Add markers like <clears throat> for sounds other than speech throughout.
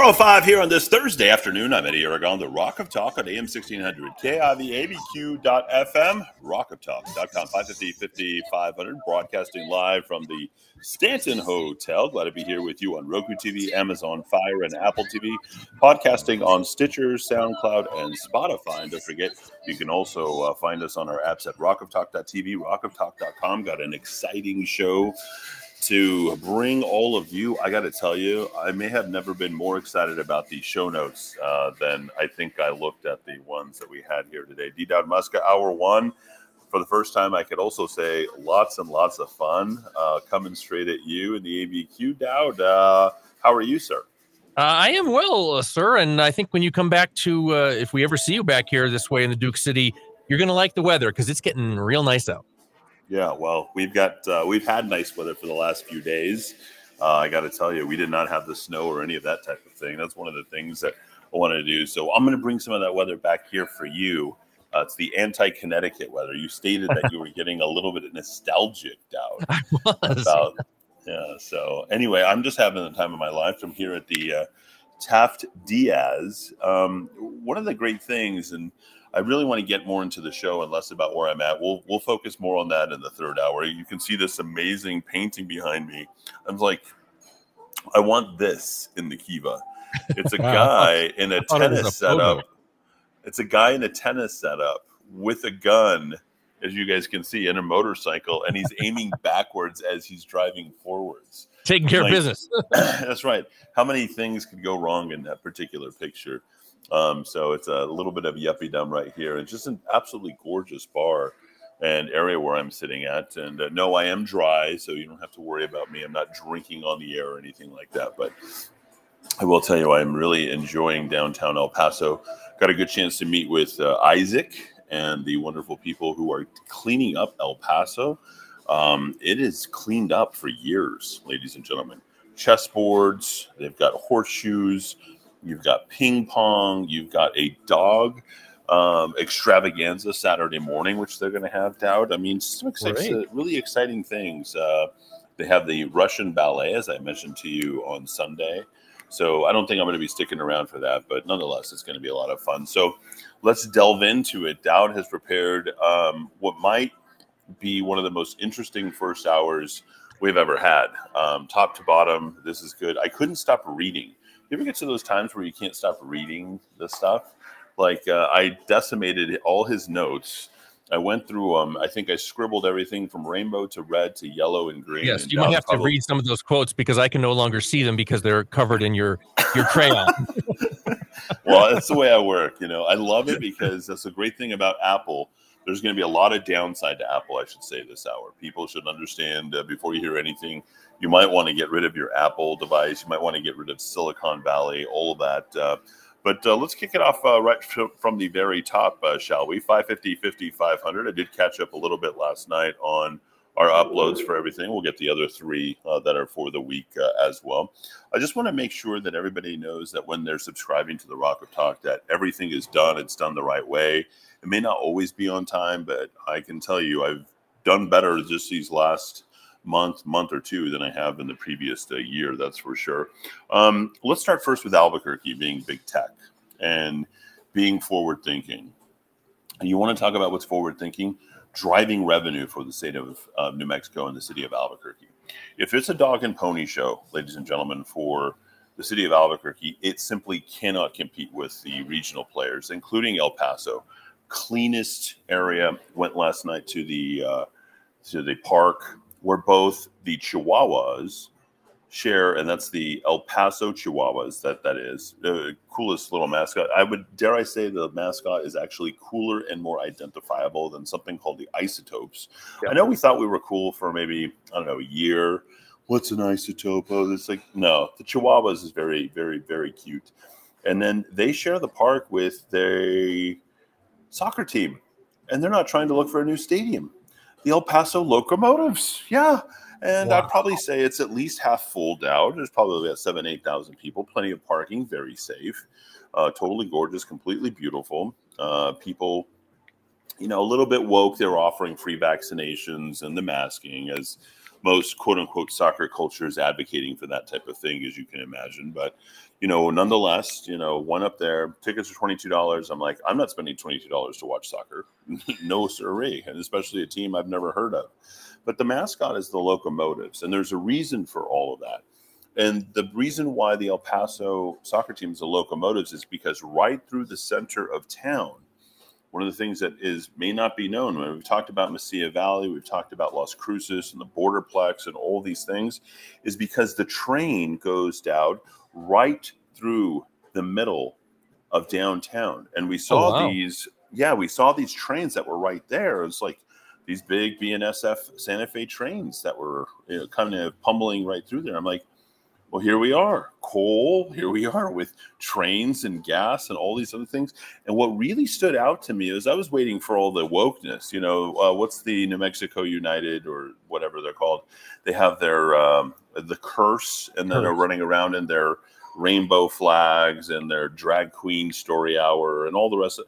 405 here on this Thursday afternoon. I'm Eddy Aragon, the Rock of Talk on AM 1600, KIVABQ.FM, rockoftalk.com, 550 5500, broadcasting live from the Stanton Hotel. Glad to be here with you on Roku TV, Amazon Fire, and Apple TV, podcasting on Stitcher, SoundCloud, and Spotify. And don't forget, you can also uh, find us on our apps at rockoftalk.tv, rockoftalk.com. Got an exciting show to bring all of you. I got to tell you, I may have never been more excited about these show notes uh, than I think I looked at the ones that we had here today. D. Dowd Muska, hour one. For the first time, I could also say lots and lots of fun uh, coming straight at you in the ABQ. Dowd, uh, how are you, sir? Uh, I am well, uh, sir. And I think when you come back to, uh, if we ever see you back here this way in the Duke City, you're going to like the weather because it's getting real nice out. Yeah, well, we've got uh, we've had nice weather for the last few days. Uh, I got to tell you, we did not have the snow or any of that type of thing. That's one of the things that I wanted to do. So I'm going to bring some of that weather back here for you. Uh, it's the anti-Connecticut weather. You stated that you were getting a little bit nostalgic out <laughs> I was. about yeah. So anyway, I'm just having the time of my life. I'm here at the uh, Taft Diaz. Um, one of the great things, and I really want to get more into the show and less about where I'm at. We'll we'll focus more on that in the third hour. You can see this amazing painting behind me. I'm like, I want this in the Kiva. It's a <laughs> guy in a I thought it was tennis a setup. It's a guy in a tennis setup with a gun, as you guys can see, and a motorcycle, and he's aiming <laughs> backwards as he's driving forwards. Taking care Like- of business. <laughs> That's right. How many things could go wrong in that particular picture? Um, so it's a little bit of yuppie dum right here. It's just an absolutely gorgeous bar and area where I'm sitting at. And uh, no, I am dry, so you don't have to worry about me. I'm not drinking on the air or anything like that. But I will tell you, I'm really enjoying downtown El Paso. Got a good chance to meet with uh, Isaac and the wonderful people who are cleaning up El Paso. Um, it is cleaned up for years, ladies and gentlemen. Chessboards, they've got horseshoes, you've got ping pong, you've got a dog um, extravaganza Saturday morning, which they're going to have Dowd. I mean, some really exciting things. Uh, they have the Russian ballet, as I mentioned to you on Sunday. So I don't think I'm going to be sticking around for that, but nonetheless, it's going to be a lot of fun. So let's delve into it. Dowd has prepared um, what might be one of the most interesting first hours we've ever had. Um, top to bottom, this is good. I couldn't stop reading. You ever get to those times where you can't stop reading the stuff? Like uh, I decimated all his notes. I went through them. I think I scribbled everything from rainbow to red to yellow and green. Yes, and you might have to read some of those quotes because I can no longer see them because they're covered in your your crayon. <laughs> well, that's the way I work. You know, I love it because that's the great thing about Apple. There's going to be a lot of downside to Apple, I should say, this hour. People should understand uh, before you hear anything, you might want to get rid of your Apple device. You might want to get rid of Silicon Valley, all of that. Uh, but uh, let's kick it off uh, right from the very top, uh, shall we? 550, 50, 500. I did catch up a little bit last night on our uploads for everything. We'll get the other three uh, that are for the week uh, as well. I just want to make sure that everybody knows that when they're subscribing to the Rock of Talk, that everything is done. It's done the right way. It may not always be on time, but I can tell you I've done better just these last month, month or two than I have in the previous uh, year. That's for sure. Um, let's start first with Albuquerque being big tech and being forward thinking. You want to talk about what's forward thinking? Driving revenue for the state of uh, New Mexico and the city of Albuquerque. If it's a dog and pony show, ladies and gentlemen, for the city of Albuquerque, it simply cannot compete with the regional players, including El Paso. Cleanest area went last night to the uh, to the park where both the Chihuahuas share, and that's the El Paso Chihuahuas. That that is the coolest little mascot. I would dare I say the mascot is actually cooler and more identifiable than something called the Isotopes. I know we thought we were cool for maybe I don't know a year. What's an isotope? Oh, it's like no. The Chihuahuas is very, very, very cute, and then they share the park with their soccer team, and they're not trying to look for a new stadium. The El Paso Locomotives, yeah, And wow. I'd probably say it's at least half full out. There's probably about seven, 8,000 people, plenty of parking, very safe, uh, totally gorgeous, completely beautiful. Uh, people, you know, a little bit woke. They're offering free vaccinations and the masking as most quote unquote soccer culture is advocating for that type of thing, as you can imagine. But you know, nonetheless, you know, one up there, tickets are twenty two dollars. I'm like, I'm not spending twenty two dollars to watch soccer, <laughs> no siree, and especially a team I've never heard of. But the mascot is the locomotives, and there's a reason for all of that. And the reason why the El Paso soccer team is the locomotives is because right through the center of town one of the things that is may not be known when we've talked about Mesilla Valley, we've talked about Las Cruces and the Borderplex and all these things, is because the train goes down right through the middle of downtown, and we oh, saw oh, wow. these. Yeah, we saw these trains that were right there. It was like these big BNSF Santa Fe trains that were you know, kind of pummeling right through there. I'm like, well, here we are, coal. Here we are with trains and gas and all these other things. And what really stood out to me is I was waiting for all the wokeness. You know, uh, what's the New Mexico United or whatever they're called? They have their um, the curse, and then they're running around in their rainbow flags and their drag queen story hour and all the rest of.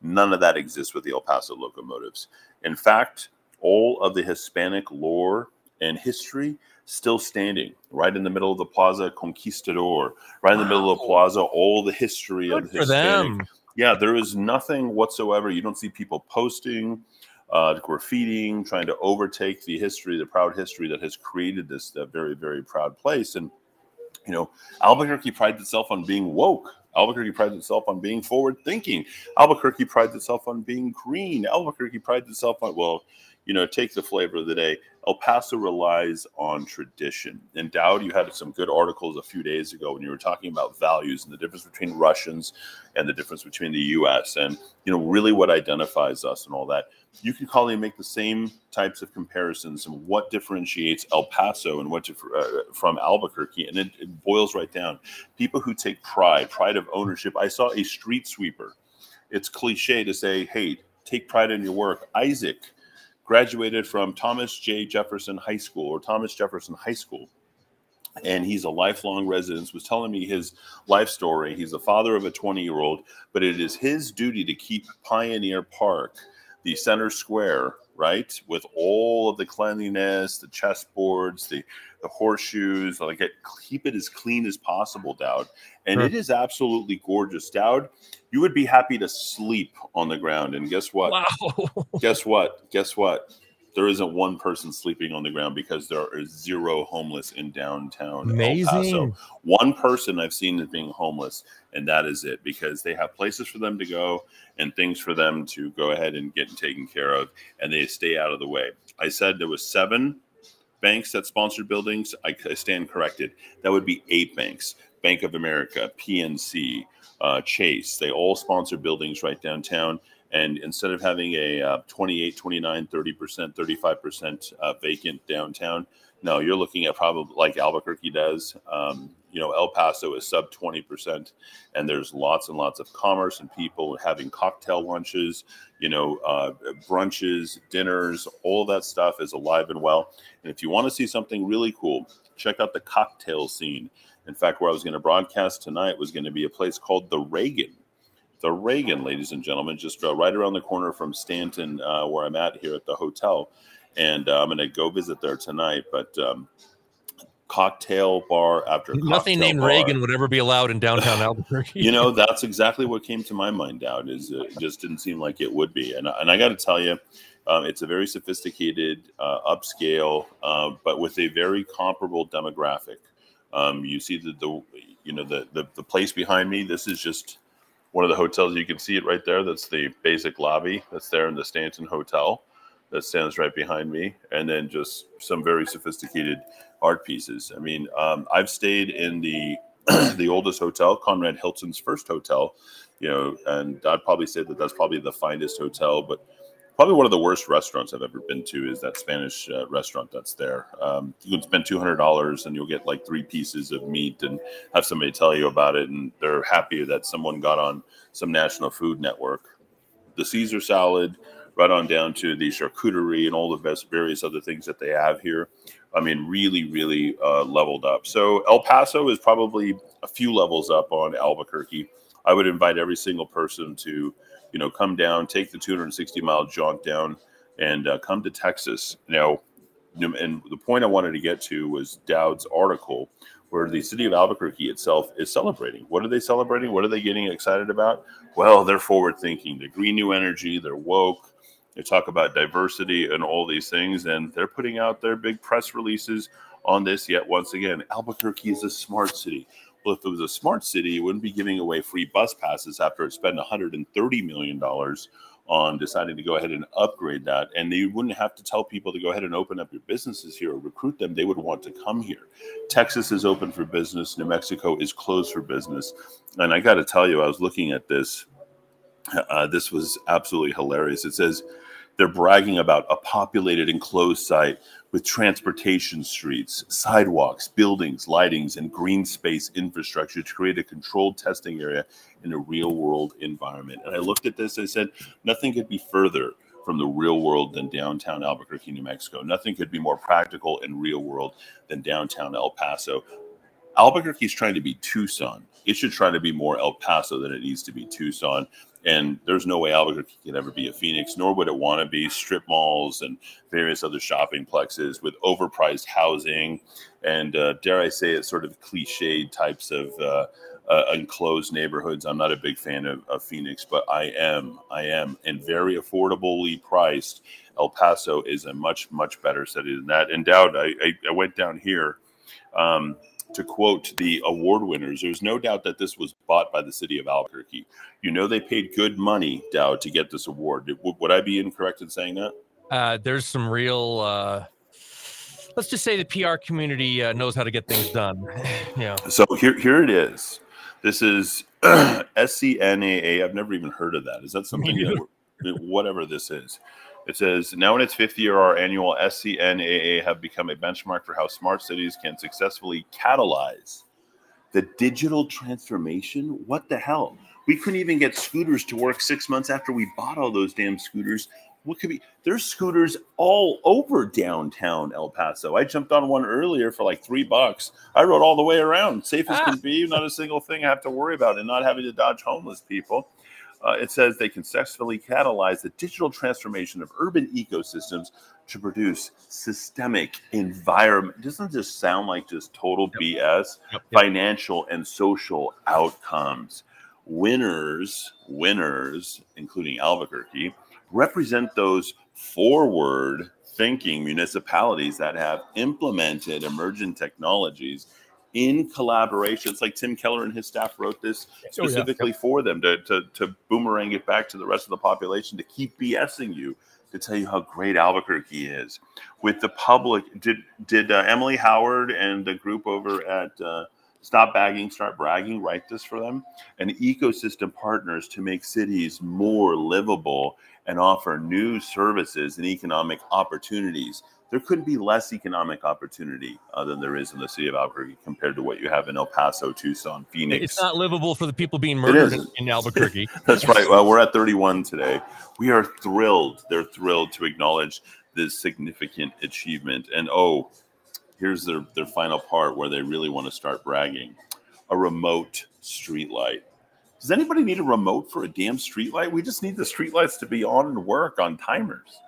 None of that exists with the El Paso locomotives. In fact, all of the Hispanic lore and history still standing right in the middle of the Plaza Conquistador, right in the middle of the plaza, all the history Good of the Hispanic. Yeah, there is nothing whatsoever. You don't see people posting, uh, graffitiing, trying to overtake the history, the proud history that has created this uh, very, very proud place. And, you know, Albuquerque prides itself on being woke. Albuquerque prides itself on being forward thinking. Albuquerque prides itself on being green. Albuquerque prides itself on, well, you know, take the flavor of the day. El Paso relies on tradition. And Dowd, you had some good articles a few days ago when you were talking about values and the difference between Russians and the difference between the U.S. and you know really what identifies us and all that. You can probably make the same types of comparisons and what differentiates El Paso and what uh, from Albuquerque, and it, it boils right down. People who take pride, pride of ownership. I saw a street sweeper. It's cliche to say, "Hey, take pride in your work." Isaac graduated from Thomas J. Jefferson High School or Thomas Jefferson High School. And he's a lifelong resident, was telling me his life story. He's the father of a 20 year old, but it is his duty to keep Pioneer Park, the center square, right, with all of the cleanliness, the chessboards, the the horseshoes, like it, keep it as clean as possible, Dowd. And it is absolutely gorgeous, Dowd. You would be happy to sleep on the ground. And guess what? Wow. <laughs> guess what? Guess what? There isn't one person sleeping on the ground because there are zero homeless in downtown Amazing. One person I've seen is being homeless, and that is it because they have places for them to go and things for them to go ahead and get taken care of, and they stay out of the way. I said there was seven banks that sponsored buildings, I, I stand corrected. That would be eight banks Bank of America, PNC, uh, Chase. They all sponsor buildings right downtown. And instead of having a uh, 28, 29, 30%, 35% uh, vacant downtown, no, you're looking at probably like Albuquerque does. Um, you know, El Paso is sub 20%, and there's lots and lots of commerce and people having cocktail lunches, you know, uh, brunches, dinners, all that stuff is alive and well. And if you want to see something really cool, check out the cocktail scene. In fact, where I was going to broadcast tonight was going to be a place called the Reagan. The Reagan, ladies and gentlemen, just uh, right around the corner from Stanton, uh, where I'm at here at the hotel. And uh, I'm going to go visit there tonight. But um, cocktail bar after nothing named bar. Reagan would ever be allowed in downtown <laughs> Albuquerque. you know, that's exactly what came to my mind. Out is it just didn't seem like it would be, and and I got to tell you. Um, it's a very sophisticated, uh, upscale, uh, but with a very comparable demographic. Um, you see the, the you know the, the the place behind me. This is just one of the hotels. You can see it right there. That's the basic lobby. That's there in the Stanton Hotel. That stands right behind me, and then just some very sophisticated art pieces. I mean, um, I've stayed in the <clears throat> the oldest hotel, Conrad Hilton's first hotel, you know, and I'd probably say that that's probably the finest hotel, but probably one of the worst restaurants I've ever been to is that Spanish uh, restaurant that's there. Um, you can spend two hundred dollars and you'll get like three pieces of meat and have somebody tell you about it, and they're happy that someone got on some national food network. The Caesar salad right on down to the charcuterie and all the various other things that they have here. I mean, really, really uh, leveled up. So El Paso is probably a few levels up on Albuquerque. I would invite every single person to, you know, come down, take the 260 mile jaunt down, and uh, come to Texas. Now, and the point I wanted to get to was Dowd's article, where the city of Albuquerque itself is celebrating. What are they celebrating? What are they getting excited about? Well, they're forward thinking. They're green new energy. They're woke. They talk about diversity and all these things, and they're putting out their big press releases on this. Yet once again, Albuquerque is a smart city. Well, if it was a smart city, it wouldn't be giving away free bus passes after it spent 130 million dollars on deciding to go ahead and upgrade that. And you wouldn't have to tell people to go ahead and open up your businesses here or recruit them. They would want to come here. Texas is open for business. New Mexico is closed for business. And I got to tell you, I was looking at this. Uh, this was absolutely hilarious. It says they're bragging about a populated enclosed site with transportation streets, sidewalks, buildings, lightings, and green space infrastructure to create a controlled testing area in a real world environment. And I looked at this, I said, nothing could be further from the real world than downtown Albuquerque, New Mexico. Nothing could be more practical and real world than downtown El Paso. Albuquerque is trying to be Tucson. It should try to be more El Paso than it needs to be Tucson. And there's no way Albuquerque can ever be a Phoenix, nor would it want to be strip malls and various other shopping plexes with overpriced housing and, uh, dare I say it, sort of cliched types of uh, uh, enclosed neighborhoods. I'm not a big fan of, of, Phoenix, but I am, I am, and very affordably priced. El Paso is a much, much better city than that. And Dowd, I, I, I went down here. Um, to quote the award winners, there's no doubt that this was bought by the city of Albuquerque. You know, they paid good money, Dowd, to get this award. Would, would I be incorrect in saying that? Uh, there's some real, uh, let's just say the PR community uh, knows how to get things done. <sighs> yeah. So here, here it is. This is <clears throat> SCNAA. I've never even heard of that. Is that something that, <laughs> whatever this is? It says, now in its fifth year, our annual SCNAA have become a benchmark for how smart cities can successfully catalyze the digital transformation. What the hell? We couldn't even get scooters to work six months after we bought all those damn scooters. What could be? There's scooters all over downtown El Paso. I jumped on one earlier for like three bucks. I rode all the way around, safe as ah. can be. Not a single thing I have to worry about, and not having to dodge homeless people. Uh, it says they can successfully catalyze the digital transformation of urban ecosystems to produce systemic environment. Doesn't this sound like just total yep. BS? Yep. Financial and social outcomes. Winners, winners, including Albuquerque, represent those forward thinking municipalities that have implemented emergent technologies in collaboration. It's like Tim Keller and his staff wrote this specifically oh, yeah. for them to, to, to boomerang it back to the rest of the population to keep BSing you, to tell you how great Albuquerque is. With the public, did did uh, Emily Howard and the group over at uh, Stop Bagging, Start Bragging write this for them? And ecosystem partners to make cities more livable and offer new services and economic opportunities there couldn't be less economic opportunity uh, than there is in the city of Albuquerque compared to what you have in El Paso, Tucson, Phoenix. It's not livable for the people being murdered in, in Albuquerque. <laughs> That's right. Well, we're at 31 today. We are thrilled. They're thrilled to acknowledge this significant achievement. And oh, here's their, their final part where they really want to start bragging a remote streetlight. Does anybody need a remote for a damn streetlight? We just need the streetlights to be on and work on timers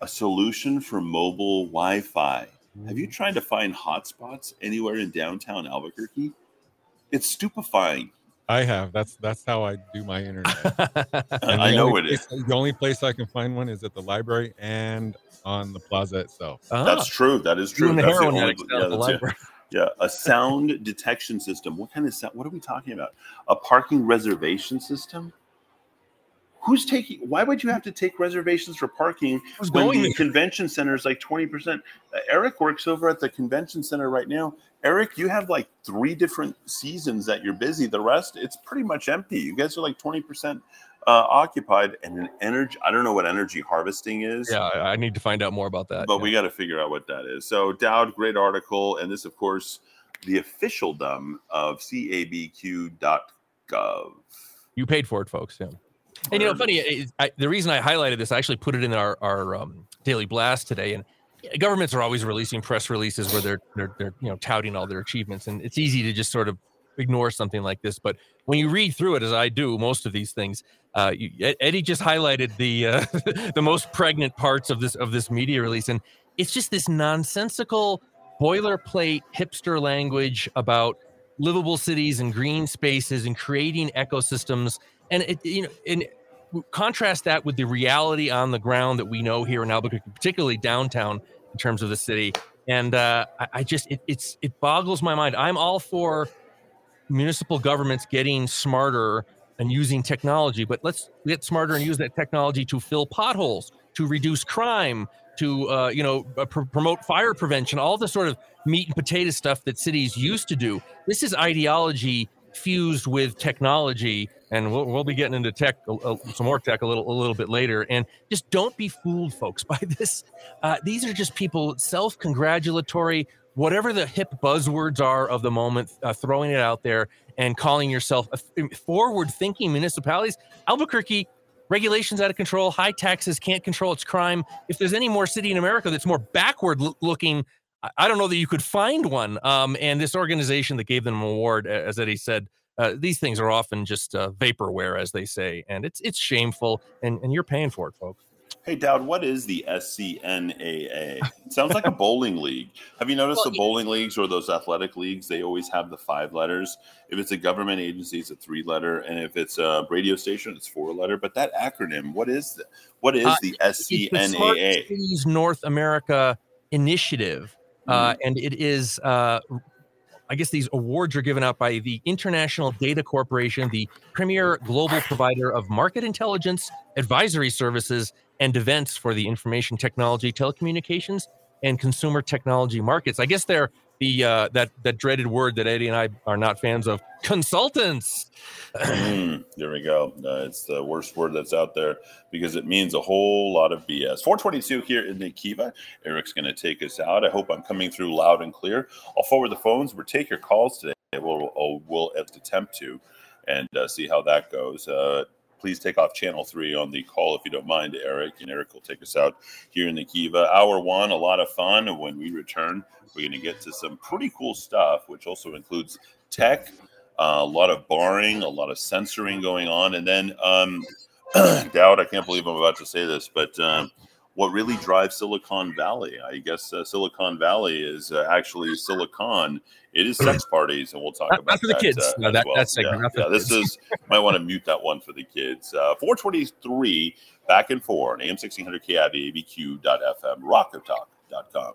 a solution for mobile Wi Fi. Have you tried to find hotspots anywhere in downtown Albuquerque? It's stupefying. I have. That's that's how I do my internet. <laughs> I know it place, is. The only place I can find one is at the library and on the plaza itself. Ah. That's true. That is true. That's the only, yeah, the library. Yeah, a sound detection system. What kind of sound? What are we talking about? A parking reservation system? Who's taking why would you have to take reservations for parking when the convention center is like 20% uh, eric works over at the convention center right now. Eric you have like three different seasons that you're busy. The rest it's pretty much empty. You guys are like 20% uh, occupied and an energy i don't know what energy harvesting is. Yeah i need to find out more about that but yeah. we got to figure out what that is. So dowd great article and this of course the officialdom of cabq.gov you paid for it folks yeah And you know, funny, I, the reason I highlighted this, I actually put it in our our um, daily blast today, and governments are always releasing press releases where they're they're they're you know touting all their achievements, and it's easy to just sort of ignore something like this. But when you read through it, as I do most of these things, uh, you, Eddy just highlighted the uh, <laughs> the most pregnant parts of this of this media release, and it's just this nonsensical boilerplate hipster language about livable cities and green spaces and creating ecosystems and it you know and contrast that with the reality on the ground that we know here in albuquerque particularly downtown in terms of the city and uh, I, I, just it, it's it boggles my mind i'm all for municipal governments getting smarter and using technology but let's get smarter and use that technology to fill potholes to reduce crime to uh, you know uh, pr- promote fire prevention, all the sort of meat and potato stuff that cities used to do. This is ideology fused with technology, and we'll, we'll be getting into tech, uh, some more tech a little a little bit later. And just don't be fooled, folks, <laughs> by this. Uh, these are just people self-congratulatory, whatever the hip buzzwords are of the moment, uh, throwing it out there and calling yourself forward-thinking municipalities. Albuquerque regulations out of control, high taxes, can't control its crime. If there's any more city in America that's more backward looking, I don't know that you could find one. Um, and this organization that gave them an award, as Eddy said, uh, these things are often just uh, vaporware, as they say, and it's it's shameful, and, and you're paying for it, folks. Hey, Dowd, what is the SCNAA? It sounds like a bowling league. Have you noticed well, the bowling leagues or those athletic leagues? They always have the five letters. If it's a government agency, it's a three letter, and if it's a radio station, it's four letter. But that acronym, what is the, what is uh, the SCNAA? Cities North America Initiative, uh, mm-hmm. uh, and it is. Uh, I guess these awards are given out by the International Data Corporation, the premier global provider of market intelligence, advisory services, and events for the information technology, telecommunications, and consumer technology markets. I guess they're the uh, that that dreaded word that Eddy and I are not fans of, consultants. mm, <clears throat> there we go. Uh, it's the worst word that's out there because it means a whole lot of BS. 422 here in the Kiva. Eric's going to take us out. I hope I'm coming through loud and clear. I'll forward the phones. We'll take your calls today. We'll we'll, we'll attempt to and uh, see how that goes. Uh, please take off channel three on the call if you don't mind, Eric. And Eric will take us out here in the Kiva. Hour one, a lot of fun. And when we return, we're going to get to some pretty cool stuff, which also includes tech, uh, a lot of barring, a lot of censoring going on. And then, um, <clears throat> Dowd, I can't believe I'm about to say this, but um, what really drives Silicon Valley. I guess uh, Silicon Valley is uh, actually Silicon. It is sex <clears throat> parties, and we'll talk not, about not for that, the kids. Uh, no, that, well. segment. Yeah, yeah this is might want to mute that one for the kids. Uh, 423 back and forth AM 1600 KIV ABQ.FM rockoftalk.com.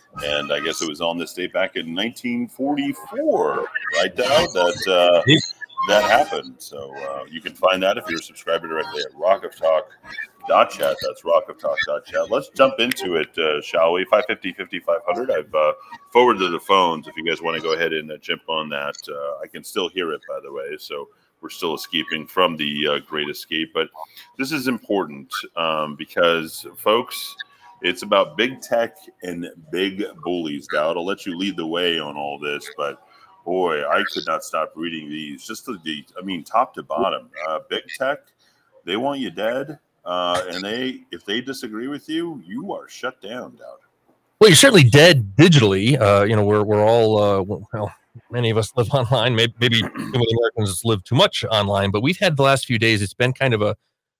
And I guess it was on this date back in 1944, right, Dowd? That, uh, that happened. So uh, you can find that if you're a subscriber directly at Rock of Talk dot chat. That's rock of talk dot chat. Let's jump into it, uh, shall we? 550 5500. I've uh, forwarded the phones if you guys want to go ahead and uh, jump on that. Uh, I can still hear it, by the way. So we're still escaping from the uh, Great Escape. But this is important um, because, folks, it's about big tech and big bullies. Dowd, I'll let you lead the way on all this, but boy, I could not stop reading these. Just the, the I mean, top to bottom. Uh, big tech, they want you dead, uh, and they if they disagree with you, you are shut down, Dowd. Well, you're certainly dead digitally. Uh, you know, we're we're all uh, well, many of us live <laughs> online. Maybe, maybe Americans live too much online, but we've had the last few days. It's been kind of a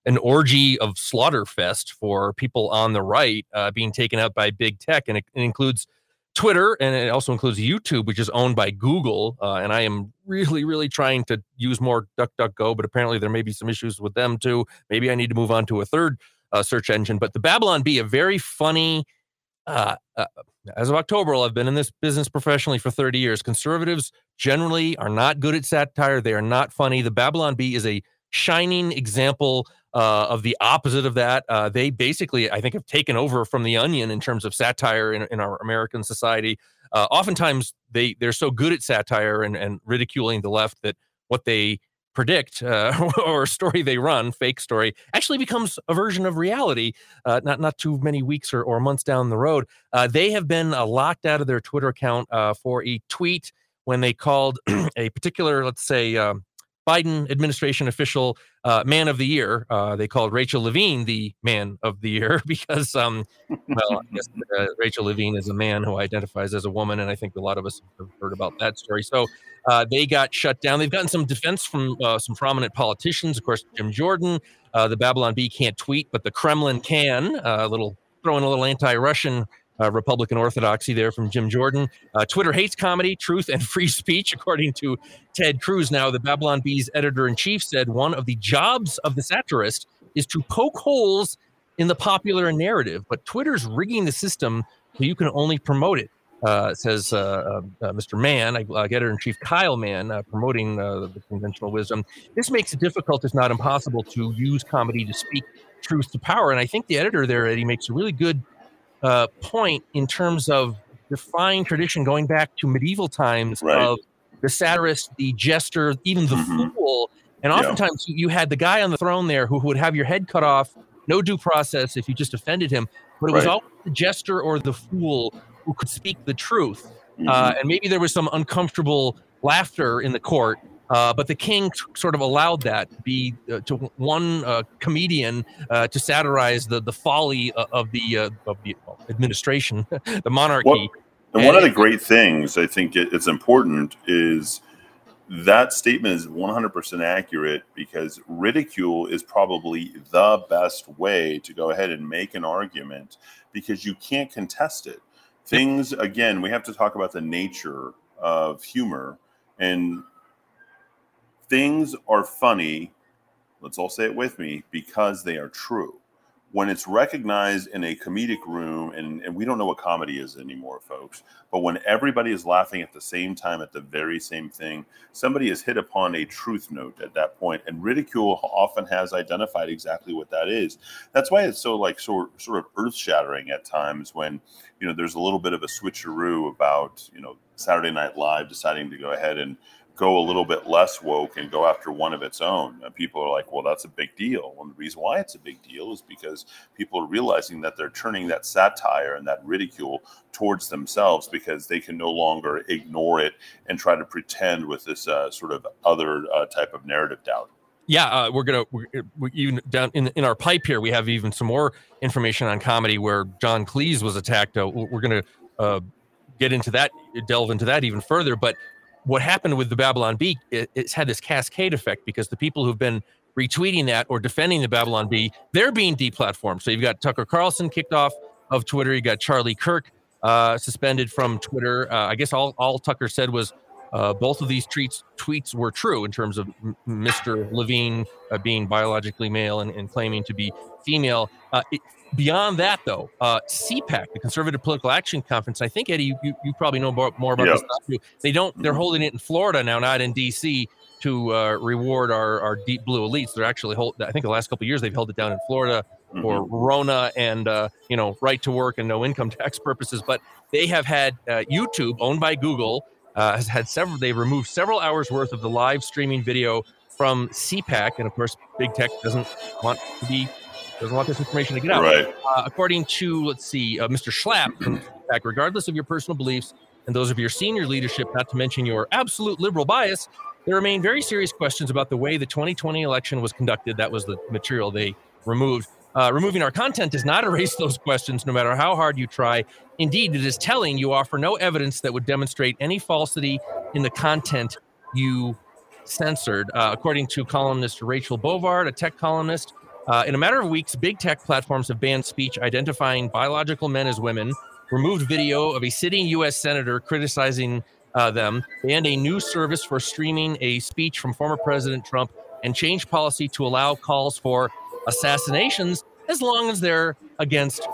an orgy of slaughter fest for people on the right uh, being taken out by big tech, and it, it, includes Twitter and it also includes YouTube, which is owned by Google. Uh, and I am really, really trying to use more DuckDuckGo, but apparently there may be some issues with them too. Maybe I need to move on to a third uh, search engine. But the Babylon Bee, a very funny uh, uh, as of October, I've been in this business professionally for 30 years. Conservatives generally are not good at satire. They are not funny. The Babylon Bee is a shining example uh, of the opposite of that. Uh, they basically, I think, have taken over from the Onion in terms of satire in, in our American society. Uh, oftentimes, they they're so good at satire and, and ridiculing the left that what they predict uh, <laughs> or story they run, fake story, actually becomes a version of reality. Uh, not not too many weeks or, or months down the road, uh, they have been locked out of their Twitter account for a tweet when they called <clears throat> a particular, let's say. Um, Biden administration official uh, man of the year. Uh, they called Rachel Levine the man of the year <laughs> because, um, well, guess uh, Rachel Levine is a man who identifies as a woman, and I think a lot of us have heard about that story. So uh, they got shut down. They've gotten some defense from uh, some prominent politicians, of course, Jim Jordan. Uh, the Babylon Bee can't tweet, but the Kremlin can. A little throwing a little anti-Russian uh, Republican orthodoxy there from Jim Jordan. Uh, Twitter hates comedy, truth, and <laughs> free speech, according to Ted Cruz. Now, the Babylon Bee's editor in chief said one of the jobs of the satirist is to poke holes in the popular narrative, but Twitter's rigging the system so you can only promote it. Uh, says uh, uh, uh Mr. Mann, I uh, editor in chief Kyle Mann, uh, promoting the conventional wisdom. This makes it difficult, if not impossible, to use comedy to speak truth to power. And I think the editor there, Eddy, makes a really good uh, point in terms of defying tradition going back to medieval times right. of the satirist, the jester, even the mm-hmm. fool. And oftentimes yeah. you had the guy on the throne there who would have your head cut off, no due process if you just offended him. But it right. was always the jester or the fool who could speak the truth. Mm-hmm. Uh, and maybe there was some uncomfortable laughter in the court uh, but the king sort of allowed that be uh, to one uh, comedian uh, to satirize the the folly uh, of the uh, of the administration, <laughs> the monarchy. Well, and, and, one of the great things I think it, it's important is that statement is 100% accurate because ridicule is probably the best way to go ahead and make an argument because you can't contest it. Things again, we have to talk about the nature of humor and things are funny, let's all say it with me, because they are true. When it's recognized in a comedic room, and, and we don't know what comedy is anymore, folks, but when everybody is laughing at the same time at the very same thing, somebody has hit upon a truth note at that point, and ridicule often has identified exactly what that is. That's why it's so like sort sort of earth shattering at times when you know there's a little bit of a switcheroo about you know Saturday Night Live deciding to go ahead and go a little bit less woke and go after one of its own. And people are like, well, that's a big deal. And the reason why it's a big deal is because people are realizing that they're turning that satire and that ridicule towards themselves because they can no longer ignore it and try to pretend with this uh, sort of other uh, type of narrative Dowd. Yeah, uh, we're gonna we're, we're even down in in our pipe here. We have even some more information on comedy where John Cleese was attacked. Uh, we're gonna uh, get into that, delve into that even further. But what happened with the Babylon Bee, it, it's had this cascade effect because the people who've been retweeting that or defending the Babylon Bee, they're being deplatformed. So you've got Tucker Carlson kicked off of Twitter. You got Charlie Kirk uh, suspended from Twitter. Uh, I guess all, all Tucker said was uh, both of these tweets tweets were true in terms of M- Mr. Levine uh, being biologically male and, and, claiming to be female. Uh, it, beyond that, though, uh, CPAC, the Conservative Political Action Conference, I think Eddy, you, you, you probably know more, more about yeah. this too. They don't. They're holding it in Florida now, not in D.C. To uh, reward our, our deep blue elites, they're actually hold. I think the last couple years they've held it down in Florida mm-hmm. for Rona and uh, you know right to work and no income <laughs> tax purposes. But they have had YouTube, owned by Google, uh, has had several. They removed several hours worth of the live streaming video from CPAC, and of course, big tech doesn't want to be doesn't want this information to get out. Right. Uh, according to let's see, uh, Mr. Schlapp from CPAC, regardless of your personal beliefs and those of your senior leadership, not to mention your absolute liberal bias, there remain very serious questions about the way the 2020 election was conducted. That was the material they removed. Uh, removing our content does not <laughs> erase those questions, no matter how hard you try. Indeed, it is telling you offer no evidence that would demonstrate any falsity in the content you censored, uh, according to columnist Rachel Bovard, a tech columnist. Uh, in a matter of weeks, big tech platforms have banned speech identifying biological men as women, removed video of a sitting U.S. senator criticizing uh, them, banned a new service for streaming a speech from former President Trump, and changed policy to allow calls for assassinations as long as they're against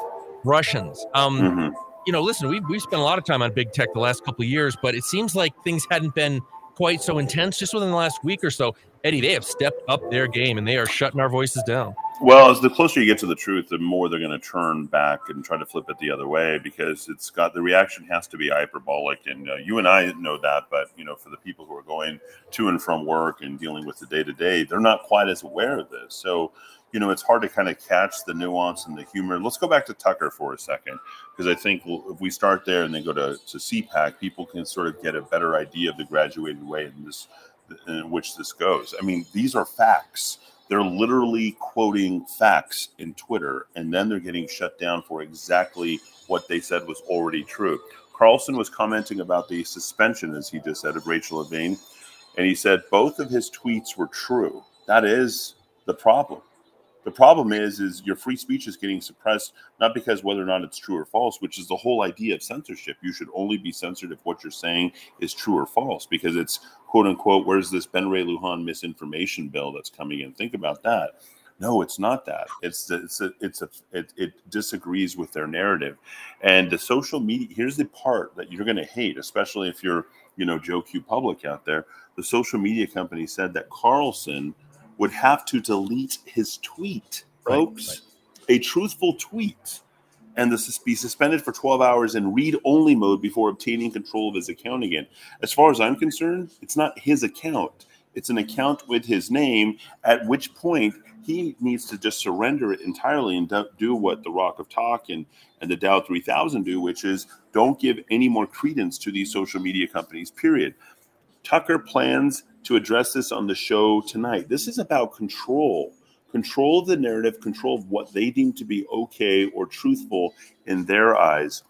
Russians. Um, mm-hmm. You know, listen, we've, we've spent a lot of time on big tech the last couple of years, but it seems like things hadn't been quite so intense just within the last week or so. Eddy, they have stepped up their game and they are shutting our voices down. Well, as the closer you get to the truth, the more they're going to turn back and try to flip it the other way because it's got the reaction has to be hyperbolic, and uh, you and I know that. But you know, for the people who are going to and from work and dealing with the day to day, they're not quite as aware of this. So, you know, it's hard to kind of catch the nuance and the humor. Let's go back to Tucker for a second because I think if we start there and then go to to CPAC, people can sort of get a better idea of the graduated way in this in which this goes. I mean, these are facts they're literally quoting facts in Twitter, and then they're getting shut down for exactly what they said was already true. Carlson was commenting about the suspension, as he just said, of Rachel Levine, and he said both of his tweets were true. That is the problem. The problem is, is your free speech is getting suppressed not because whether or not it's true or false, which is the whole idea of censorship. You should only be censored if what you're saying is true or false, because it's quote unquote, where's this Ben Ray Lujan misinformation bill that's coming in? Think about that. No, it's not that. It's it's a, it's a it, it disagrees with their narrative, and the social media. Here's the part that you're going to hate, especially if you're you know Joe Q Public out there. The social media company said that Carlson would have to delete his tweet, folks. Right, right. A truthful tweet and this be suspended for 12 hours in read only mode before obtaining control of his account again. As far as I'm concerned, it's not his account, it's an account with his name, at which point he needs to just surrender it entirely and do what the Rock of Talk and, and the Dow 3000 do, which is don't give any more credence to these social media companies, period. Tucker plans to address this on the show tonight. This is about control, control of the narrative, control of what they deem to be okay or truthful in their eyes.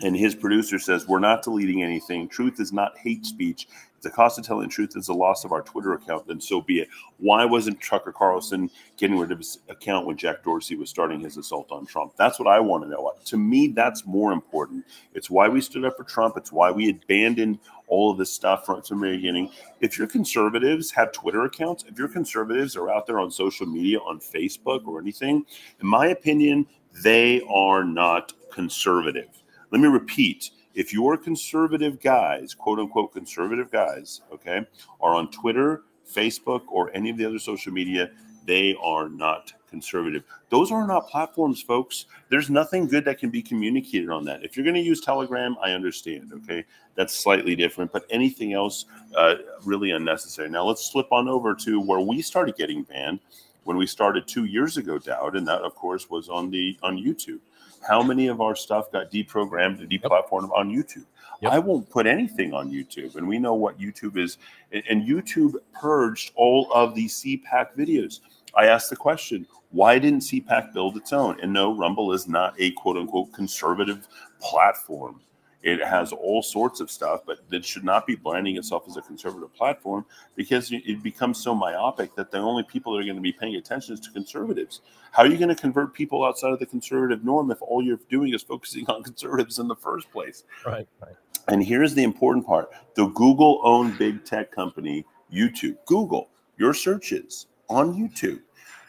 And his producer says, We're not deleting anything. Truth is not hate speech. If the cost of telling truth is the loss of our Twitter account, then so be it. Why wasn't Tucker Carlson getting rid of his account when Jack Dorsey was starting his assault on Trump? That's what I want to know. To me, that's more important. It's why we stood up for Trump. It's why we abandoned all of this stuff from, from the beginning. If your conservatives have Twitter accounts, if your conservatives are out there on social media, on Facebook or anything, in my opinion, they are not conservative. Let me repeat if your conservative guys, quote unquote conservative guys, okay, are on Twitter, Facebook, or any of the other social media, they are not conservative. Those are not platforms, folks. There's nothing good that can be communicated on that. If you're going to use Telegram, I understand. Okay, that's slightly different, but anything else, uh, really unnecessary. Now let's slip on over to where we started getting banned when we started two years ago, Dowd, and that of course was on the on YouTube. How many of our stuff got deprogrammed and deplatformed yep. on YouTube? Yep. I won't put anything on YouTube, and we know what YouTube is. And YouTube purged all of the CPAC videos. I asked the question, why didn't CPAC build its own? And no, Rumble is not a quote unquote conservative platform. It has all sorts of stuff, but it should not be branding itself as a conservative platform because it becomes so myopic that the only people that are going to be paying attention is to conservatives. How are you going to convert people outside of the conservative norm if all you're doing is focusing on <laughs> conservatives in the first place? Right, right. And here's the important part the Google owned big tech company, YouTube, Google, your searches on YouTube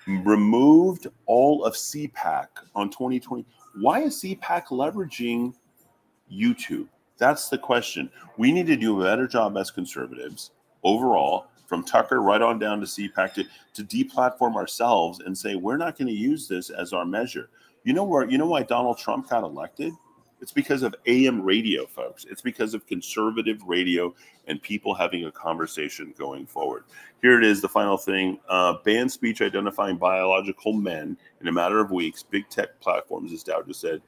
removed all of CPAC on 2020. Why is CPAC leveraging YouTube? That's the question. We need to do a better job as conservatives overall, from Tucker right on down to CPAC, to, to deplatform ourselves and say we're not going to use this as our measure. You know where? You know why Donald Trump got elected? It's because of AM radio, folks. It's because of conservative radio and people having a conversation going forward. Here it is, the final thing uh, ban speech identifying biological men in a matter of weeks. Big tech platforms, as Dowd just said,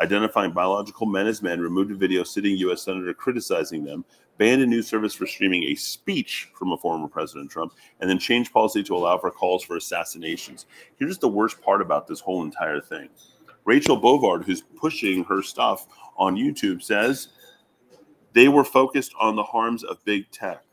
identifying biological men as men, removed a video sitting U.S. Senator criticizing them, banned a news service for streaming a speech from a former President Trump, and then changed policy to allow for calls for assassinations. Here's the worst part about this whole entire thing Rachel Bovard, who's pushing her stuff on YouTube, says they were focused on the harms of big tech.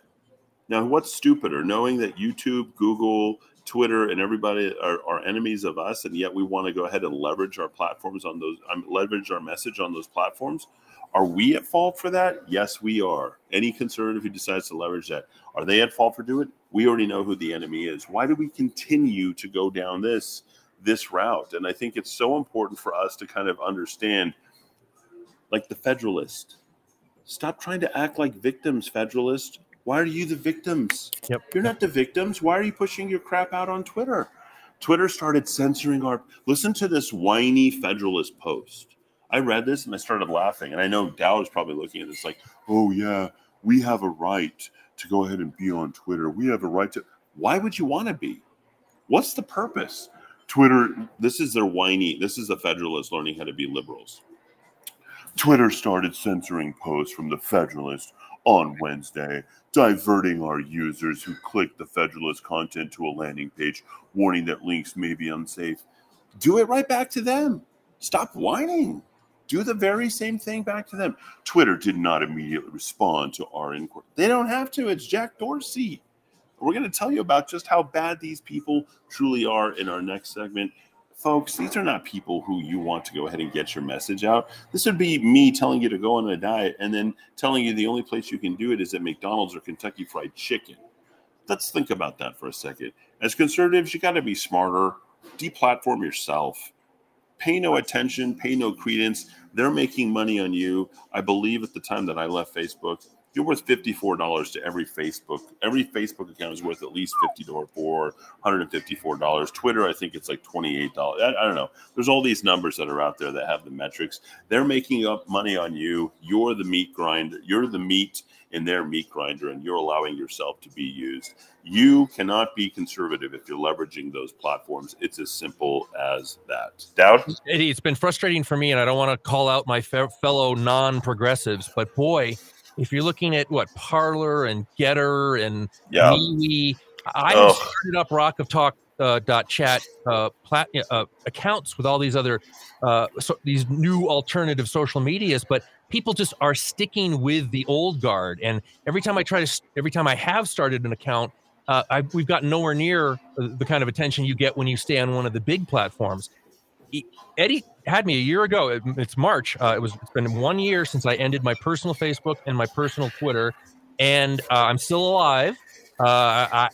Now, what's stupider, knowing that YouTube, Google, Twitter, and everybody are, are enemies of us, and yet we want to go ahead and leverage our platforms on those, um, leverage our message on those platforms? Are we at fault for that? Yes, we are. Any conservative who decides to leverage that, are they at fault for doing it? We already know who the enemy is. Why do we continue to go down this this route. And I think it's so important for us to kind of understand, like the Federalist, stop trying to act like victims, Federalist. Why are you the victims? Yep. You're not the victims. Why are you pushing your crap out on Twitter? Twitter started censoring our. Listen to this whiny Federalist post. I read this and I started laughing. And I know Dowd is probably looking at this like, oh, yeah, we have a right to go ahead and be on Twitter. We have a right to. Why would you want to be? What's the purpose? Twitter, this is their whiny, this is the Federalists learning how to be liberals. Twitter started censoring posts from the Federalist on Wednesday, diverting our users who clicked the Federalist content to a landing page, warning that links may be unsafe. Do it right back to them. Stop whining. Do the very same thing back to them. Twitter did not immediately respond to our inquiry. They don't have to. It's Jack Dorsey. We're going to tell you about just how bad these people truly are in our next segment. Folks, these are not people who you want to go ahead and get your message out. This would be me telling you to go on a diet and then telling you the only place you can do it is at McDonald's or Kentucky Fried Chicken. Let's think about that for a second. As conservatives, you got to be smarter, deplatform yourself, pay no attention, pay no credence. They're making money on you. I believe at the time that I left Facebook, you're worth $54 to every Facebook. Every Facebook account is worth at least $50 for $154. Twitter, I think it's like $28. I, I, don't know. There's all these numbers that are out there that have the metrics. They're making up money on you. You're the meat grinder. You're the meat in their meat grinder, and you're allowing yourself to be used. You cannot be conservative if you're leveraging those platforms. It's as simple as that. Dowd? Eddy, it's been frustrating for me, and I don't want to call out my fe- fellow non progressives, but boy, if you're looking at what Parler and Gettr and yeah. MeWe, I have started up Rock of Talk uh, dot chat uh, plat- uh, accounts with all these other uh, so these new alternative social medias, but people just are sticking with the old guard. And every time I try to, every time I have started an account, uh, I've, we've gotten nowhere near the kind of attention you get when you stay on one of the big platforms. Eddy had me a year ago. It's March. Uh, it was it's been one year since I ended my personal Facebook and my personal Twitter, and uh, I'm still alive. Uh, I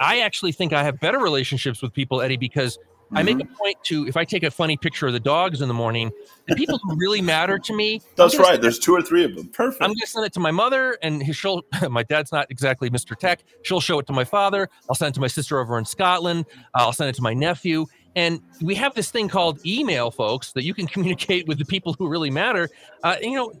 I actually think I have better relationships with people, Eddy, because Mm-hmm. I make a mm-hmm. point to if I take a funny picture of the dogs in the morning, the people who really matter to me. That's right. There's two or three of them. Perfect. I'm gonna send it to my mother, and she'll. <laughs> My dad's not exactly Mr. Tech. She'll show it to my father. I'll send it to my sister over in Scotland. I'll send it to my nephew. And we have this thing called email, folks, that you can <laughs> communicate with the people who really matter. Uh, you know,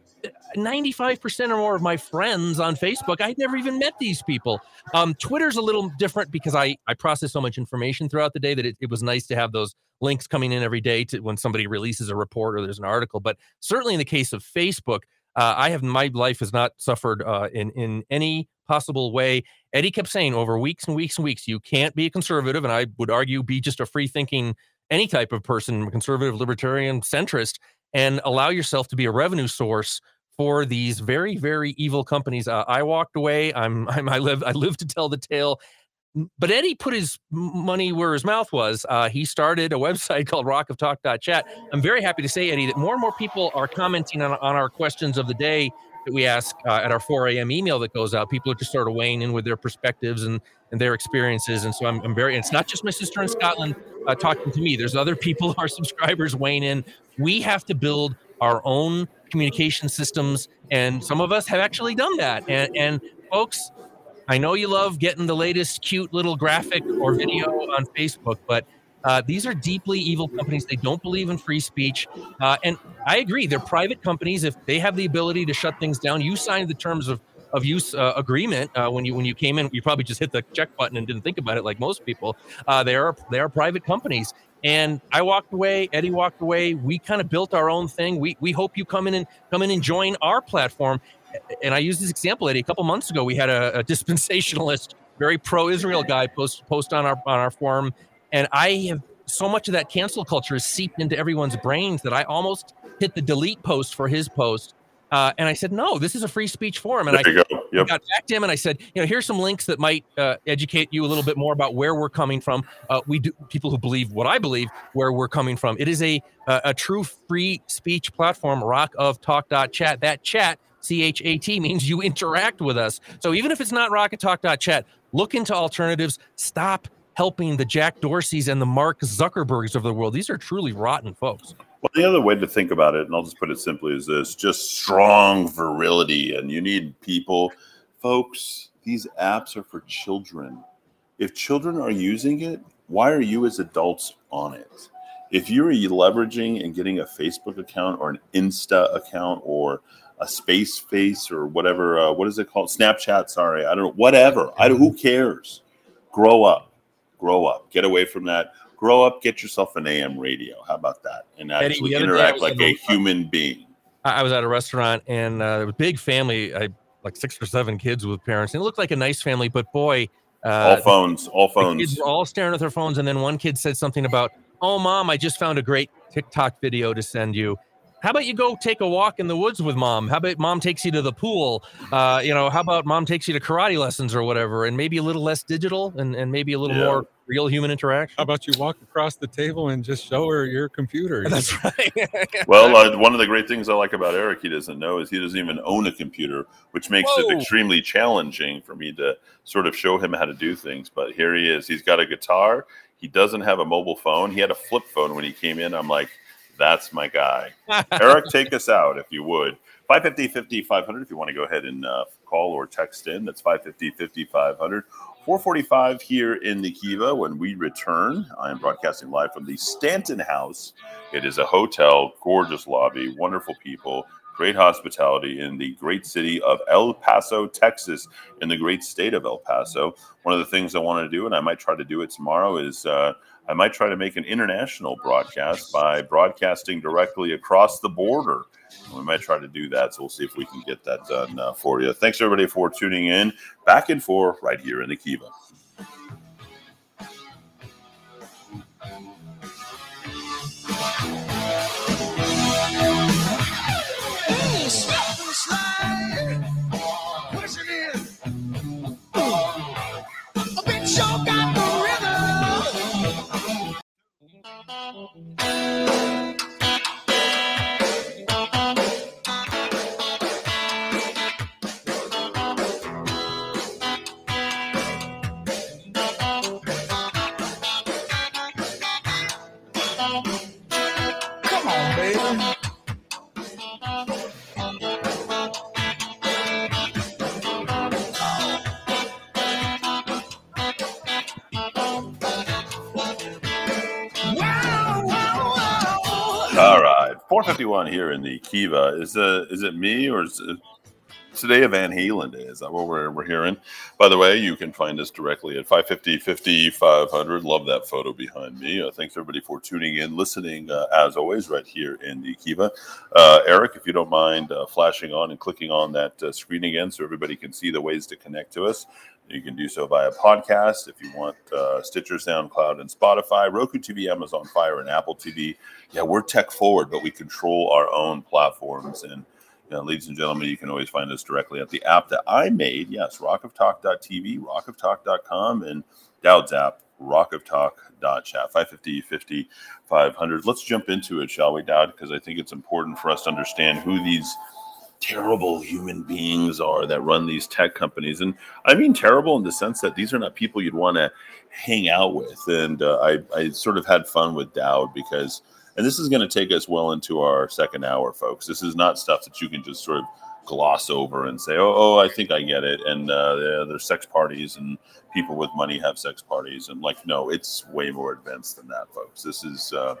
95% or more of my friends on Facebook, I'd never even met these people. Um, Twitter's a little different because I, I process so much information throughout the day that it, it was nice to have those links coming in every day to when somebody releases a report or there's an article. But certainly in the case of Facebook, uh, I have my life has not suffered uh, in in any possible way. Eddy kept saying over weeks and weeks and weeks, you can't be a conservative, and I would argue be just a free thinking, any type of person, conservative, libertarian, centrist, and allow yourself to be a revenue source for these very, very evil companies. Uh, I walked away. I'm, <laughs> I'm, I live, I live to tell the tale. But Eddy put his money where his mouth was. Uh, he started a <laughs> website called rockoftalk.chat. I'm very happy to say, Eddy, that more and more people are commenting on, on our questions of the day that we ask uh, at our 4 a.m. email that goes out. People are just sort of weighing in with their perspectives and, and their experiences. And so I'm, I'm very, it's not just my sister in Scotland uh, talking to me. There's other people, <laughs> our subscribers weighing in. We have to build our own communication systems. And some of us have actually done that. And, and folks, I know you love getting the latest cute little graphic or video on Facebook, but Uh, these are deeply evil companies. They don't believe in free speech. Uh, and I agree, they're private companies. If they have the ability to shut things down, you signed the terms of of use uh, agreement uh, when you when you came in. You probably just hit the check button and didn't think about it like most people. Uh, they are they are private companies, and I walked away. Eddy walked away. We kind of built our own thing. We we hope you come in and come in and join our platform. And I used this example, Eddy. A couple months ago, we had a, a <laughs> dispensationalist, very pro-Israel guy post post on our on our forum, and I have so much of that cancel culture is seeped into everyone's brains that I almost hit the delete post for his post uh, and I said, no, this is a free speech forum. And I yep. got back to him and I said, you know, here's some links that might uh, educate you a little bit more about where we're coming from. Uh, we do people who believe what I believe, where we're coming from. It is a a, a true free speech platform, rock of talk.chat. That chat, C H A T, means you interact with us. So even if it's not rock of talk.chat, look into alternatives. Stop helping the Jack Dorseys and the Mark Zuckerbergs of the world. These are truly rotten folks. Well, the other way to think about it, and I'll just put it simply, is this just strong virility. And you need people, folks, these apps are for children. If children are using it, why are you as adults on it? If you're leveraging and getting a Facebook account or an Insta account or a space face or whatever, uh, what is it called? Snapchat, sorry. I don't know. Whatever. I who cares? Grow up. Grow up. Get away from that grow up, get yourself an AM radio. How about that? And actually Eddy, interact like a human being. I was at a restaurant and uh, there was a big family, I, like six or seven kids with parents, and it looked like a nice family. But boy, uh, all phones, all phones. kids were all staring at their phones, and then one kid said something about, "Oh, mom, I just found a great TikTok video to send you." How about you go take a walk in the woods with mom? How about mom takes you to the pool? Uh, you know, how about mom takes you to karate lessons or whatever, and maybe a little less digital and, and maybe a little yeah. more real human interaction. How about you walk across the table and just show her your computer? <laughs> That's right. <laughs> well, uh, one of the great things I like about Eric, he doesn't know, is he doesn't even own a computer, which makes Whoa. it extremely challenging for me to sort of show him how to do things. But here he is. He's got a guitar. He doesn't have a mobile phone. He had a flip phone when he came in. I'm like, that's my guy. <laughs> Eric, take us out if you would. 550 50 500 if you want to go ahead and uh, call or text in. That's 550 50 500. 445 here in the Kiva. When we return, I am broadcasting live from the Stanton House. It is a hotel, gorgeous lobby, wonderful people, great hospitality in the great city of El Paso, Texas, in the great state of El Paso. One of the things I want to do, and I might try to do it tomorrow, is uh, I might try to make an international broadcast by broadcasting directly across the border. We might try to do that. So we'll see if we can get that done uh, for you. Thanks, everybody, for tuning in. Back and forth right here in the Kiva. Right, 451 here in the Kiva. Is uh, is it me or is it today a Van Halen day? Is that what we're, we're hearing? By the way, you can find us directly at 550 50 500. Love that photo behind me. Uh, thanks everybody for tuning in, listening uh, as always, right here in the Kiva. Uh, Eric, if you don't mind uh, flashing on and clicking on that uh, screen again so everybody can see the ways to connect to us. You can do so via podcast if you want uh, Stitcher, SoundCloud, and Spotify, Roku TV, Amazon Fire, and Apple TV. Yeah, we're tech forward, but we control our own platforms. And, you know, ladies and gentlemen, you can always find us directly at the app that I made. Yes, rockoftalk.tv, rockoftalk.com, and Dowd's app, rockoftalk.chat, 550 50 500. Let's jump into it, shall we, Dowd? Because I think it's important for us to understand who these – terrible human beings are that run these tech companies. And I mean terrible in the sense that these are not people you'd want to hang out with. And uh, I, I sort of had fun with Dowd because And this is going to take us well into our second hour, folks. This is not stuff that you can just sort of gloss over and say, "Oh, oh I think I get it." And uh, yeah, there's sex parties and people with money have sex parties, and like, no, it's way more advanced than that, folks. This is uh,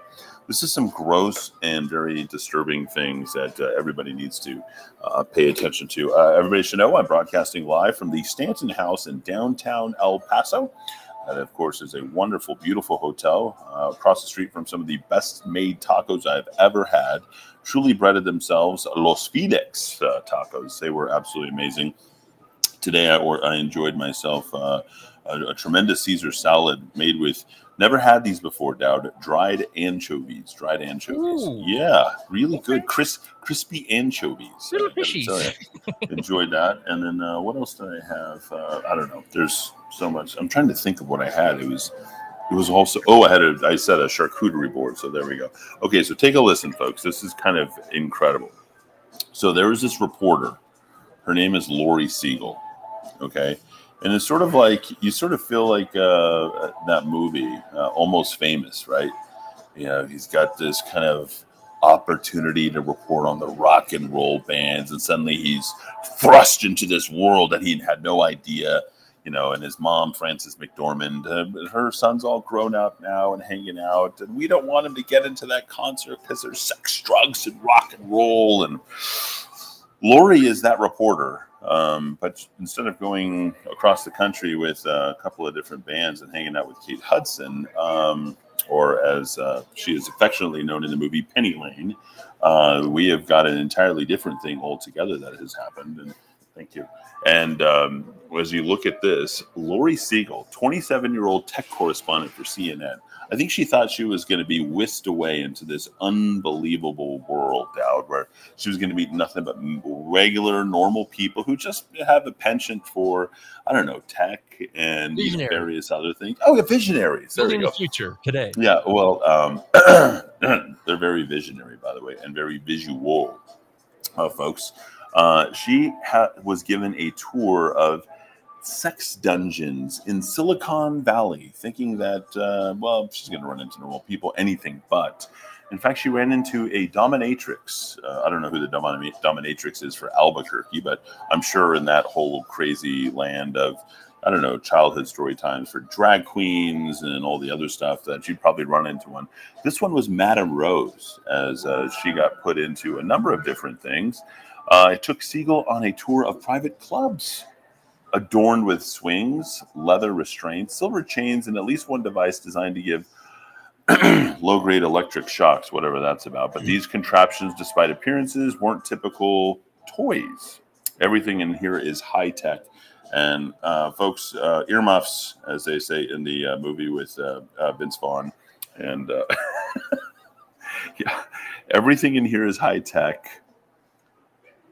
this is some gross and very disturbing things that uh, everybody needs to uh, pay attention to. Uh, everybody should know I'm broadcasting live from the Stanton House in downtown El Paso. That, of course, is a wonderful, beautiful hotel uh, across the street from some of the best made tacos I've ever had. Truly breaded themselves Los Fidex uh, tacos. They were absolutely amazing. Today, I, or, I enjoyed myself uh, a, a, tremendous Caesar salad made with never had these before, Dowd. Dried anchovies. Dried anchovies. Ooh. Yeah, really good. Cris- crispy anchovies. Little fishies. enjoyed that. And then uh, what else did I have? Uh, I don't know. There's so much. I'm trying to think of what I had. It was it was also oh I had a I said a charcuterie board. So there we go. Okay, so take a listen, folks. This is kind of incredible. So there was this reporter. Her name is Laurie Segall. Okay. And it's sort of like you sort of feel like uh, that movie, uh, Almost Famous, right? You know, he's got this kind of opportunity to report on the rock and roll bands, and suddenly he's thrust into this world that he had no idea you know, and his mom, Frances McDormand, uh, her son's all grown up now and hanging out, and we don't want him to get into that concert because there's sex, drugs, and rock and roll. And Laurie is that reporter, um, but instead of going across the country with a couple of different bands and hanging out with Kate Hudson, um, or as uh, she is affectionately known in the movie, Penny Lane, uh, we have got an entirely different thing altogether that has happened. And thank you. And um, as you look at this, Laurie Segall, 27 year old tech correspondent for CNN, I think she thought she was going to be whisked away into this unbelievable world, Dowd, where she was going to meet nothing but regular, normal people who just have a penchant for, I don't know, tech and various other things. Oh, yeah, visionaries. There Building we go. The future today. Yeah, well, um, <clears throat> they're very visionary, by the way, and very visual, uh, folks. Uh, she ha- was given a tour of sex dungeons in Silicon Valley, thinking that, uh, well, she's going to run into normal people, anything but. In fact, she ran into a dominatrix. Uh, I don't know who the dominatrix is for Albuquerque, but I'm sure in that whole crazy land of, I don't know, childhood story times for drag queens and all the other stuff that she'd probably run into one. This one was Madame Rose, as uh, she got put into a number of different things. Uh, it took Segall on a tour of private clubs adorned with swings, leather restraints, silver chains, and at least one device designed to give <clears throat> low grade electric shocks, whatever that's about. But these contraptions, despite appearances, weren't typical toys. Everything in here is high tech. And uh, folks, uh, earmuffs, as they say in the uh, movie with uh, uh, Vince Vaughn. And uh, <laughs> yeah, everything in here is high tech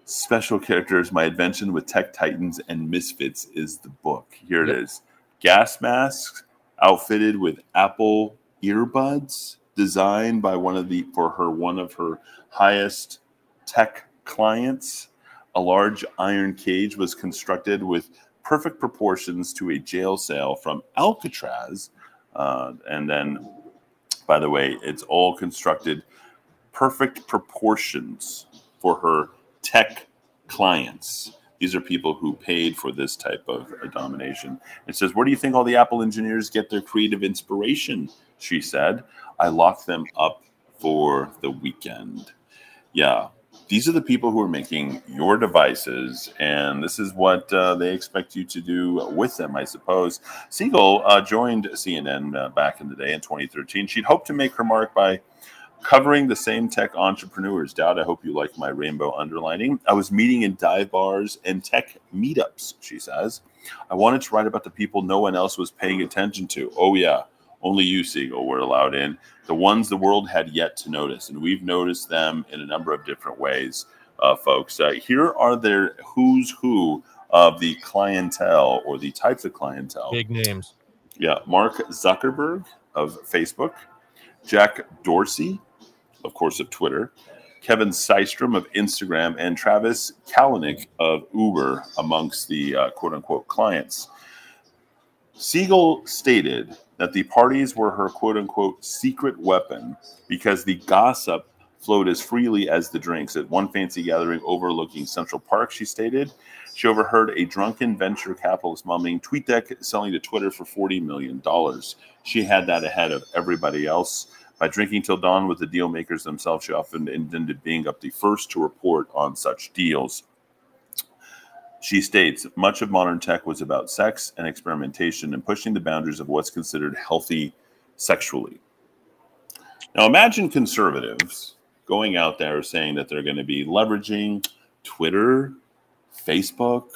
special characters, My Adventure with Tech Titans and Misfits is the book. Here it yep. is: Gas masks outfitted with Apple earbuds, designed by one of the for her one of her highest tech clients. A large iron cage was constructed with perfect proportions to a jail cell from Alcatraz. Uh, and then, by the way, it's all constructed perfect proportions for her tech clients. These are people who paid for this type of domination. It says, Where do you think all the Apple engineers get their creative inspiration? She said, I lock them up for the weekend. Yeah, these are the people who are making your devices, and this is what uh, they expect you to do with them, I suppose. Segall uh, joined CNN uh, back in the day in 2013. She'd hoped to make her mark by covering the same tech entrepreneurs. Dowd, I hope you like my rainbow underlining. I was meeting in dive bars and tech meetups, she says. I wanted to write about the people no one else was paying attention to. Oh, yeah, only you, Segall, were allowed in. The ones the world had yet to notice. And we've noticed them in a number of different ways, uh, folks. Uh, here are their who's who of the clientele or the types of clientele. Big names. Yeah. Mark Zuckerberg of Facebook, Jack Dorsey of course, of Twitter, Kevin Systrom of Instagram, and Travis Kalanick of Uber amongst the uh, quote unquote clients. Segall stated that the parties were her quote unquote secret weapon because the gossip flowed as freely as the drinks. At one fancy gathering overlooking Central Park, she stated, she overheard a drunken venture capitalist mumbling TweetDeck selling to Twitter for $40 million. She had that ahead of everybody else. By drinking till dawn with the deal makers themselves, she often ended being up the first to report on such deals. She states much of modern tech was about sex and experimentation and pushing the boundaries of what's considered healthy sexually. Now, imagine conservatives going out there saying that they're going to be leveraging Twitter, Facebook,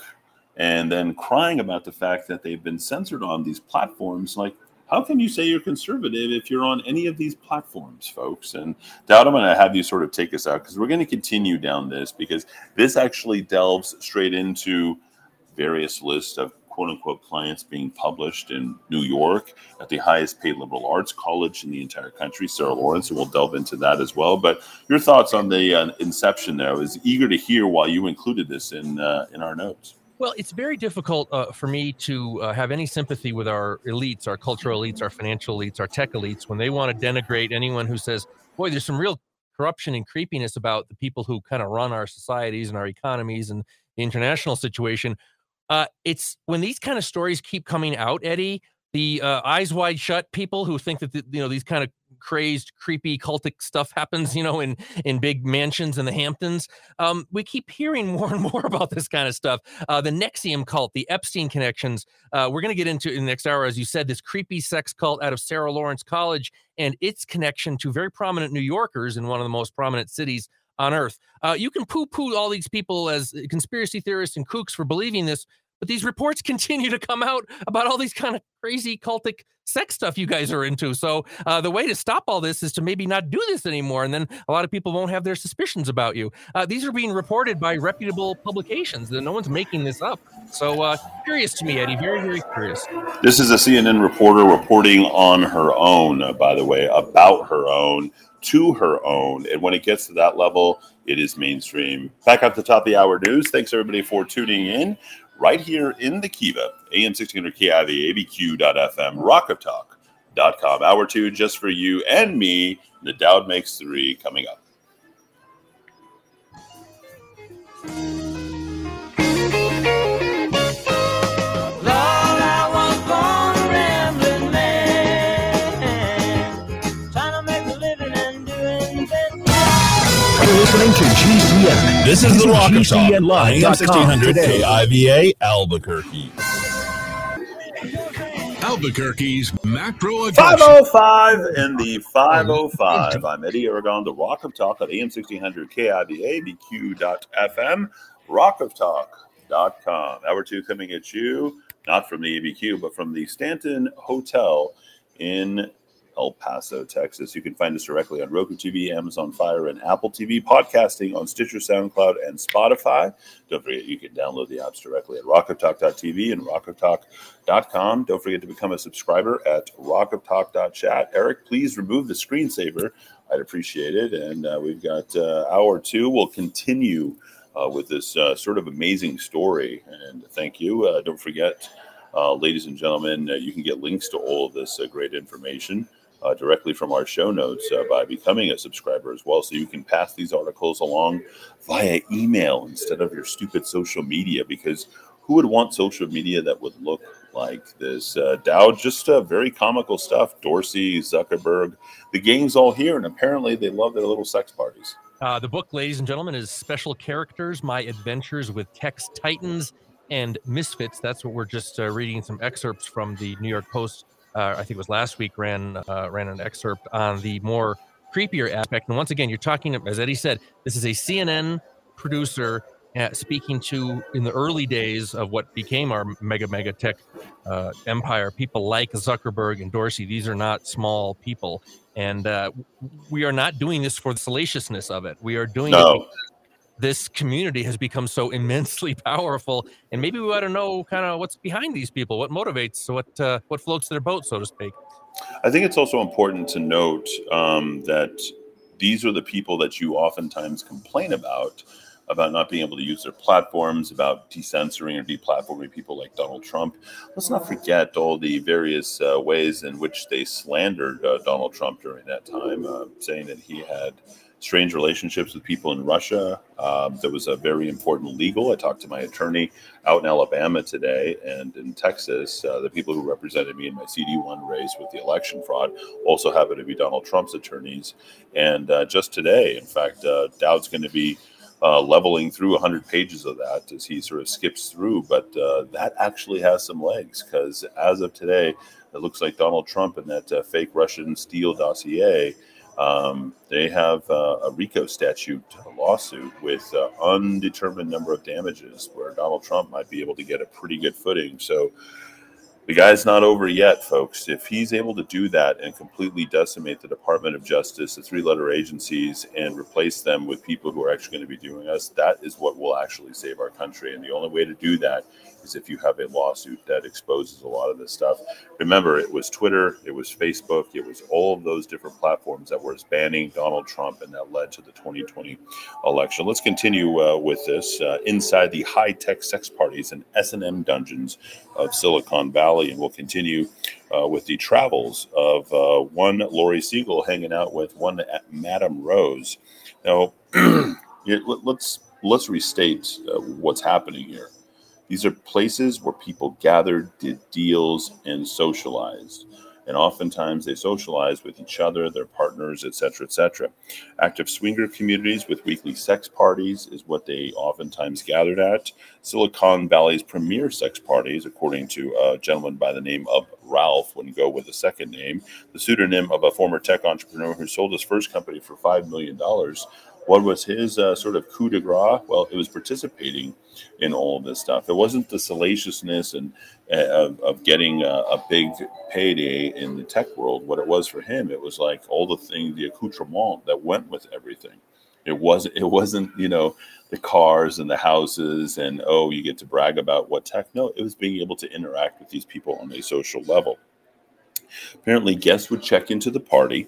and then crying about the fact that they've been censored on these platforms. Like, how can you say you're conservative if you're on any of these platforms, folks? And Dowd, I'm going to have you sort of take us out because we're going to continue down this because this actually delves straight into various lists of quote unquote clients being published in New York at the highest paid liberal arts college in the entire country, Sarah Lawrence, and we'll delve into that as well. But your thoughts on the uh, inception there? I was eager to hear why you included this in uh, in our notes. Well, it's very difficult uh, for me to uh, have any sympathy with our elites, our cultural elites, our financial elites, our tech elites, when they want to denigrate anyone who says, boy, there's some real corruption and creepiness about the people who kind of run our societies and our economies and the international situation. Uh, it's when these kind of stories keep coming out, Eddy, the uh, eyes wide shut people who think that the, you know these kind of crazed, creepy, cultic stuff happens, you know, in in big mansions in the Hamptons. Um, we keep hearing <laughs> more and more about this kind of stuff. Uh, the NXIVM cult, the Epstein connections. Uh, we're going to get into in the next hour, as you said, this creepy sex cult out of Sarah Lawrence College and its connection to very prominent New Yorkers in one of the most prominent cities on earth. Uh, you can poo poo all these people as conspiracy theorists and kooks for believing this, but these reports <laughs> continue to come out about all these kind of crazy cultic sex stuff you guys are into. So uh, the way to stop all this is to maybe not do this anymore, and then a lot of people won't have their suspicions about you. Uh, these are being reported by reputable publications. That No one's making this up. So uh, curious to me, Eddy. Very, very curious. This is a CNN reporter reporting on her own, uh, by the way, about her own, to her own. And when it gets to that level, it is mainstream. Back up the top of the hour news. Thanks everybody for tuning in right here in the Kiva, AM 1600 KIV, ABQ.FM, rockoftalk.com. Hour two just for you and me. The Dowd makes three coming up. Listening to GCN. This is the Rock of Talk. GCN Live. 1600 KIVA Albuquerque. Albuquerque's macro 505 and the 505. I'm Eddy Aragon, the Rock of Talk at AM 1600 KIVA, BQ.FM, rockoftalk.com. Hour two coming at you, not from the ABQ, but from the Stanton Hotel in El Paso, Texas. You can find us directly on Roku TV, Amazon Fire, and Apple TV, podcasting on Stitcher, SoundCloud, and Spotify. Don't forget you can download the apps directly at rockoftalk.tv and rockoftalk.com. Don't forget to become a subscriber at rockoftalk.chat. Eric, please remove the screensaver. I'd appreciate it. And uh, we've got uh, hour two. We'll continue uh, with this uh, sort of amazing story. And thank you. Uh, don't forget, uh, ladies and gentlemen, you can get links to all of this great information uh, directly from our show notes uh, by becoming a subscriber as well. So you can pass these articles along via email instead of your stupid social media because who would want social media that would look like this? Uh, Dowd, just uh, very comical stuff. Dorsey, Zuckerberg, the gang's all here, and apparently they love their little sex parties. Uh, the book, ladies and gentlemen, is Special Characters My Adventures with Tech Titans and Misfits. That's what we're just uh, reading some excerpts from the New York Post uh, I think it was last week, ran uh, ran an excerpt on the more creepier aspect. And once again, you're talking, as Eddy said, this is a CNN producer uh, speaking to in the early days of what became our mega mega tech uh, empire. People like Zuckerberg and Dorsey. These are not small people, and uh, we are not doing this for the salaciousness of it. We are doing no. it this community has become so immensely <laughs> powerful and maybe we ought to know kind of what's behind these people what motivates what uh, what floats their boat so to speak i think it's also important to note um, that these are the people that you oftentimes complain about about not being able to use their platforms, about decensoring or deplatforming people like Donald Trump. Let's not forget all the various uh, ways in which they slandered uh, Donald Trump during that time, uh, saying that he had strange relationships with people in Russia. Um, there was a very important legal. I talked to my attorney out in Alabama today and in Texas. Uh, the people who represented me in my CD1 race with the election fraud also happen to be Donald Trump's attorneys. And uh, just today, in fact, uh, Dowd's going to be uh, leveling through 100 pages of that as he sort of skips through. But uh, that actually has some legs because as of today, it looks like Donald Trump and that uh, fake Russian Steele dossier um, they have uh, a RICO statute lawsuit with uh, undetermined number of damages where Donald Trump might be able to get a pretty good footing. So the guy's not over yet, folks. If he's able to do that and completely decimate the Department of Justice, the three letter agencies, and replace them with people who are actually going to be doing us, that is what will actually save our country. And the only way to do that is if you have a lawsuit that exposes a lot of this stuff. Remember, it was Twitter, it was Facebook, it was all of those different platforms that were banning Donald Trump, and that led to the 2020 election. Let's continue uh, with this uh, inside the high tech sex parties and S and M dungeons of Silicon Valley, and we'll continue uh, with the travels of uh, one Laurie Segall hanging out with one Madame Rose. Now, <clears throat> let's let's restate uh, what's happening here. These are places where people gathered, did deals, and socialized. And oftentimes they socialize with each other, their partners, etc., etc. Active swinger communities with weekly sex parties is what they oftentimes gathered at. Silicon Valley's premier sex parties, according to a gentleman by the name of Ralph, wouldn't go with a second name, the pseudonym of a former tech entrepreneur who sold his first company for $5 million what was his uh, sort of coup de grace? Well, it was participating in all of this stuff. It wasn't the salaciousness and uh, of, of, getting a, a, big payday in the tech world. What it was for him, it was like all the things, the accoutrement that went with everything. It wasn't. It wasn't. You know, the cars and the houses and oh, you get to brag about what tech. No, it was being able to interact with these people on a social level. Apparently, guests would check into the party.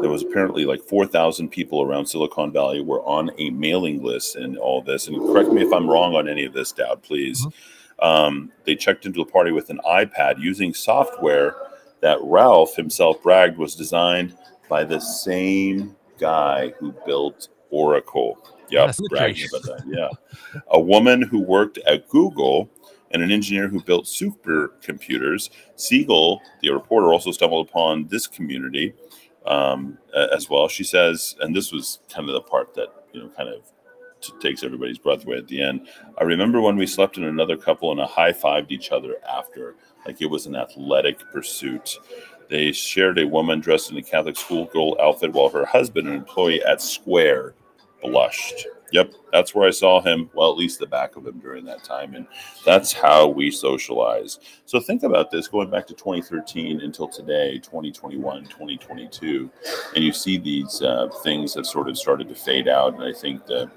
There was apparently like 4,000 people around Silicon Valley were on a mailing list and all this. And correct me if I'm wrong on any of this, Dowd, please. Mm-hmm. Um, they checked into the party with an iPad using software that Ralph himself bragged was designed by the same guy who built Oracle. Yep, bragging about that. Yeah. a woman who worked at Google and an engineer who built supercomputers. Segall, the reporter, also stumbled upon this community um, as well. She says, and this was kind of the part that you know kind of t- takes everybody's breath away at the end. I remember when we slept in another couple and a high fived each other after, like it was an athletic pursuit. They shared a woman dressed in a Catholic schoolgirl outfit while her husband, an employee at Square, blushed. Yep, that's where I saw him. Well, at least the back of him during that time. And that's how we socialize. So think about this going back to 2013 until today, 2021, 2022. And you see these uh, things have sort of started to fade out. And I think the,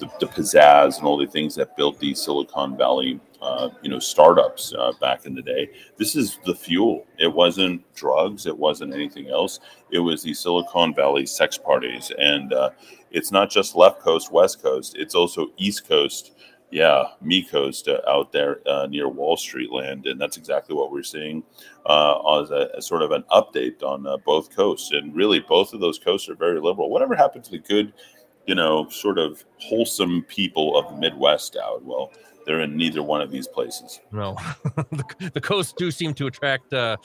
the, the pizzazz and all the things that built these Silicon Valley uh, you know startups uh, back in the day. This is the fuel. It wasn't drugs. It wasn't anything else. It was the Silicon Valley sex parties, and uh, it's not just left coast, west coast. It's also east coast. Yeah, me coast uh, out there uh, near Wall Street land, and that's exactly what we're seeing as a, as, sort of an update on both coasts. And really, both of those coasts are very liberal. Whatever happened to the good, you know, sort of wholesome people of the Midwest out? Well, they're in neither one of these places. No, <laughs> the, the coasts do seem to attract uh,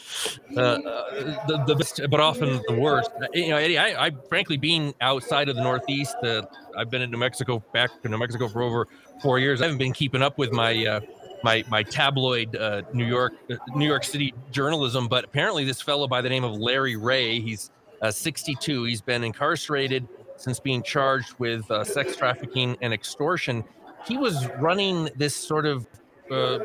uh, uh, the, the best, but often the worst. Uh, you know, Eddy, I, I frankly being outside of the Northeast, uh, I've been in New Mexico, back to New Mexico for over four years. I haven't been keeping up with my uh, my my tabloid uh, New York uh, New York City journalism, but apparently this fellow by the name of Larry Ray, he's uh, 62. He's been incarcerated since being charged with sex trafficking and extortion he was running this sort of uh,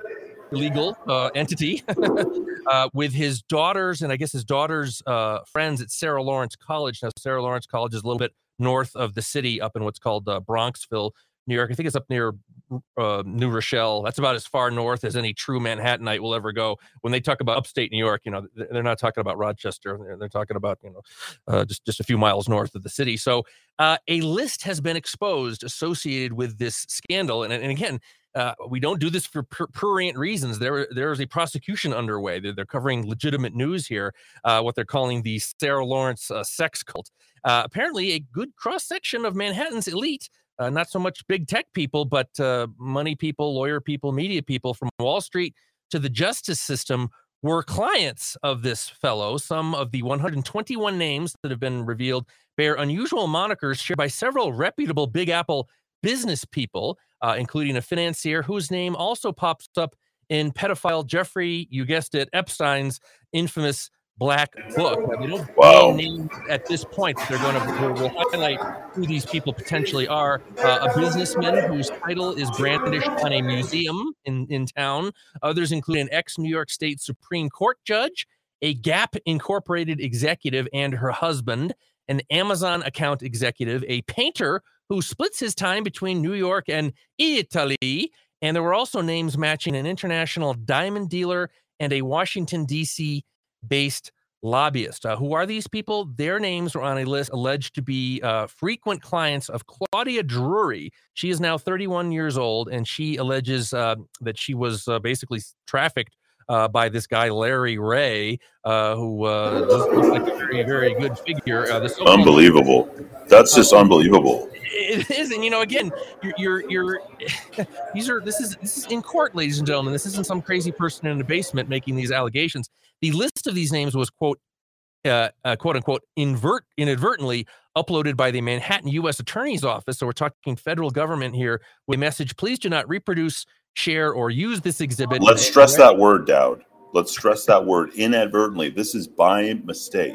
illegal uh, entity <laughs> uh, with his daughters and I guess his daughter's uh, friends at Sarah Lawrence College. Now, Sarah Lawrence College is a little bit north of the city, up in what's called uh, Bronxville, New York. I think it's up near uh, New Rochelle. That's about as far north as any true Manhattanite will ever go. When they talk about upstate New York, you know, they're not talking about Rochester. They're, they're talking about you know, uh, just just a few miles north of the city. So uh, a list has been exposed associated with this scandal, and, and again. Uh, we don't do this for prurient reasons. There, there is a prosecution underway. They're, they're covering legitimate news here. Uh, what they're calling the Sarah Lawrence uh, sex cult. apparently, a good cross section of Manhattan's elite uh, not so much big tech people, but uh, money people, lawyer people, media people from Wall Street to the justice system were clients of this fellow. Some of the 121 names that have been revealed bear unusual monikers shared by several reputable Big Apple business people, uh, including a financier whose name also pops up in pedophile Jeffrey, you guessed it, Epstein's infamous black book. We don't wow. name at this point. They're going to we'll highlight who these people potentially are. Uh, a businessman whose title is brandished on a museum in, in town. Others include an ex New York State Supreme Court judge, a Gap Incorporated executive and her husband, an Amazon account executive, a painter who splits his time between New York and Italy. And there were also names matching an international diamond dealer and a Washington, D.C based lobbyist. Uh, who are these people? Their names were on a list alleged to be uh, frequent clients of Claudia Drury. She is now 31 years old, and she alleges uh, that she was uh, basically trafficked. Uh, by this guy Larry Ray, uh, who looks like a very, very good figure. unbelievable! That's just unbelievable it is, and you know, again, you're, you're, you're <laughs> these are this is this is in court, ladies and gentlemen. This isn't some crazy person in the basement making these allegations. The list of these names was quote, uh, uh, quote unquote, invert inadvertently uploaded by the Manhattan U.S. Attorney's Office. So we're talking federal government here. With a message: Please do not reproduce, share, or use this exhibit. Let's stress that word, Dowd. Let's stress that word inadvertently. This is by mistake.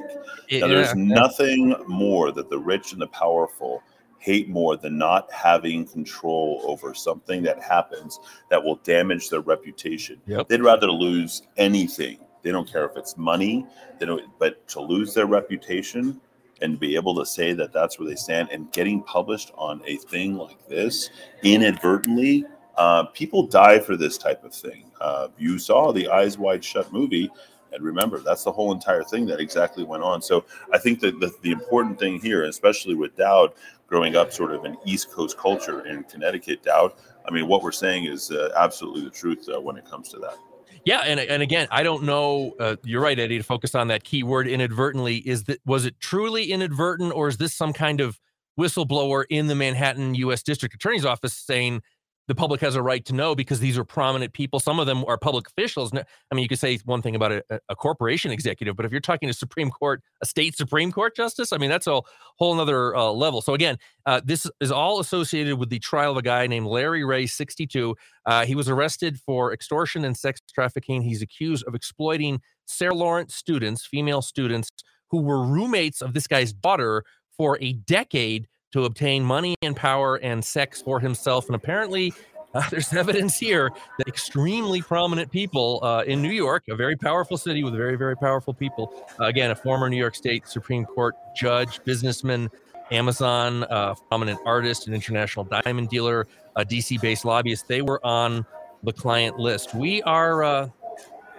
Now, there's yeah, nothing more that the rich and the powerful hate more than not having control over something that happens that will damage their reputation. Yep. They'd rather lose anything. They don't care if it's money. They don't, but to lose their reputation and be able to say that that's where they stand and getting published on a thing like this inadvertently, uh, people die for this type of thing. Uh, you saw the Eyes Wide Shut movie. And remember, that's the whole entire thing that exactly went on. So I think that the, the important thing here, especially with Dowd, growing up sort of an East Coast culture in Connecticut, Dowd. I mean, what we're saying is uh, absolutely the truth uh, when it comes to that. Yeah, and and again, I don't know. Uh, you're right, Eddy. To focus on that key word inadvertently, is that was it truly inadvertent, or is this some kind of whistleblower in the Manhattan U.S. District Attorney's Office saying the public has a right to know because these are prominent people. Some of them are public officials. I mean, you could say one thing about a, a corporation executive, but if you're talking to Supreme Court, a state Supreme Court justice, I mean, that's a whole other uh, level. So again, uh, this is all associated with the trial of a guy named Larry Ray, 62. Uh, he was arrested for extortion and sex trafficking. He's accused of exploiting Sarah Lawrence students, female students, who were roommates of this guy's daughter for a decade to obtain money and power and sex for himself. And apparently, <laughs> uh, there's evidence here that extremely prominent people uh, in New York, a very powerful city with very, very powerful people, uh, again, a former New York State Supreme Court judge, businessman, Amazon, uh, prominent artist, an international diamond dealer, a DC based lobbyist, they were on the client list. We are uh,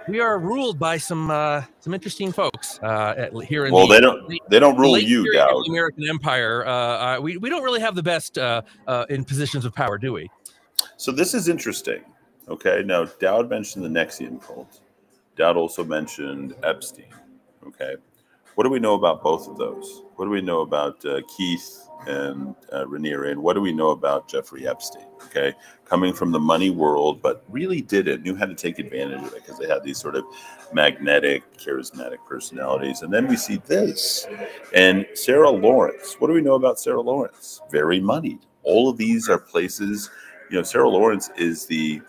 we are ruled by some uh, some interesting folks uh, at, here in well, the, they don't they don't rule you, Dowd. The American Empire. Uh, uh, we we don't really have the best uh, uh, in positions of power, do we? So this is interesting. Okay, now Dowd mentioned the NXIVM cult. Dowd also mentioned Epstein. Okay, what do we know about both of those? What do we know about Keith and uh, and what do we know about Jeffrey Epstein? Okay, coming from the money world, but really didn't knew how to take advantage of it because they had these sort of magnetic, charismatic personalities. And then we see this, and Sarah Lawrence. What do we know about Sarah Lawrence? Very moneyed. All of these are places. You know, Sarah Lawrence is the.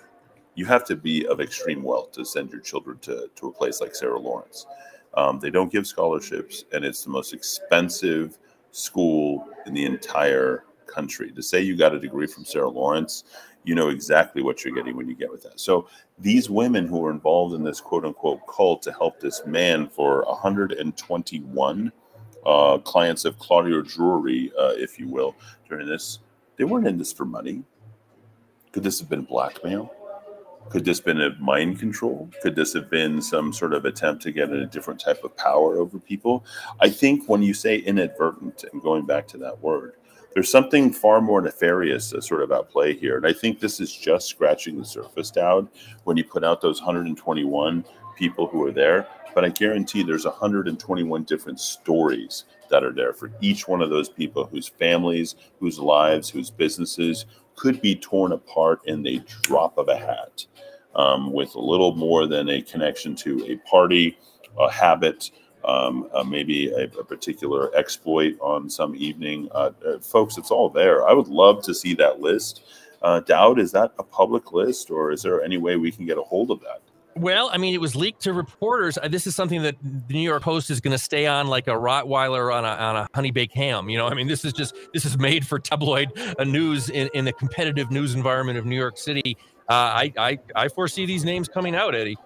You have to be of extreme wealth to send your children to, to a place like Sarah Lawrence. Um, they don't give scholarships, and it's the most expensive school in the entire country. To say you got a degree from Sarah Lawrence, you know exactly what you're getting when you get with that. So these women who were involved in this quote unquote cult to help this man for 121 uh, clients of Claudia Drury, uh, if you will, during this, they weren't in this for money. Could this have been blackmail? Could this have been a mind control? Could this have been some sort of attempt to get a different type of power over people? I think when you say inadvertent, and going back to that word, there's something far more nefarious uh, sort of at play here. And I think this is just scratching the surface down when you put out those 121 people who are there. But I guarantee there's 121 different stories that are there for each one of those people whose families, whose lives, whose businesses could be torn apart in the drop of a hat um, with a little more than a connection to a party, a habit, um, uh, maybe a, a, particular exploit on some evening. Uh, uh, folks, it's all there. I would love to see that list. Uh, Dowd, is that a public list or is there any way we can get a hold of that? Well, I mean, it was leaked to reporters. Uh, this is something that the New York Post is going to stay on like a Rottweiler on a, on a honey baked ham. You know, I mean, this is just this is made for tabloid uh, news in, in the competitive news environment of New York City. Uh, I, I I foresee these names coming out, Eddy.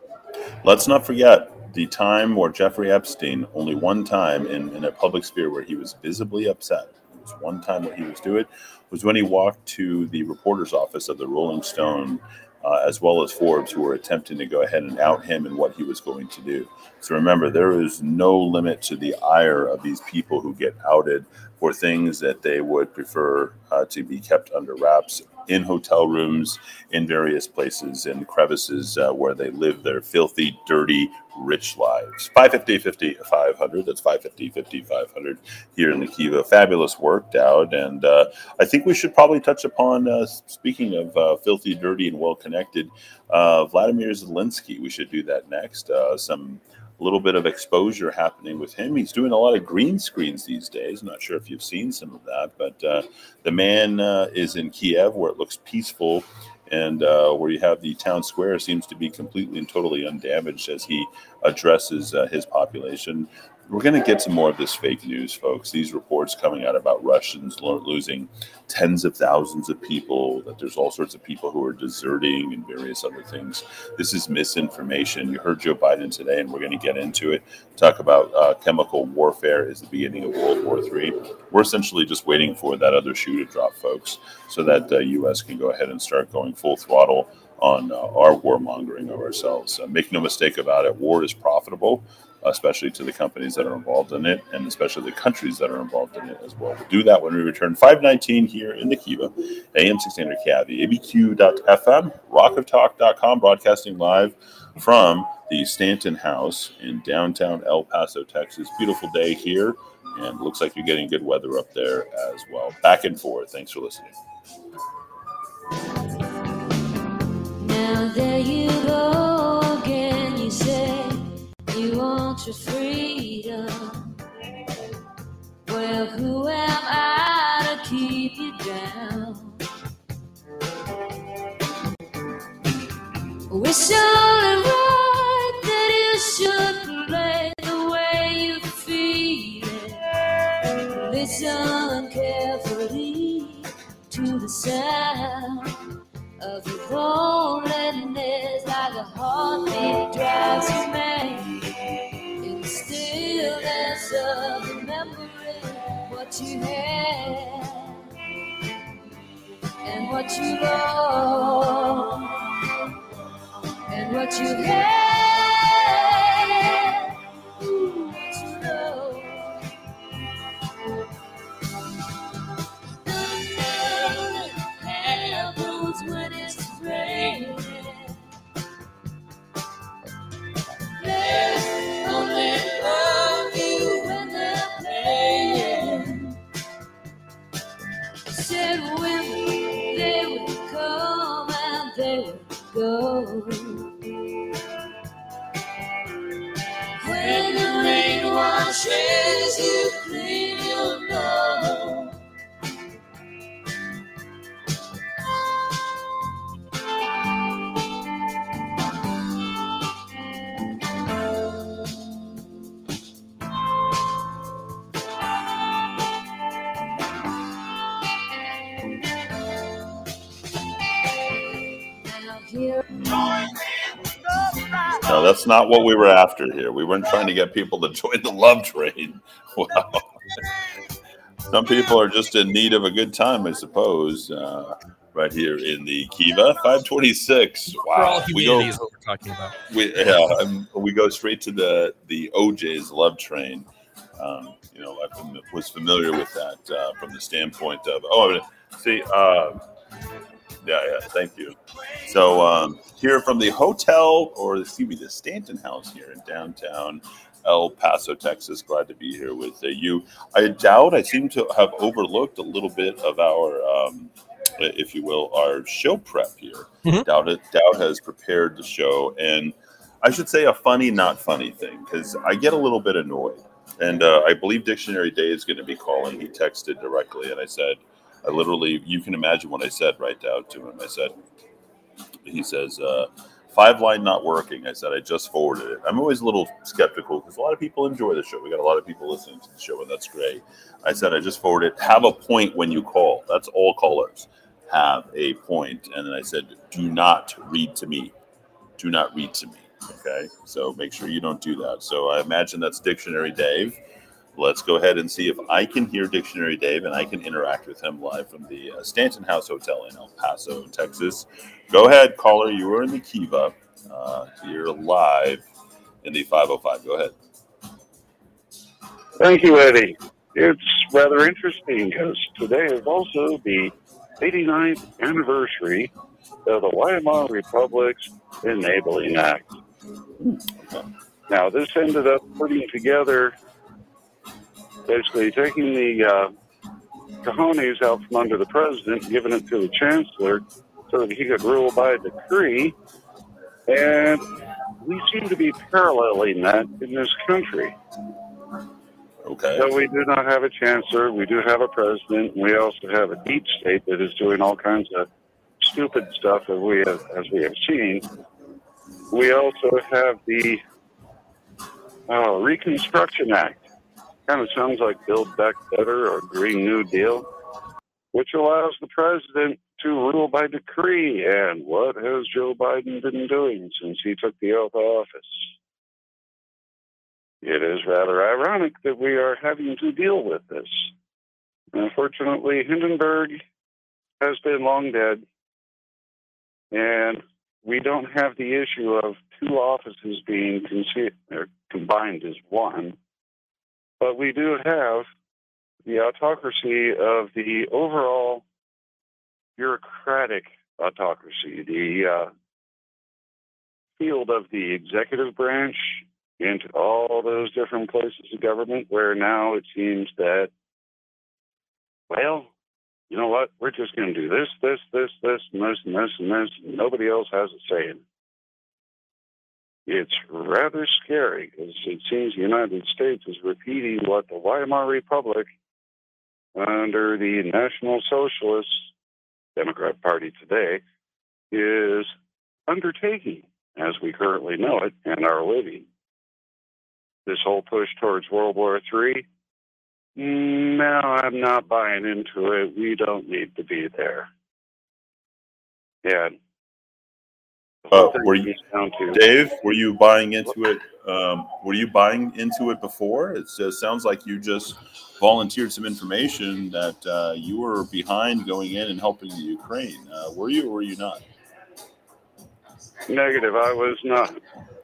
Let's not forget the time where Jeffrey Epstein, only one time in, in a public sphere where he was visibly upset. It was one time where he was do it was when he walked to the reporter's office of the Rolling Stone uh, as well as Forbes, who were attempting to go ahead and out him and what he was going to do. So remember, there is no limit to the ire of these people who get outed for things that they would prefer uh, to be kept under wraps in hotel rooms, in various places, in crevices uh, where they live their filthy, dirty, rich lives. 550 50 500. That's 550 50 500 here in the Kiva. Fabulous work, Dowd. And uh, I think we should probably touch upon, uh, speaking of uh, filthy, dirty, and well connected, uh, Vladimir Zelensky. We should do that next. Uh, some little bit of exposure happening with him. He's doing a lot of green screens these days. I'm not sure if you've seen some of that, but uh, the man uh, is in Kiev where it looks peaceful and uh, where you have the town square seems to be completely and totally undamaged as he addresses uh, his population we're going to get some more of this fake news, folks. These reports coming out about Russians losing tens of thousands of people, that there's all sorts of people who are deserting and various other things. This is misinformation. You heard Joe Biden today, and we're going to get into it. Talk about uh, chemical warfare is the beginning of World War III. We're essentially just waiting for that other shoe to drop, folks, so that the U.S. can go ahead and start going full throttle on uh, our warmongering of ourselves. Uh, make no mistake about it, war is profitable especially to the companies that are involved in it, and especially the countries that are involved in it as well. We'll do that when we return 519 here in the Kiva, AM 1600 KIV, abq.fm, rockoftalk.com, broadcasting live from the Stanton House in downtown El Paso, Texas. Beautiful day here, and looks like you're getting good weather up there as well. Back and forth. Thanks for listening. Now there you go you want your freedom. Well, who am I to keep you down? It's only right that you should play the way you feel it. Listen carefully to the sound of your loneliness like a heartbeat drives you mad stillness of remembering what you had and what you lost and what you had. That's not what we were after here. We weren't trying to get people to join the love train. <laughs> Wow. Some people are just in need of a good time, I suppose. Uh, right here in the Kiva 526. Wow, all humanity is what we're talking about. we yeah, um, we go straight to the the O'Jays Love Train. Um, you know, I was familiar with that uh, from the standpoint of oh, see, uh, yeah, yeah, thank you. So um, here from the hotel, or excuse me, the Stanton House here in downtown El Paso, Texas. Glad to be here with uh, you. I doubt I seem to have overlooked a little bit of our. Um, if you will, our show prep here. Mhm. Doubt it. Dowd has prepared the show, and I should say a funny, not funny thing because I get a little bit annoyed. And uh, I believe Dictionary Dave is going to be calling. He texted directly, and I said, I literally, you can imagine what I said right down to him. I said, he says, uh, five line not working. I said, I just forwarded it. I'm always a little skeptical because a lot of people enjoy the show. We got a lot of people listening to the show, and that's great. I said, I just forwarded it. Have a point when you call. That's all callers have a point. And then I said, do not read to me. Do not read to me. Okay. So make sure you don't do that. So I imagine that's Dictionary Dave. Let's go ahead and see if I can hear Dictionary Dave and I can interact with him live from the uh, Stanton House Hotel in El Paso, Texas. Go ahead, caller. You are in the Kiva. Uh, you're live in the 505. Go ahead. Thank you, Eddy. It's rather interesting because today is also the 89th anniversary of the Weimar Republic's Enabling Act. Now, this ended up putting together, basically taking the uh, cojones out from under the president, giving it to the chancellor so that he could rule by decree. And we seem to be paralleling that in this country. Okay. So we do not have a chancellor. We do have a president. We also have a deep state that is doing all kinds of stupid stuff as we have, as we have seen. We also have the uh, Reconstruction Act. Kind of sounds like Build Back Better or Green New Deal, which allows the president to rule by decree. And what has Joe Biden been doing since he took the oath of office? It is rather ironic that we are having to deal with this. Unfortunately, Hindenburg has been long dead, and we don't have the issue of two offices being combined as one, but we do have the autocracy of the overall bureaucratic autocracy, the uh, field of the executive branch into all those different places of government where now it seems that, well, you know what, we're just going to do this, this, this, this, and this, and this, and this, and nobody else has a say in it. It's rather scary because it seems the United States is repeating what the Weimar Republic under the National Socialist Democrat Party today is undertaking as we currently know it and are living this whole push towards World War III. No, I'm not buying into it. We don't need to be there. Yeah. Uh, were you- down to Dave, were you buying into it? Um, were you buying into it before? It just sounds like you just volunteered some information that uh, you were behind going in and helping the Ukraine. Uh, were you or were you not? negative. I was not.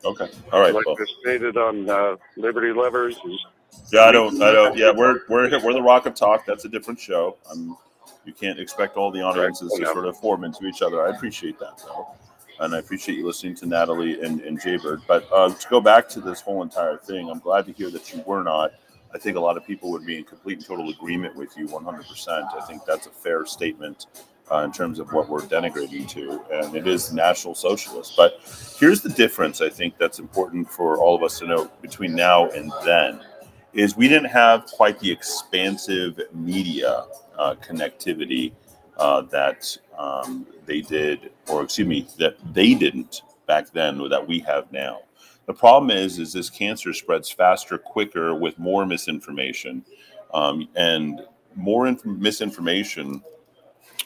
Okay. All right. like Well, I stated on uh, Liberty Levers, yeah, I don't. I don't. Yeah, we're we're we're the Rock of Talk. That's a different show. I'm, you can't expect all the audiences to sort of form into each other. I appreciate that though, and I appreciate you listening to Natalie and, and Jaybird. But uh, to go back to this whole entire thing, I'm glad to hear that you were not. I think a lot of people would be in complete and total agreement with you 100%. I think that's a fair statement uh, in terms of what we're denigrating to, and it is National Socialist. But here's the difference I think that's important for all of us to know between now and then is we didn't have quite the expansive media uh, connectivity uh, that um, they did, or excuse me, that they didn't back then, or that we have now. The problem is, is this cancer spreads faster, quicker, with more misinformation, um, and more inf- misinformation.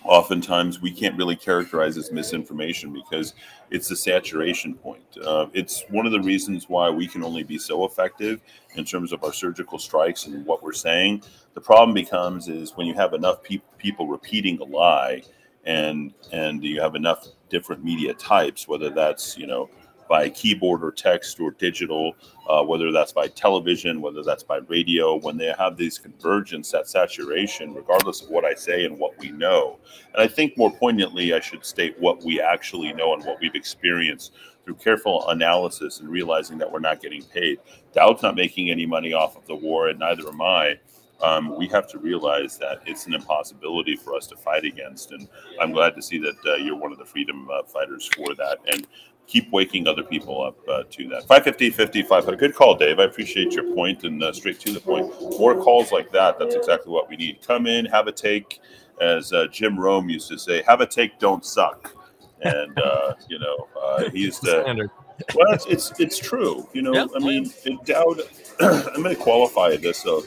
Oftentimes, we can't really characterize as misinformation because it's the saturation point. Uh, it's one of the reasons why we can only be so effective in terms of our surgical strikes and what we're saying. The problem becomes is when you have enough pe- people repeating a lie and and you have enough different media types, whether that's you know by keyboard or text or digital, uh, whether that's by television, whether that's by radio, when they have these convergence, that saturation, regardless of what I say and what we know. And I think more poignantly, I should state what we actually know and what we've experienced through careful analysis and realizing that we're not getting paid. Dowd's not making any money off of the war, and neither am I. Um, we have to realize that it's an impossibility for us to fight against. And I'm glad to see that uh, you're one of the freedom uh, fighters for that. And keep waking other people up uh, to that. 550, 55. A good call, Dave. I appreciate your point and uh, straight to the point. More calls like that. That's exactly what we need. Come in, have a take. As uh, Jim Rome used to say, have a take, don't suck. And, uh, you know, uh, he's the. Well, it's, it's, it's true. You know, yep. I mean, Dowd, <clears throat> I'm going to qualify this a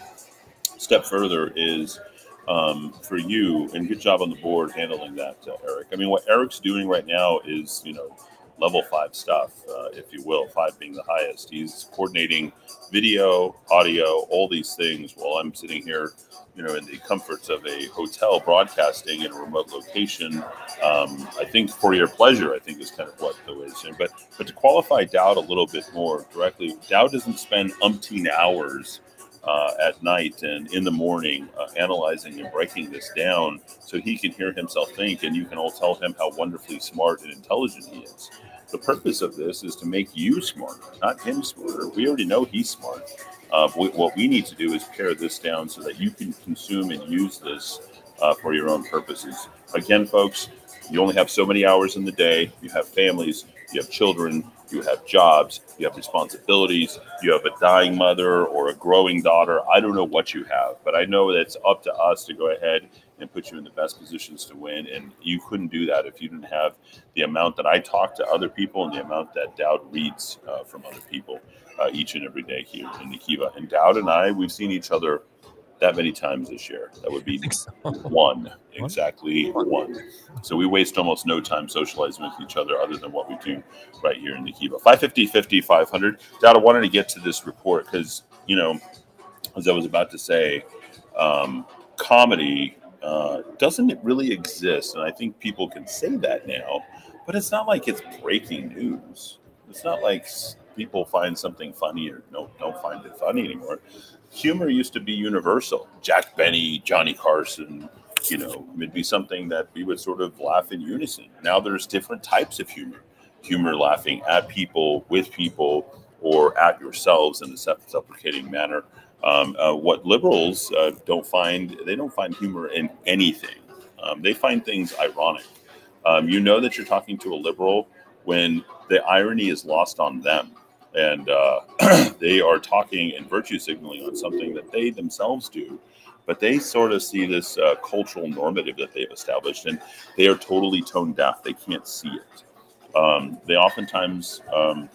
step further is um, for you, and good job on the board handling that, uh, Eric. I mean, what Eric's doing right now is, you know, level five stuff, uh, if you will, five being the highest. He's coordinating video, audio, all these things while I'm sitting here, you know, in the comforts of a hotel broadcasting in a remote location. Um, I think for your pleasure, I think is kind of what the way is saying. But but to qualify Dowd a little bit more directly, Dowd doesn't spend umpteen hours uh, at night and in the morning, uh, analyzing and breaking this down so he can hear himself think, and you can all tell him how wonderfully smart and intelligent he is. The purpose of this is to make you smarter, not him smarter. We already know he's smart. Uh, what we need to do is pare this down so that you can consume and use this uh, for your own purposes. Again, folks, you only have so many hours in the day. You have families, you have children, you have jobs, you have responsibilities, you have a dying mother or a growing daughter. I don't know what you have, but I know that it's up to us to go ahead and put you in the best positions to win. And you couldn't do that if you didn't have the amount that I talk to other people and the amount that Dowd reads uh, from other people uh, each and every day here in Nikiva. And Dowd and I, we've seen each other that many times this year. That would be so. <laughs> one, exactly one. So we waste almost no time socializing with each other other than what we do right here in Nikiva. 550, 50, 500. Dowd, I wanted to get to this report because, you know, as I was about to say, um, comedy uh, doesn't it really exist? And I think people can say that now, but it's not like it's breaking news. It's not like people find something funny or don't, don't find it funny anymore. Humor used to be universal. Jack Benny, Johnny Carson, you know, it'd be something that we would sort of laugh in unison. Now there's different types of humor. Humor laughing at people, with people, or at yourselves in a self-deprecating manner. Um, uh, what liberals uh, don't find, they don't find humor in anything. Um, they find things ironic. Um, you know that you're talking to a liberal when the irony is lost on them. And uh, <clears throat> they are talking and virtue signaling on something that they themselves do, but they sort of see this uh, cultural normative that they've established, and they are totally tone deaf. They can't see it. Um, they oftentimes, um,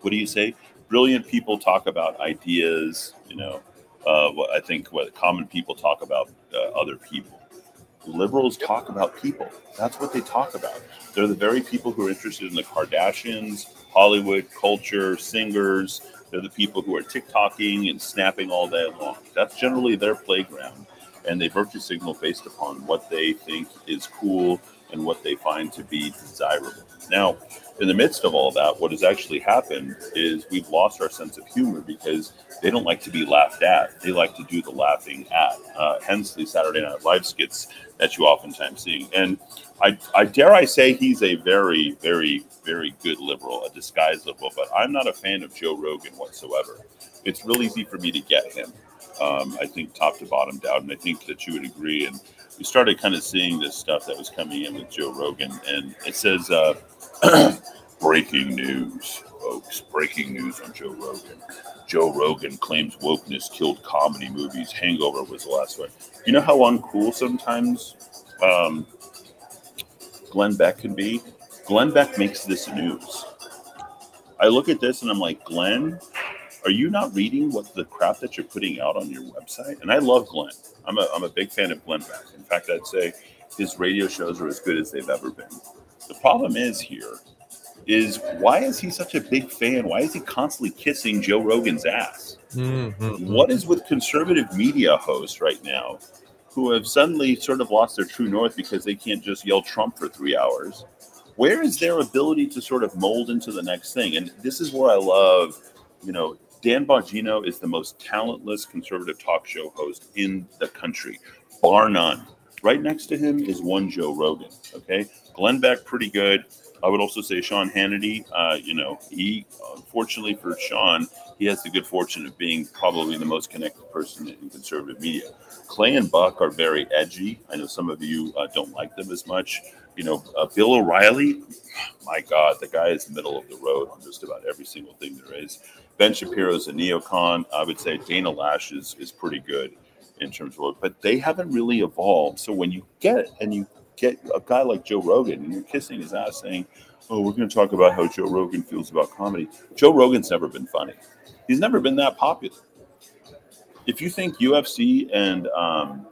what do you say? Brilliant people talk about ideas. You know, uh, what I think what common people talk about uh, other people. Liberals talk about people. That's what they talk about. They're the very people who are interested in the Kardashians, Hollywood, culture, singers. They're the people who are TikToking and snapping all day long. That's generally their playground. And they virtue signal based upon what they think is cool and what they find to be desirable. Now, in the midst of all that, what has actually happened is we've lost our sense of humor because they don't like to be laughed at. They like to do the laughing at. Uh, hence the Saturday Night Live skits that you oftentimes see. And I, I dare I say he's a very, very, very good liberal, a disguised liberal, but I'm not a fan of Joe Rogan whatsoever. It's real easy for me to get him. Um, I think top to bottom down, and I think that you would agree. And we started kind of seeing this stuff that was coming in with Joe Rogan, and it says uh, <clears throat> breaking news, folks. Breaking news on Joe Rogan. Joe Rogan claims wokeness killed comedy movies. Hangover was the last one. You know how uncool sometimes um, Glenn Beck can be? Glenn Beck makes this news. I look at this and I'm like, Glenn, are you not reading what the crap that you're putting out on your website? And I love Glenn. I'm a, I'm a big fan of Glenn Beck. In fact, I'd say his radio shows are as good as they've ever been. The problem is here is why is he such a big fan? Why is he constantly kissing Joe Rogan's ass? Mm-hmm. What is with conservative media hosts right now who have suddenly sort of lost their true north because they can't just yell Trump for three hours. Where is their ability to sort of mold into the next thing? And this is where I love, you know, Dan Bongino is the most talentless conservative talk show host in the country, bar none. Right next to him is one Joe Rogan. Okay, Glenn Beck, pretty good. I would also say Sean Hannity. Uh, you know, he unfortunately for Sean, he has the good fortune of being probably the most connected person in conservative media. Clay and Buck are very edgy. I know some of you uh, don't like them as much. You know, uh, Bill O'Reilly, my God, the guy is the middle of the road on just about every single thing there is. Ben Shapiro's a neocon. I would say Dana Loesch is, is pretty good in terms of, but they haven't really evolved. So when you get and you get a guy like Joe Rogan and you're kissing his ass saying, "Oh, we're going to talk about how Joe Rogan feels about comedy." Joe Rogan's never been funny. He's never been that popular. If you think UFC and um,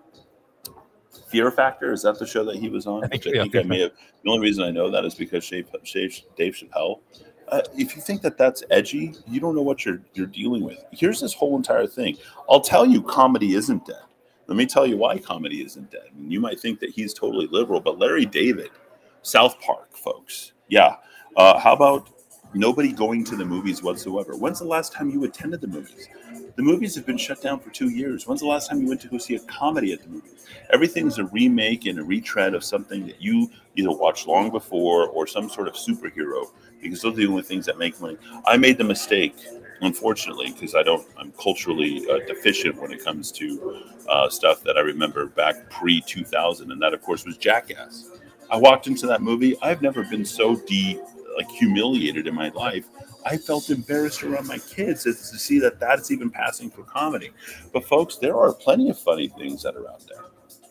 Fear Factor is that the show that he was on? I think, I, think I may have. The only reason I know that is because Dave Chappelle. Uh, if you think that that's edgy, you don't know what you're you're dealing with. Here's this whole entire thing. I'll tell you, comedy isn't dead. Let me tell you why comedy isn't dead. And you might think that he's totally liberal, but Larry David, South Park, folks. Yeah. Uh, how about nobody going to the movies whatsoever? When's the last time you attended the movies? The movies have been shut down for two years. When's the last time you went to go see a comedy at the movies? Everything's a remake and a retread of something that you either watched long before or some sort of superhero because those are the only things that make money. I made the mistake unfortunately, because I don't, I'm culturally uh, deficient when it comes to uh, stuff that I remember back pre 2000, and that of course was Jackass. I walked into that movie. I've never been so de like humiliated in my life. I felt embarrassed around my kids to, to see that that's even passing for comedy. But folks, there are plenty of funny things that are out there.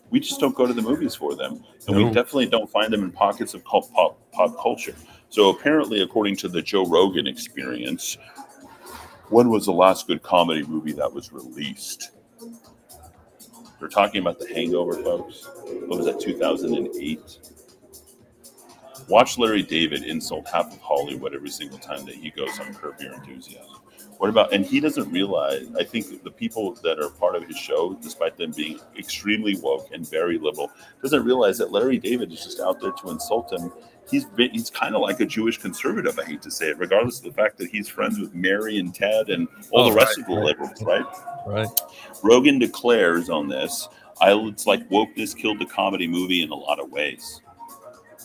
We just don't go to the movies for them, and no. we definitely don't find them in pockets of pop, pop, pop culture. So apparently, according to the Joe Rogan experience, when was the last good comedy movie that was released? We're talking about The Hangover, folks. What was that, 2008? Watch Larry David insult half of Hollywood every single time that he goes on Curb Your Enthusiasm. What about, and he doesn't realize, I think the people that are part of his show, despite them being extremely woke and very liberal, doesn't realize that Larry David is just out there to insult him. He's he's kind of like a Jewish conservative, I hate to say it, regardless of the fact that he's friends with Mary and Ted and all oh, the rest right, of the liberals, right? Right. Rogan declares on this, I, it's like wokeness killed the comedy movie in a lot of ways.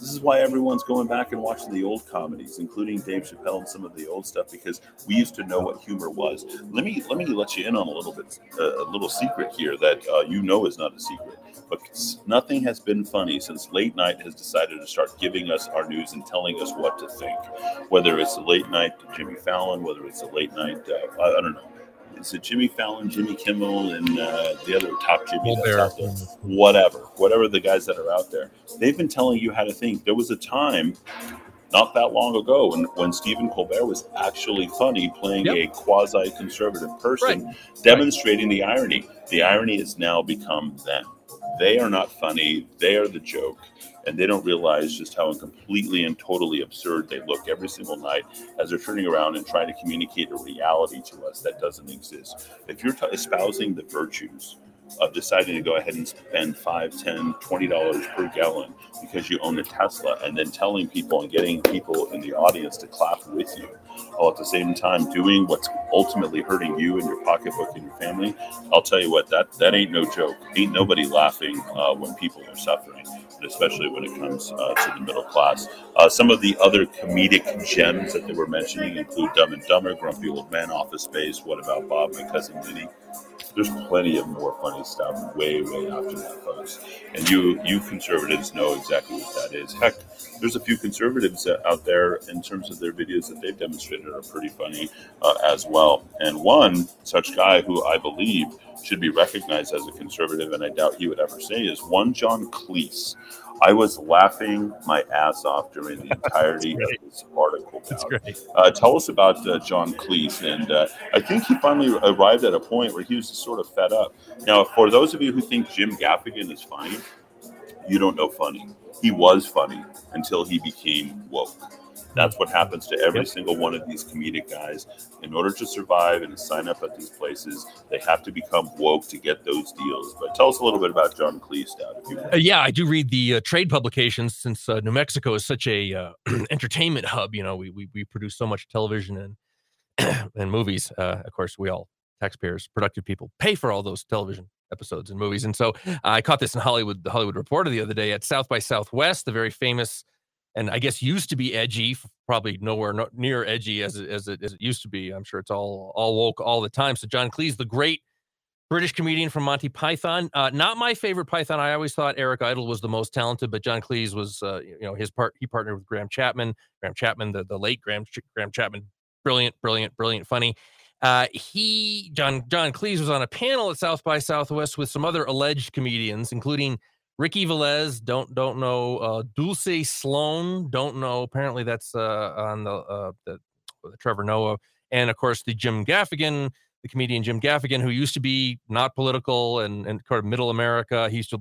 This is why everyone's going back and watching the old comedies, including Dave Chappelle and some of the old stuff, because we used to know what humor was. Let me let me let you in on a little bit, uh, a little secret here that uh, you know is not a secret. But nothing has been funny since late night has decided to start giving us our news and telling us what to think. Whether it's late night Jimmy Fallon, whether it's a late night, uh, I, I don't know is it Jimmy Fallon, Jimmy Kimmel, and uh, the other top Jimmy that's out there? Whatever, whatever the guys that are out there, they've been telling you how to think. There was a time not that long ago when, when Stephen Colbert was actually funny, playing yep. a quasi conservative person, right. demonstrating right. the irony. The irony has now become them. They are not funny, they are the joke and they don't realize just how completely and totally absurd they look every single night as they're turning around and trying to communicate a reality to us that doesn't exist. If you're t- espousing the virtues of deciding to go ahead and spend five, ten, twenty dollars per gallon because you own a Tesla, and then telling people and getting people in the audience to clap with you, while at the same time doing what's ultimately hurting you and your pocketbook and your family. I'll tell you what, that that ain't no joke. Ain't nobody laughing uh, when people are suffering especially when it comes uh, to the middle class. Uh, some of the other comedic gems that they were mentioning include Dumb and Dumber, Grumpy Old Man, Office Space, What About Bob, My Cousin Vinny. There's plenty of more funny stuff way, way after that, folks. And you, you conservatives know exactly what that is. Heck, there's a few conservatives out there in terms of their videos that they've demonstrated are pretty funny uh, as well. And one such guy who I believe should be recognized as a conservative, and I doubt he would ever say, is one John Cleese. I was laughing my ass off during the <laughs> entirety of this article. That's great. Uh, tell us about uh, John Cleese, and uh, I think he finally arrived at a point where he was just sort of fed up. Now, for those of you who think Jim Gaffigan is funny, you don't know funny. He was funny until he became woke. That's what happens to every single one of these comedic guys. In order to survive and to sign up at these places, they have to become woke to get those deals. But tell us a little bit about John Cleese, uh, yeah, I do read the uh, trade publications since uh, New Mexico is such a uh, <clears throat> entertainment hub. You know, we, we, we produce so much television and <clears throat> and movies. Uh, of course, we all taxpayers, productive people, pay for all those television episodes and movies. And so I caught this in Hollywood, the Hollywood Reporter the other day at South by Southwest, the very famous and I guess used to be edgy, probably nowhere no, near edgy as it, as it as it used to be. I'm sure it's all all woke all the time. So John Cleese, the great British comedian from Monty Python, uh, not my favorite Python. I always thought Eric Idle was the most talented, but John Cleese was, uh, you know, his part. He partnered with Graham Chapman. Graham Chapman, the the late Graham Graham Chapman, brilliant, brilliant, brilliant, funny. Uh, he John John Cleese was on a panel at South by Southwest with some other alleged comedians, including Ricky Velez, don't don't know. Uh, Dulce Sloan, don't know. Apparently, that's uh, on the, uh, the, the Trevor Noah, and of course the Jim Gaffigan, the comedian Jim Gaffigan, who used to be not political and and kind of middle America. He used to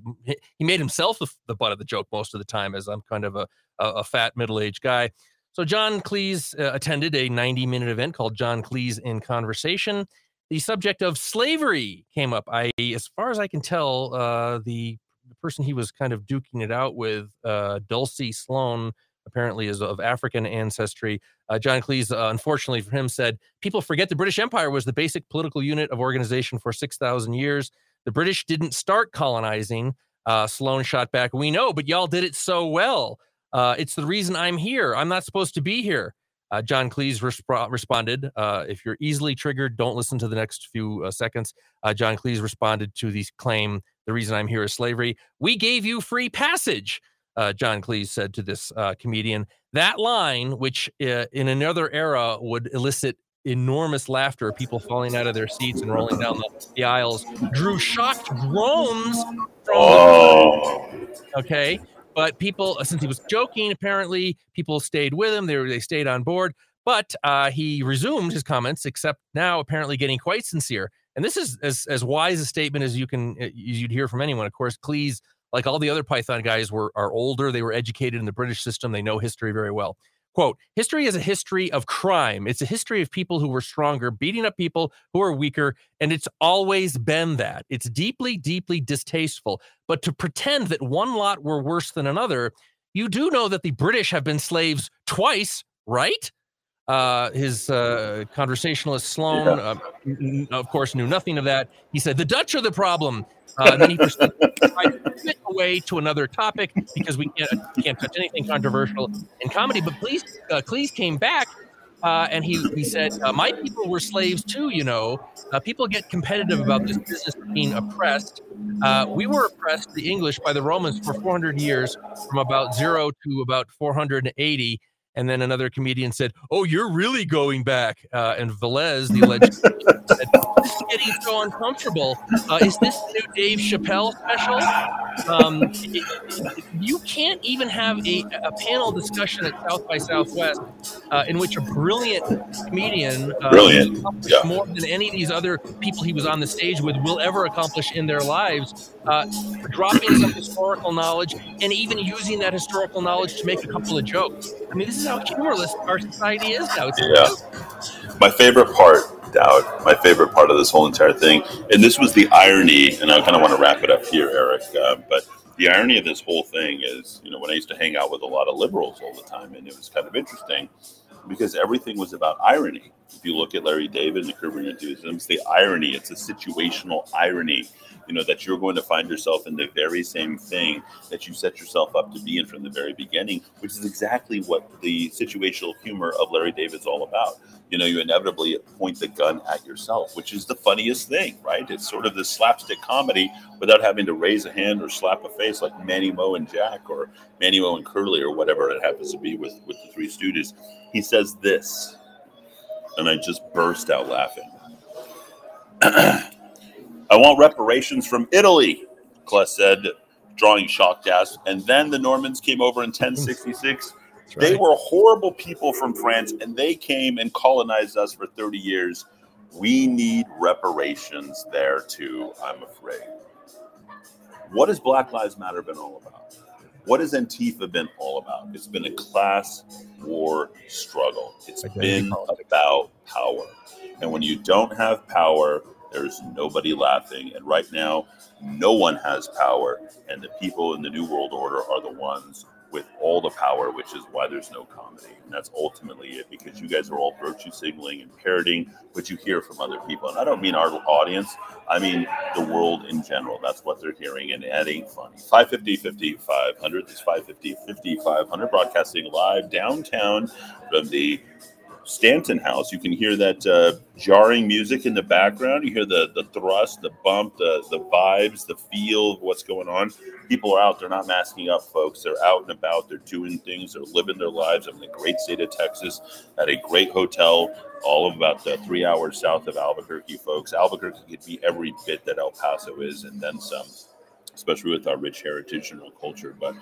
he made himself the, the butt of the joke most of the time, as I'm kind of a a, a fat middle aged guy. So John Cleese uh, attended a 90 minute event called John Cleese in Conversation. The subject of slavery came up. I, as far as I can tell, uh, the the person he was kind of duking it out with, uh, Dulce Sloan, apparently is of African ancestry. Uh, John Cleese, uh, unfortunately for him, said people forget the British Empire was the basic political unit of organization for 6,000 years. The British didn't start colonizing. Uh, Sloan shot back, We know, but y'all did it so well. Uh, it's the reason I'm here. I'm not supposed to be here. Uh, John Cleese resp- responded, uh, if you're easily triggered, don't listen to the next few uh, seconds. Uh, John Cleese responded to the claim, the reason I'm here is slavery. We gave you free passage, uh, John Cleese said to this uh, comedian. That line, which in another era would elicit enormous laughter, people falling out of their seats and rolling down the, the aisles, drew shocked groans from oh. Okay. But people, uh, since he was joking, apparently people stayed with him. They they stayed on board. But uh, he resumed his comments, except now apparently getting quite sincere. And this is as as wise a statement as you can uh, you'd hear from anyone. Of course, Cleese, like all the other Python guys, were are older. They were educated in the British system. They know history very well. Quote, history is a history of crime. It's a history of people who were stronger, beating up people who are weaker. And it's always been that. It's deeply, deeply distasteful. But to pretend that one lot were worse than another, you do know that the British have been slaves twice, right? Uh, his uh, conversationalist Sloan, uh, of course, knew nothing of that. He said, The Dutch are the problem. Uh, then he proceeded to pivot away to another topic because we can't, can't touch anything controversial in comedy. But Cleese, uh, Cleese came back uh, and he, he said, uh, My people were slaves too, you know. Uh, people get competitive about this business being oppressed. Uh, we were oppressed, the English, by the Romans for 400 years, from about zero to about 480. And then another comedian said, "Oh, you're really going back." Uh, and Velez, the <laughs> alleged, said, "This is getting so uncomfortable. Uh, is this the new Dave Chappelle special?" Um, it, you can't even have a, a, panel discussion at South by Southwest uh, in which a brilliant comedian, uh, brilliant, yeah. more than any of these other people he was on the stage with will ever accomplish in their lives, uh, dropping some historical knowledge and even using that historical knowledge to make a couple of jokes. I mean, this is how humorless our society is now. Yeah. My favorite part, Dowd, my favorite part of this whole entire thing, and this was the irony, and I kind of want to wrap it up here, Eric, uh, but the irony of this whole thing is, you know, when I used to hang out with a lot of liberals all the time, and it was kind of interesting because everything was about irony. If you look at Larry David and the Curb Enthusiasm, it's the irony. It's a situational irony you know that you're going to find yourself in the very same thing that you set yourself up to be in from the very beginning which is exactly what the situational humor of larry david's all about. You know you inevitably point the gun at yourself which is the funniest thing right? It's sort of this slapstick comedy without having to raise a hand or slap a face like manny moe and jack or manny moe and curly or whatever it happens to be with with the three stooges. He says this and i just burst out laughing <clears throat> I want reparations from Italy, Cleese said, drawing shock gasps. And then the Normans came over in <laughs> 1066. Right. They were horrible people from France, and they came and colonized us for 30 years. We need reparations there too, I'm afraid. What has Black Lives Matter been all about? what has Antifa been all about? It's been a class war struggle. It's Identity been politics. about power. And when you don't have power, there's nobody laughing. And right now, no one has power. And the people in the New World Order are the ones with all the power, which is why there's no comedy. And that's ultimately it, because you guys are all virtue signaling and parroting what you hear from other people. And I don't mean our audience, I mean the world in general. That's what they're hearing, and that ain't funny. 550 50 500. This 550 50 500, broadcasting live downtown from the Stanton House. You can hear that uh, jarring music in the background. You hear the the thrust, the bump, the the vibes, the feel of what's going on. People are out. They're not masking up, folks. They're out and about. They're doing things. They're living their lives. I'm in the great state of Texas at a great hotel, all of about three hours south of Albuquerque, folks. Albuquerque could be every bit that El Paso is, and then some, especially with our rich heritage and our culture. But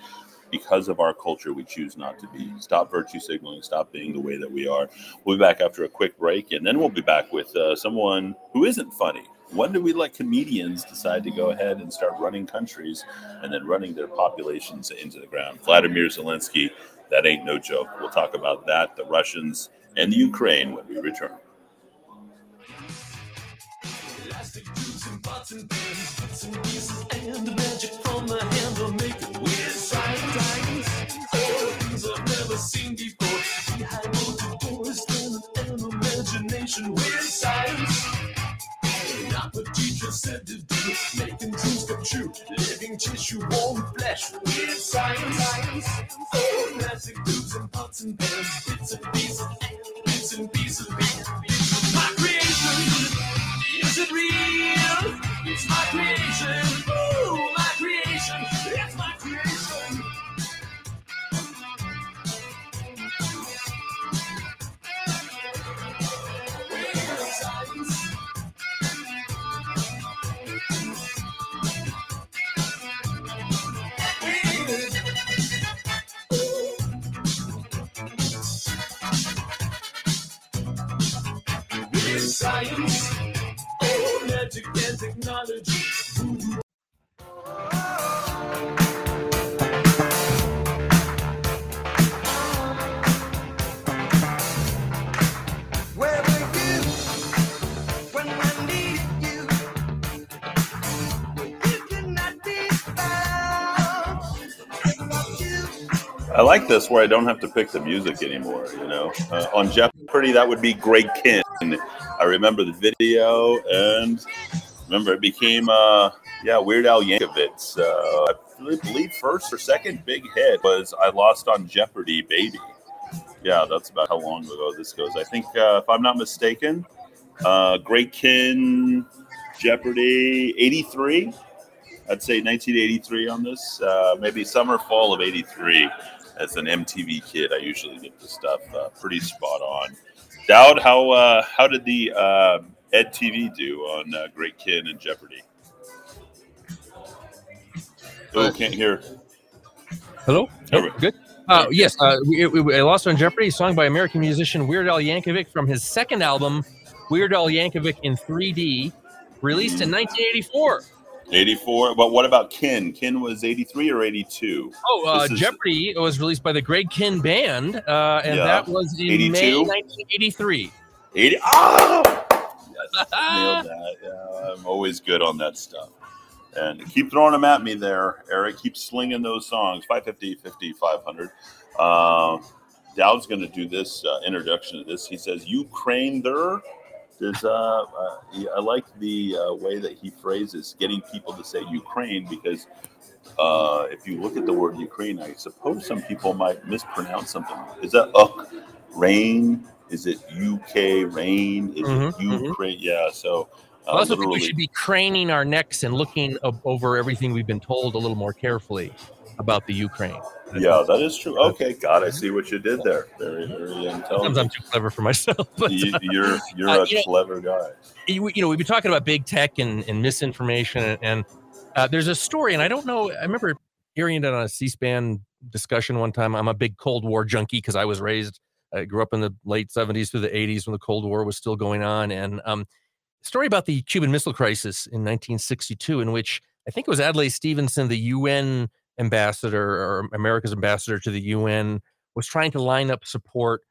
because of our culture, we choose not to be. Stop virtue signaling. Stop being the way that we are. We'll be back after a quick break, and then we'll be back with uh, someone who isn't funny. When do we let comedians decide to go ahead and start running countries and then running their populations into the ground? Vladimir Zelensky, that ain't no joke. We'll talk about that, the Russians, and the Ukraine when we return. Pieces, and magic from imagination. Weird signs. Not the teacher said to do, making dreams come true. Living tissue, warm flesh, weird science. Oh, plastic tubes and pots and pans, bits and pieces, bits and pieces, bits and pieces. My creation. Is it real? It's my creation. Ooh, found. Without you, I like this where I don't have to pick the music anymore. You know, uh, on Jeopardy that would be Greg Kihn. I remember the video, and remember it became uh, yeah Weird Al Yankovic. Uh, I believe first or second big hit was "I Lost on Jeopardy, Baby." Yeah, that's about how long ago this goes. I think uh, if I'm not mistaken, uh, Greg Kihn, Jeopardy '83. I'd say 1983 on this, uh, maybe summer fall of '83. As an MTV kid, I usually get this stuff uh, pretty spot on. Dowd, how uh, how did the uh, Ed TV do on uh, Great Kid and Jeopardy? Oh, can't hear. Hello? There Good. Uh, yes, uh, we, we, we- Lost on Jeopardy, song by American musician Weird Al Yankovic from his second album, Weird Al Yankovic in 3D, released in 1984. 84. But what about Kihn? Kihn was 83 or 82? Oh, uh, is- Jeopardy was released by the Greg Kihn Band, uh, and Yeah. that was in 82? May 1983. 80. Oh! Yes, <laughs> nailed that. Yeah, I'm always good on that stuff. And keep throwing them at me there, Eric. Keep slinging those songs. 550, 50, 500. Uh, Dowd's going to do this uh, introduction to this. He says, Ukraine there. There's, uh, uh, I like the uh, way that he phrases getting people to say Ukraine because uh, if you look at the word Ukraine, I suppose some people might mispronounce something. Is that Uk rain? Is it UK rain? Is Mhm, it mhm. Ukraine? Yeah. So uh, I also think we should be craning our necks and looking over everything we've been told a little more carefully about the Ukraine. Yeah, that is true. Okay, <laughs> God, I see what you did there. Very, very Sometimes. I'm too clever for myself. <laughs> But, You, you're you're Uh, a you know- clever guy. you you know, we've been talking about big tech and, and misinformation, and, and uh, there's a story, and I don't know. I remember hearing it on a C-SPAN discussion one time. I'm a big Cold War junkie because I was raised, I grew up in the late 70s through the 80s when the Cold War was still going on, and um, story about the Cuban Missile Crisis in 1962, in which I think it was Adlai Stevenson, the UN ambassador or America's ambassador to the UN was trying to line up support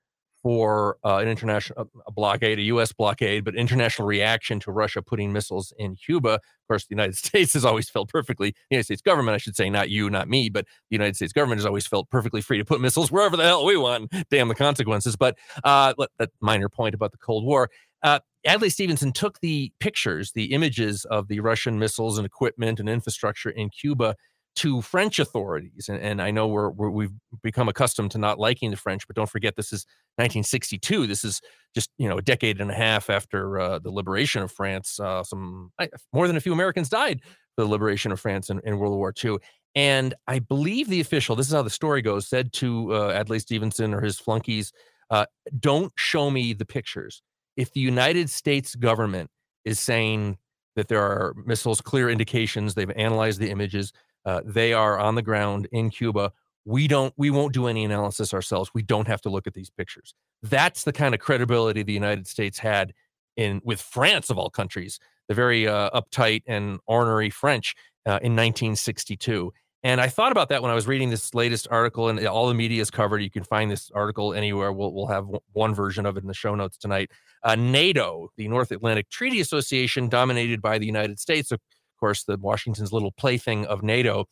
for uh, an international a blockade, a U.S. blockade, but international reaction to Russia putting missiles in Cuba. Of course, the United <laughs> States has always felt perfectly, the United States government, I should say, not you, not me, but the United States government has always felt perfectly free to put missiles wherever the hell we want. Damn the consequences. But uh, that minor point about the Cold War. Uh, Adlai Stevenson took the pictures, the images of the Russian missiles and equipment and infrastructure in Cuba to French authorities. And, and I know we're, we're, we've become accustomed to not liking the French, but don't forget this is 1962. This is just you know a decade and a half after uh, the liberation of France. Uh, some I, more than a few Americans died for the liberation of France in, in World War II. And I believe the official, this is how the story goes, said to uh, Adlai Stevenson or his flunkies, uh, "Don't show me the pictures. If the United States government is saying that there are missiles, clear indications, they've analyzed the images, uh, they are on the ground in Cuba." we don't we won't do any analysis ourselves. We don't have to look at these pictures. That's the kind of credibility the united states had in with france of all countries the very uh, uptight and ornery french uh, in 1962 and i thought about that when i was reading this latest article and all the media is covered. You can find this article anywhere. We'll, we'll have one version of it in the show notes tonight. Uh, nato the north atlantic treaty association dominated by the united states course the washington's little plaything of nato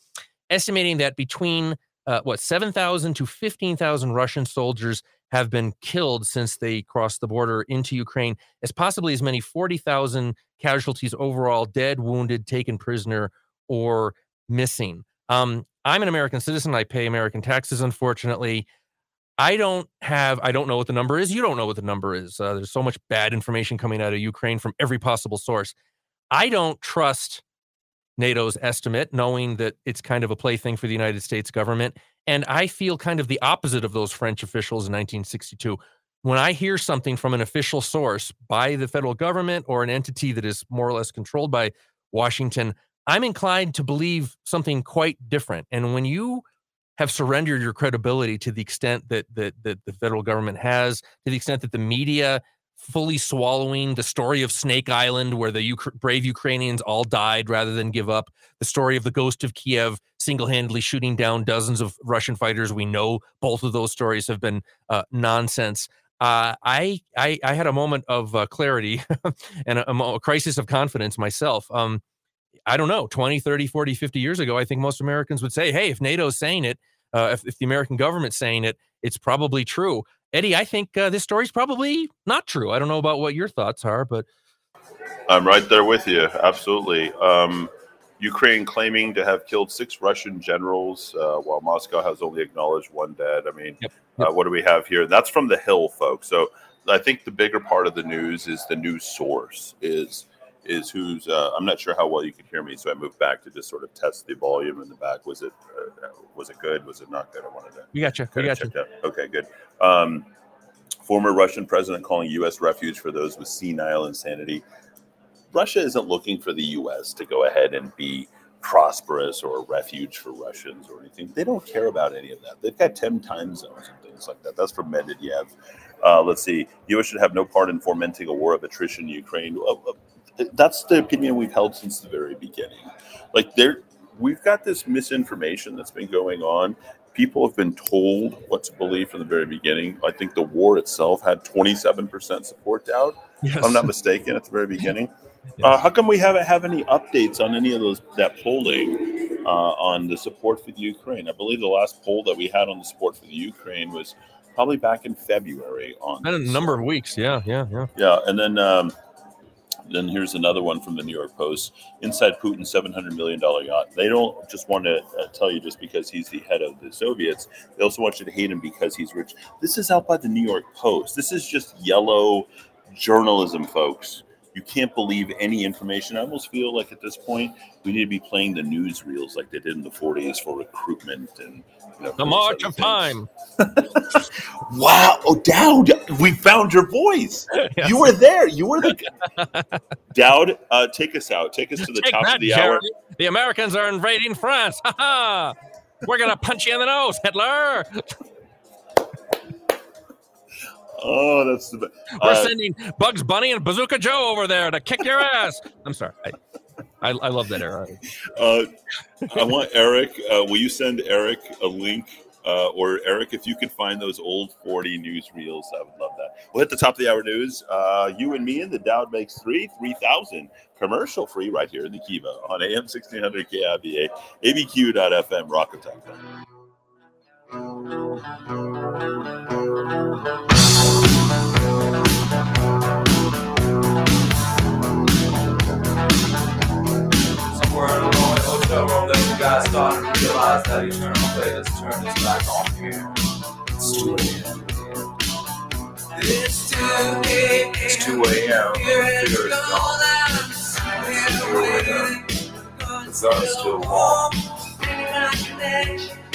estimating that between uh, what 7,000 to 15,000 Russian soldiers have been killed since they crossed the border into Ukraine, as possibly as many 40,000 casualties overall, dead, wounded, taken prisoner, or missing. Um, I'm an American citizen. I pay American taxes, unfortunately. I don't have, I don't know what the number is. You don't know what the number is. Uh, there's so much bad information coming out of Ukraine from every possible source. I don't trust NATO's estimate, knowing that it's kind of a plaything for the United States government. And I feel kind of the opposite of those French officials in 1962. When I hear something from an official source by the federal government or an entity that is more or less controlled by Washington, I'm inclined to believe something quite different. And when you have surrendered your credibility to the extent that that, that the federal government has, to the extent that the media fully swallowing the story of Snake Island, where the Uk- brave Ukrainians all died rather than give up, the story of the ghost of Kiev single handedly shooting down dozens of Russian fighters. We know both of those stories have been uh, nonsense. Uh, I, I I had a moment of uh, clarity <laughs> and a, a crisis of confidence myself. Um, I don't know, 20, 30, 40, 50 years ago, I think most Americans would say, hey, if NATO's saying it, uh, if, if the American government's saying it, it's probably true. Eddy, I think uh, this story's probably not true. I don't know about what your thoughts are, but I'm right there with you. Absolutely. Um, Ukraine claiming to have killed six Russian generals, uh, while Moscow has only acknowledged one dead. I mean, Yep, Uh, what do we have here? That's from the Hill, folks. So I think the bigger part of the news is the news source is is who's. Uh, I'm not sure how well you can hear me, so I moved back to just sort of test the volume in the back. Was it uh, was it good? Was it not good? I wanted to. we got you. We Got you. out. Okay, good. Um, former Russian president calling U.S. refuge for those with senile insanity. Russia isn't looking for the U.S. to go ahead and be prosperous or a refuge for Russians or anything. They don't care about any of that. They've got 10 time zones and things like that. That's from Medvedev. Uh, let's see. U.S. should have no part in fomenting a war of attrition in Ukraine. Uh, That's the opinion we've held since the very beginning. Like there, we've got this misinformation that's been going on people have been told what to believe from the very beginning. I think the war itself had 27% support out, Yes. if I'm not mistaken, at the very beginning. <laughs> Uh, how come we haven't have any updates on any of those that polling uh, on the support for the Ukraine? I believe the last poll that we had on the support for the Ukraine was probably back in February. On Been a number of weeks. Yeah, yeah, yeah. Yeah, and then um, then here's another one from the New York Post. Inside Putin's seven hundred million dollar yacht. They don't just want to uh, tell you just because he's the head of the Soviets. They also want you to hate him because he's rich. This is out by the New York Post. This is just yellow journalism, folks. You can't believe any information. I almost feel like at this point we need to be playing the newsreels like they did in the 40s for recruitment and you know, The march of time. <laughs> Wow! Oh, Dowd, we found your voice. <laughs> Yes. You were there. You were the <laughs> Dowd. Uh, take us out. Take us to the Take top that, of the hour. The Americans are invading France. Ha ha! We're gonna punch you in the nose, Hitler. Oh, that's the. Best. We're Uh, sending Bugs Bunny and Bazooka Joe over there to kick your ass. I'm sorry. I, I, I love that era. <laughs> Uh, I want Eric. Uh, will you send Eric a link? Uh, or Eric, if you could find those old 40 newsreels, I would love that. We'll hit the top of the hour news. Uh, you and me and the Dowd makes three, 3,000 commercial free right here in the Kiva on AM 1600 KIVA, ABQ.FM, rockoftalk.com. Somewhere in a lonely hotel room, there's a guy starting to realize that eternal playlist turned its back on here. It's 2 a.m. It's 2 a.m. It's 2 a.m. Figure it's gone. It's 2 a.m. The gun's still warm.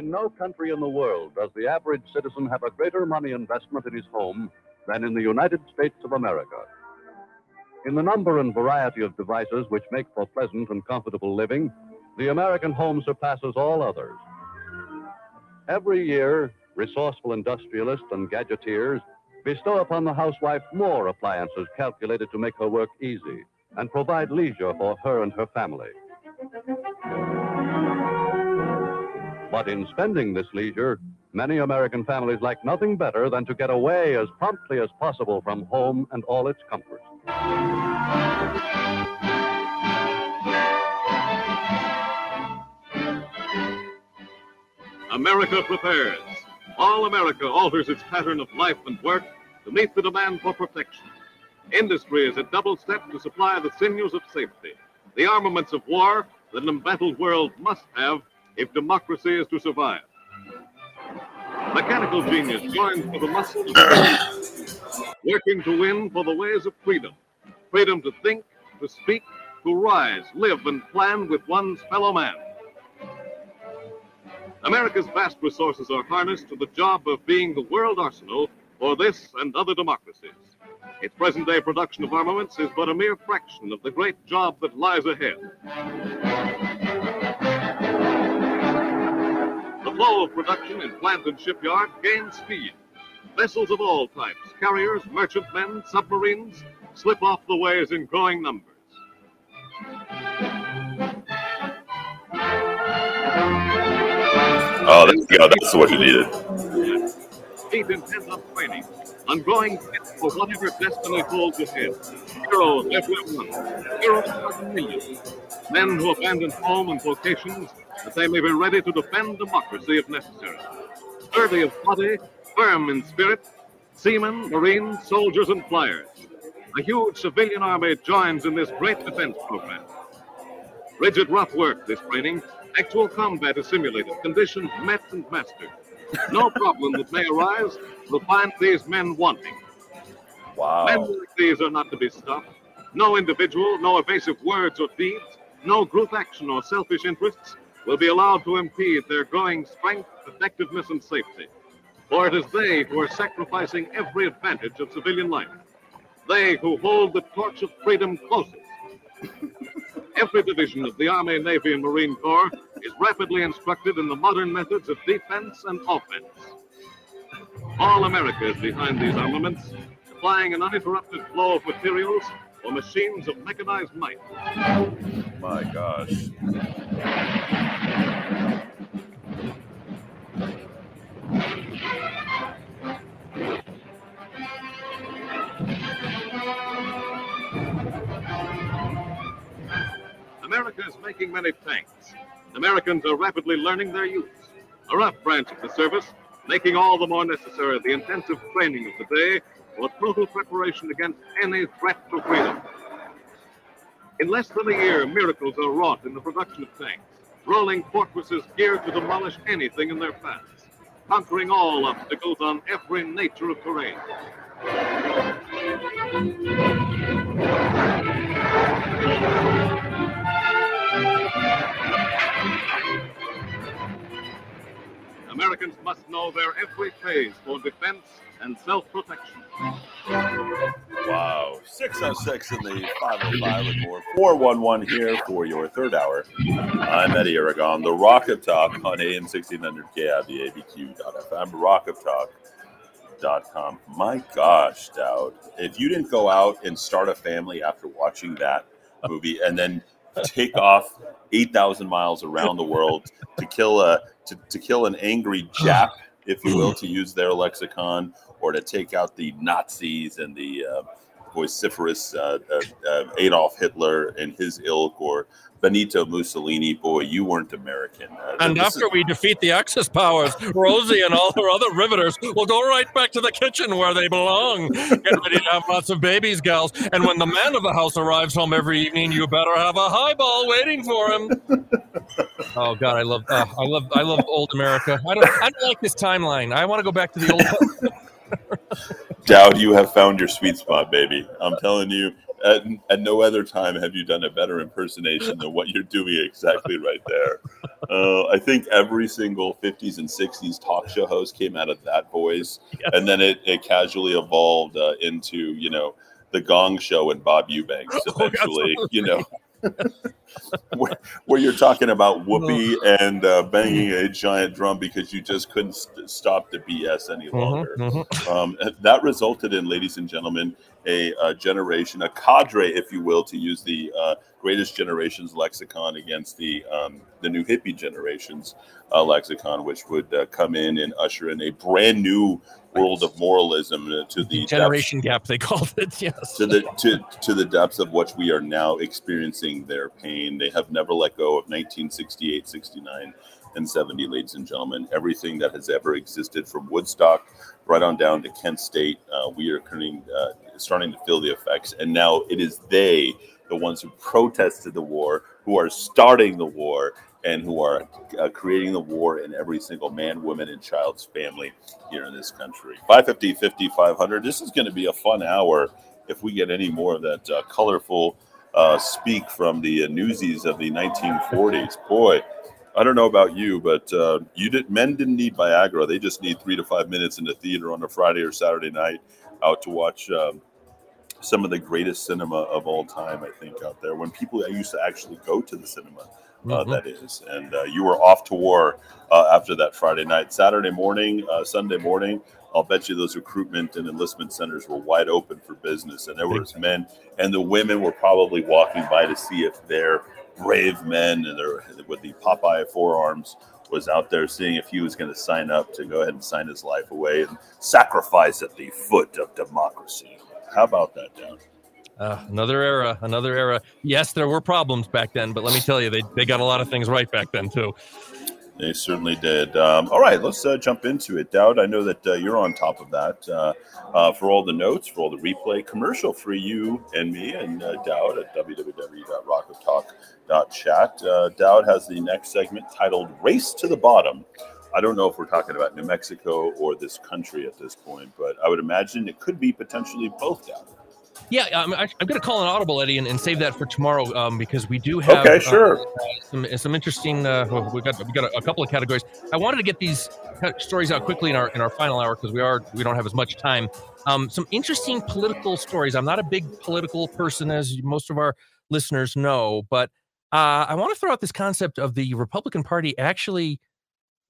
In no country in the world does the average citizen have a greater money investment in his home than in the United States of America. In the number and variety of devices which make for pleasant and comfortable living, the American home surpasses all others. Every year, resourceful industrialists and gadgeteers bestow upon the housewife more appliances calculated to make her work easy and provide leisure for her and her family. But in spending this leisure, many American families like nothing better than to get away as promptly as possible from home and all its comforts. America prepares. All America alters its pattern of life and work to meet the demand for protection. Industry is a double step to supply the sinews of safety, the armaments of war that an embattled world must have if democracy is to survive. Mechanical genius joins for the muscle of freedom, <coughs> working to win for the ways of freedom. Freedom to think, to speak, to rise, live, and plan with one's fellow man. America's vast resources are harnessed to the job of being the world arsenal for this and other democracies. Its present day production of armaments is but a mere fraction of the great job that lies ahead. Of production in plant and shipyard gains speed. Vessels of all types, carriers, merchantmen, submarines, slip off the ways in growing numbers. Oh, there you go. That's what you needed. Deep intensive training, growing fit for whatever destiny holds ahead. Heroes everyone, heroes by the millions. Men who abandon home and vocations that they may be ready to defend democracy if necessary. Sturdy of body, firm in spirit, seamen, marines, soldiers, and flyers. A huge civilian army joins in this great defense program. Rigid rough work, this training. Actual combat is simulated, conditions met and mastered. No problem that may arise will find these men wanting. Wow. Men like these are not to be stopped. No individual, no evasive words or deeds, no group action or selfish interests will be allowed to impede their growing strength, effectiveness, and safety. For it is they who are sacrificing every advantage of civilian life. They who hold the torch of freedom closest. <laughs> Every division of the Army, Navy, and Marine Corps is rapidly instructed in the modern methods of defense and offense. All America is behind these armaments, supplying an uninterrupted flow of materials for machines of mechanized might. My gosh. America is making many tanks. Americans are rapidly learning their use. A rough branch of the service, making all the more necessary the intensive training of the day for total preparation against any threat to freedom. In less than a year, miracles are wrought in the production of tanks, rolling fortresses geared to demolish anything in their path, conquering all obstacles on every nature of terrain. Americans must know their every phase for defense and self-protection. Wow. 606 in the 505 and more. 411 here for your third hour. I'm Eddy Aragon, the Rock of Talk on AM 1600 KIVABQ.FM, rockoftalk.com. My gosh, Dowd, if you didn't go out and start a family after watching that movie and then take off 8,000 miles around the world to kill a to, to kill an angry Jap, if you will, to use their lexicon, or to take out the Nazis and the uh, vociferous uh, uh, uh, Adolf Hitler and his ilk, or Benito Mussolini. Boy, you weren't American. Uh, And after is- we defeat the Axis powers, Rosie and all her other riveters will go right back to the kitchen where they belong. Get ready to have lots of babies, gals. And when the man of the house arrives home every evening, you better have a highball waiting for him. Oh God, I love, uh, I love, I love old America. I don't, I don't like this timeline. I want to go back to the old. Dowd, you have found your sweet spot, baby. I'm telling you, at, at no other time have you done a better impersonation than what you're doing exactly right there. Uh, I think every single 50s and 60s talk show host came out of that voice, and then it, it casually evolved uh, into, you know, the Gong Show and Bob Eubanks <laughs> eventually, you know. Where, where you're talking about Whoopi and uh, banging a giant drum because you just couldn't st- stop the BS any longer. Um, that resulted in, ladies and gentlemen, a, uh generation, a cadre, if you will, to use the uh, greatest generations lexicon against the um, the new hippie generations uh, lexicon, which would uh, come in and usher in a brand new world of moralism uh, to the depths- Generation gap, they called it. <laughs> Yes. to the to, to the depths of which we are now experiencing their pain. They have never let go of 1968, 69, and 70, ladies and gentlemen. Everything that has ever existed from Woodstock right on down to Kent State, uh, we are turning, uh, starting to feel the effects. And now it is they, the ones who protested the war, who are starting the war, and who are uh, creating the war in every single man, woman, and child's family here in this country. 550, 50, 500. This is going to be a fun hour if we get any more of that uh, colorful uh, speak from the uh, newsies of the 1940s. Boy, I don't know about you, but uh, you did men didn't need Viagra. They just need three to five minutes in the theater on a Friday or Saturday night out to watch um, some of the greatest cinema of all time. I think out there when people used to actually go to the cinema. Uh, Mhm. that is, and uh, you were off to war uh, after that Friday night. Saturday morning, uh, Sunday morning, I'll bet you those recruitment and enlistment centers were wide open for business, and there was men, and the women were probably walking by to see if their brave men and their with the Popeye forearms was out there seeing if he was going to sign up to go ahead and sign his life away and sacrifice at the foot of democracy. How about that, Dowd? Uh, another era, another era. Yes, there were problems back then, but let me tell you, they, they got a lot of things right back then too. They certainly did. Um, all right, let's uh, jump into it. Dowd, I know that uh, you're on top of that. Uh, uh, for all the notes, for all the replay, commercial for you and me and uh, Dowd at www.rockoftalk.chat. Uh, Dowd has the next segment titled Race to the Bottom. I don't know if we're talking about New Mexico or this country at this point, but I would imagine it could be potentially both, Dowd. Yeah, um, I, I'm going to call an audible, Eddy, and, and save that for tomorrow um, because we do have Okay, uh, sure. uh, some some interesting. Uh, we got we got a, a couple of categories. I wanted to get these stories out quickly in our in our final hour because we are we don't have as much time. Um, some interesting political stories. I'm not a big political person, as most of our listeners know, but uh, I want to throw out this concept of the Republican Party actually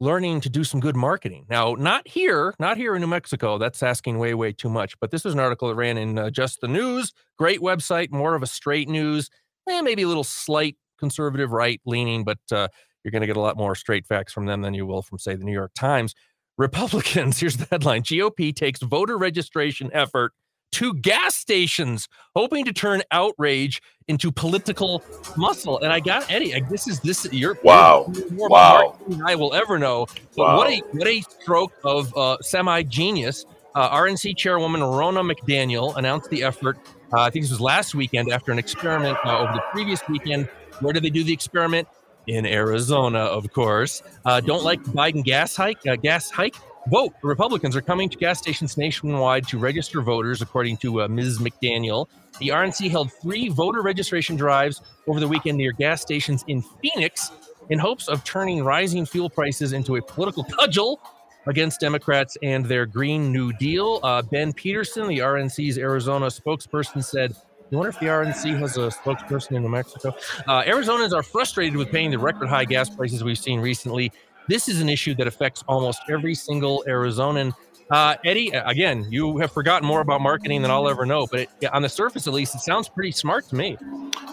learning to do some good marketing. Now, not here, not here in New Mexico. That's asking way, way too much. But this was an article that ran in uh, Just the News. Great website, more of a straight news, eh, maybe a little slight conservative right leaning, but uh, you're going to get a lot more straight facts from them than you will from, say, the New York Times. Republicans, <laughs> here's the headline GOP takes voter registration effort to gas stations, hoping to turn outrage into political muscle. And I got Eddy. I- This is this. You're Wow. more Wow. than I will ever know. But what a what a stroke of uh, semi genius. Uh, RNC chairwoman Ronna McDaniel announced the effort. Uh, I think this was last weekend after an experiment uh, over the previous weekend. Where did they do the experiment? In Arizona, of course. Uh, don't like Biden gas hike. Uh, gas hike. Vote. Republicans are coming to gas stations nationwide to register voters, according to uh, Ms. McDaniel. The RNC held three voter registration drives over the weekend near gas stations in Phoenix in hopes of turning rising fuel prices into a political cudgel against Democrats and their Green New Deal. Uh, ben Peterson, the RNC's Arizona spokesperson, said, you wonder if the RNC has a spokesperson in New Mexico? Uh, Arizonans are frustrated with paying the record high gas prices we've seen recently. This is an issue that affects almost every single Arizonan. Uh, Eddy, again, you have forgotten more about marketing than I'll ever know, but it, on the surface, at least, it sounds pretty smart to me.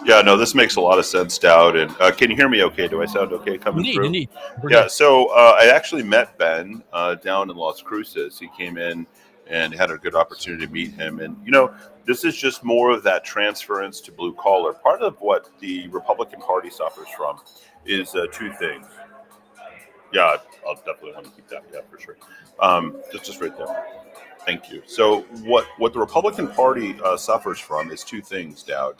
Yeah, no, this makes a lot of sense, Dowd. And uh, can you hear me okay? Do I sound okay coming Indeed, through? indeed. We're Yeah, good. so uh, I actually met Ben uh, down in Las Cruces. He came in and had a good opportunity to meet him. And, you know, this is just more of that transference to blue collar. Part of what the Republican Party suffers from is uh, two things. Yeah, I'll definitely want to keep that. Yeah, for sure. Um, just, just right there. Thank you. So, what what the Republican Party uh, suffers from is two things, Dowd,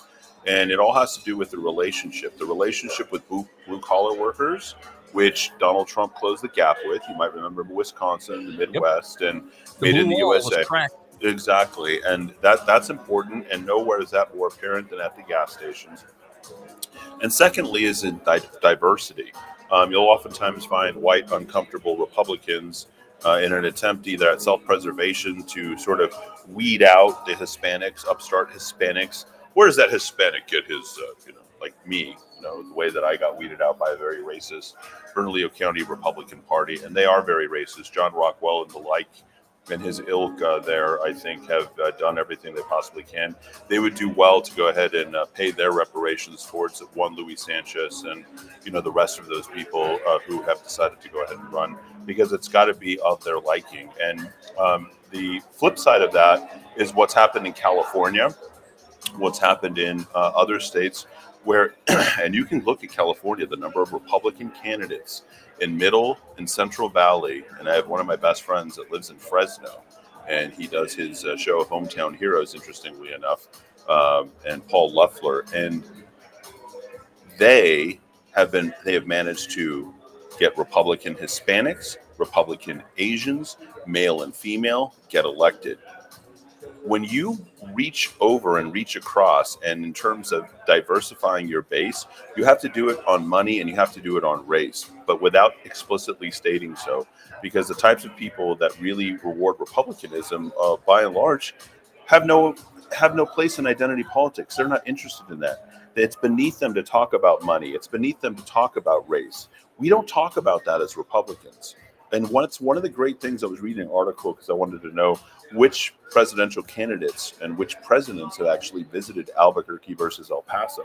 and it all has to do with the relationship. The relationship with blue, blue collar workers, which Donald Trump closed the gap with. You might remember Wisconsin, the Midwest, and The made in the USA. Exactly, and that that's important. And nowhere is that more apparent than at the gas stations. And secondly, is in di- diversity. Um, you'll oftentimes find white, uncomfortable Republicans uh, in an attempt either at self-preservation to sort of weed out the Hispanics, upstart Hispanics. Where does that Hispanic get his, uh, you know, like me, you know, the way that I got weeded out by a very racist Bernalillo County Republican Party, and they are very racist. John Rockwell and the like and his ilk uh, there, I think, have uh, done everything they possibly can. They would do well to go ahead and uh, pay their reparations towards one Luis Sanchez and you know the rest of those people uh, who have decided to go ahead and run because it's got to be of their liking. And um, the flip side of that is what's happened in California, what's happened in uh, other states. Where, <clears throat> and you can look at California, the number of Republican candidates in Middle and Central Valley, and I have one of my best friends that lives in Fresno, and he does his uh, show Hometown Heroes, interestingly enough, um, and Paul Luffler, and they have been they have managed to get Republican Hispanics, Republican Asians, male and female, get elected. When you reach over and reach across, and in terms of diversifying your base, you have to do it on money and you have to do it on race, but without explicitly stating so. Because the types of people that really reward republicanism, uh, by and large, have no have no place in identity politics. They're not interested in that. It's beneath them to talk about money. It's beneath them to talk about race. We don't talk about that as Republicans. And what's one of the great things I was reading an article because I wanted to know which presidential candidates and which presidents have actually visited Albuquerque versus El Paso.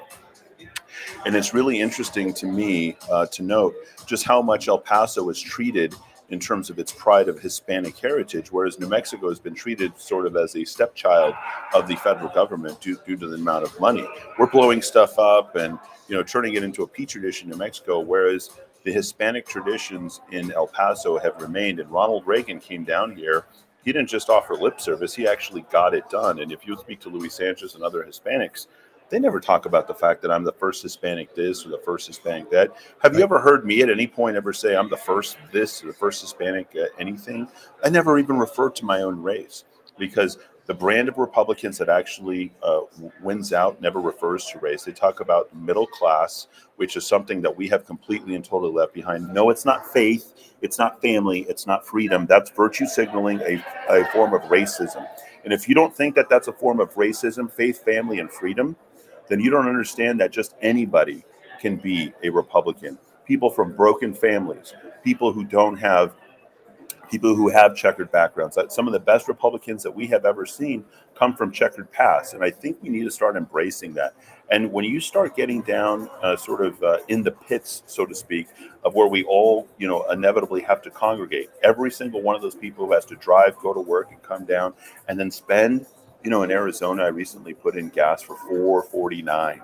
And it's really interesting to me uh, to note just how much El Paso is treated in terms of its pride of Hispanic heritage, whereas New Mexico has been treated sort of as a stepchild of the federal government due, due to the amount of money. We're blowing stuff up and you know turning it into a petri dish in New Mexico, whereas the Hispanic traditions in El Paso have remained. And Ronald Reagan came down here. He didn't just offer lip service; he actually got it done. And if you speak to Luis Sanchez and other Hispanics, they never talk about the fact that I'm the first Hispanic this or the first Hispanic that. Have you ever heard me at any point ever say I'm the first this or the first Hispanic anything? I never even refer to my own race because the brand of Republicans that actually uh, wins out never refers to race. They talk about middle class, which is something that we have completely and totally left behind. No, it's not faith, it's not family, it's not freedom. That's virtue signaling a, a form of racism. And if you don't think that that's a form of racism, faith, family, and freedom, then you don't understand that just anybody can be a Republican. People from broken families, people who don't have people who have checkered backgrounds. Some of the best Republicans that we have ever seen come from checkered past, and I think we need to start embracing that. And when you start getting down, uh, sort of uh, in the pits, so to speak, of where we all, you know, inevitably have to congregate, every single one of those people who has to drive, go to work, and come down, and then spend, you know, in Arizona, I recently put in gas for four forty nine.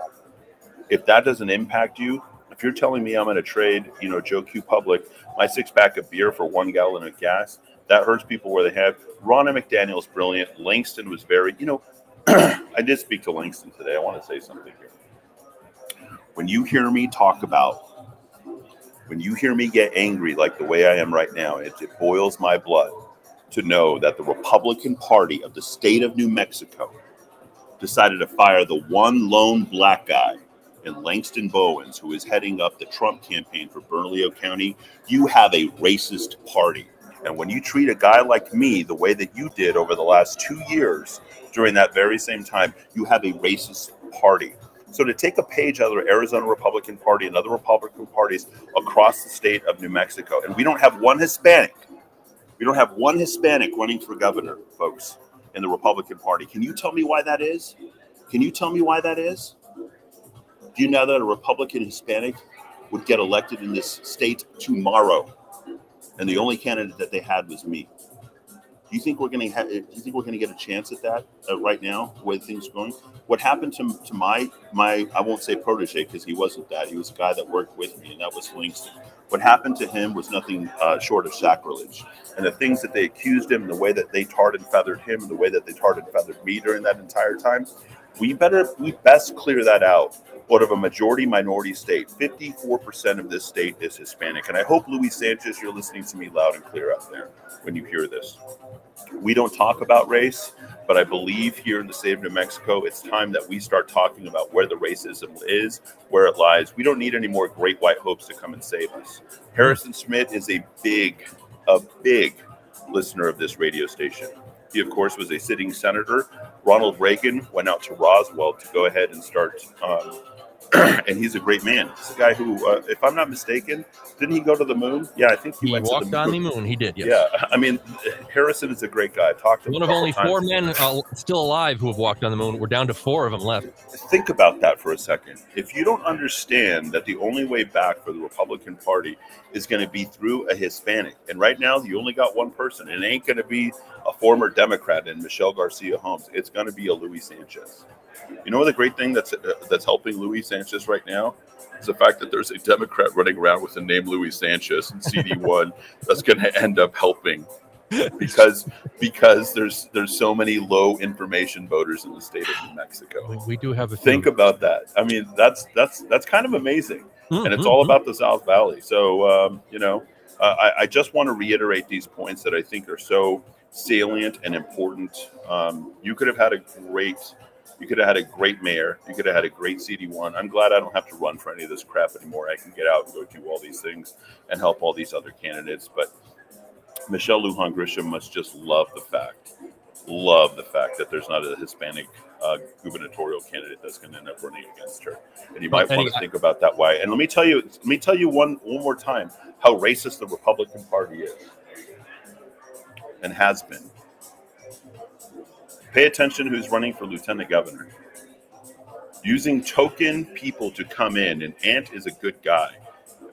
If that doesn't impact you, if you're telling me I'm going to trade, you know, Joe Q Public, my six pack of beer for one gallon of gas, that hurts people where they have. Ron McDaniel's brilliant. Langston was very, you know, <clears throat> I did speak to Langston today. I want to say something here. When you hear me talk about When you hear me get angry like the way I am right now, it, it boils my blood to know that the Republican Party of the state of New Mexico decided to fire the one lone black guy in Langston Bowens, who is heading up the Trump campaign for Bernalillo County. You have a racist party. And when you treat a guy like me the way that you did over the last two years during that very same time, you have a racist party. So to take a page out of the Arizona Republican Party and other Republican parties across the state of New Mexico, and we don't have one Hispanic, we don't have one Hispanic running for governor, folks, in the Republican Party. Can you tell me why that is? Can you tell me why that is? Do you know that a Republican Hispanic would get elected in this state tomorrow, and the only candidate that they had was me? Do you think we're going to have? Do you think we're going to get a chance at that uh, right now, way things are going? What happened to, to my my? I won't say protege because he wasn't that. He was a guy that worked with me, and that was Langston. What happened to him was nothing uh, short of sacrilege. And the things that they accused him, the way that they tarred and feathered him, the way that they tarred and feathered me during that entire time, we better we best clear that out. Out of a majority minority state, 54% of this state is Hispanic. And I hope Luis Sanchez, you're listening to me loud and clear out there when you hear this. We don't talk about race, but I believe here in the state of New Mexico, it's time that we start talking about where the racism is, where it lies. We don't need any more great white hopes to come and save us. Harrison Schmitt is a big, a big listener of this radio station. He, of course, was a sitting senator. Ronald Reagan went out to Roswell to go ahead and start, um, <clears throat> and he's a great man. He's a guy who, uh, if I'm not mistaken, didn't he go to the moon? Yeah, I think he, He went walked to the on the moon. moon. He did. Yes. Yeah, I mean, Harrison is a great guy. I've talked to One of only times. four men uh, still alive who have walked on the moon. We're down to four of them left. think about that for a second. If you don't understand that the only way back for the Republican Party is going to be through a Hispanic, and right now you only got one person, and it ain't going to be a former Democrat in Michelle Garcia Holmes. It's going to be a Luis Sanchez. You know the great thing that's uh, that's helping Luis Sanchez right now is the fact that there's a Democrat running around with the name Luis Sanchez and CD1 <laughs> that's going to end up helping because because there's there's so many low information voters in the state of New Mexico. We, do have a Think few. about that. I mean, that's that's that's kind of amazing, and it's Mhm, all mhm. about the South Valley. So um, you know, uh, I, I just want to reiterate these points that I think are so salient and important. Um, you could have had a great. You could have had a great mayor. You could have had a great CD1. I'm glad I don't have to run for any of this crap anymore. I can get out and go do all these things and help all these other candidates. But Michelle Lujan Grisham must just love the fact, love the fact that there's not a Hispanic uh, gubernatorial candidate that's going to end up running against her. And you Well, might want to think about that why. And let me tell you, let me tell you one one more time how racist the Republican Party is and has been. Pay attention who's running for lieutenant governor. Using token people to come in, and Ant is a good guy,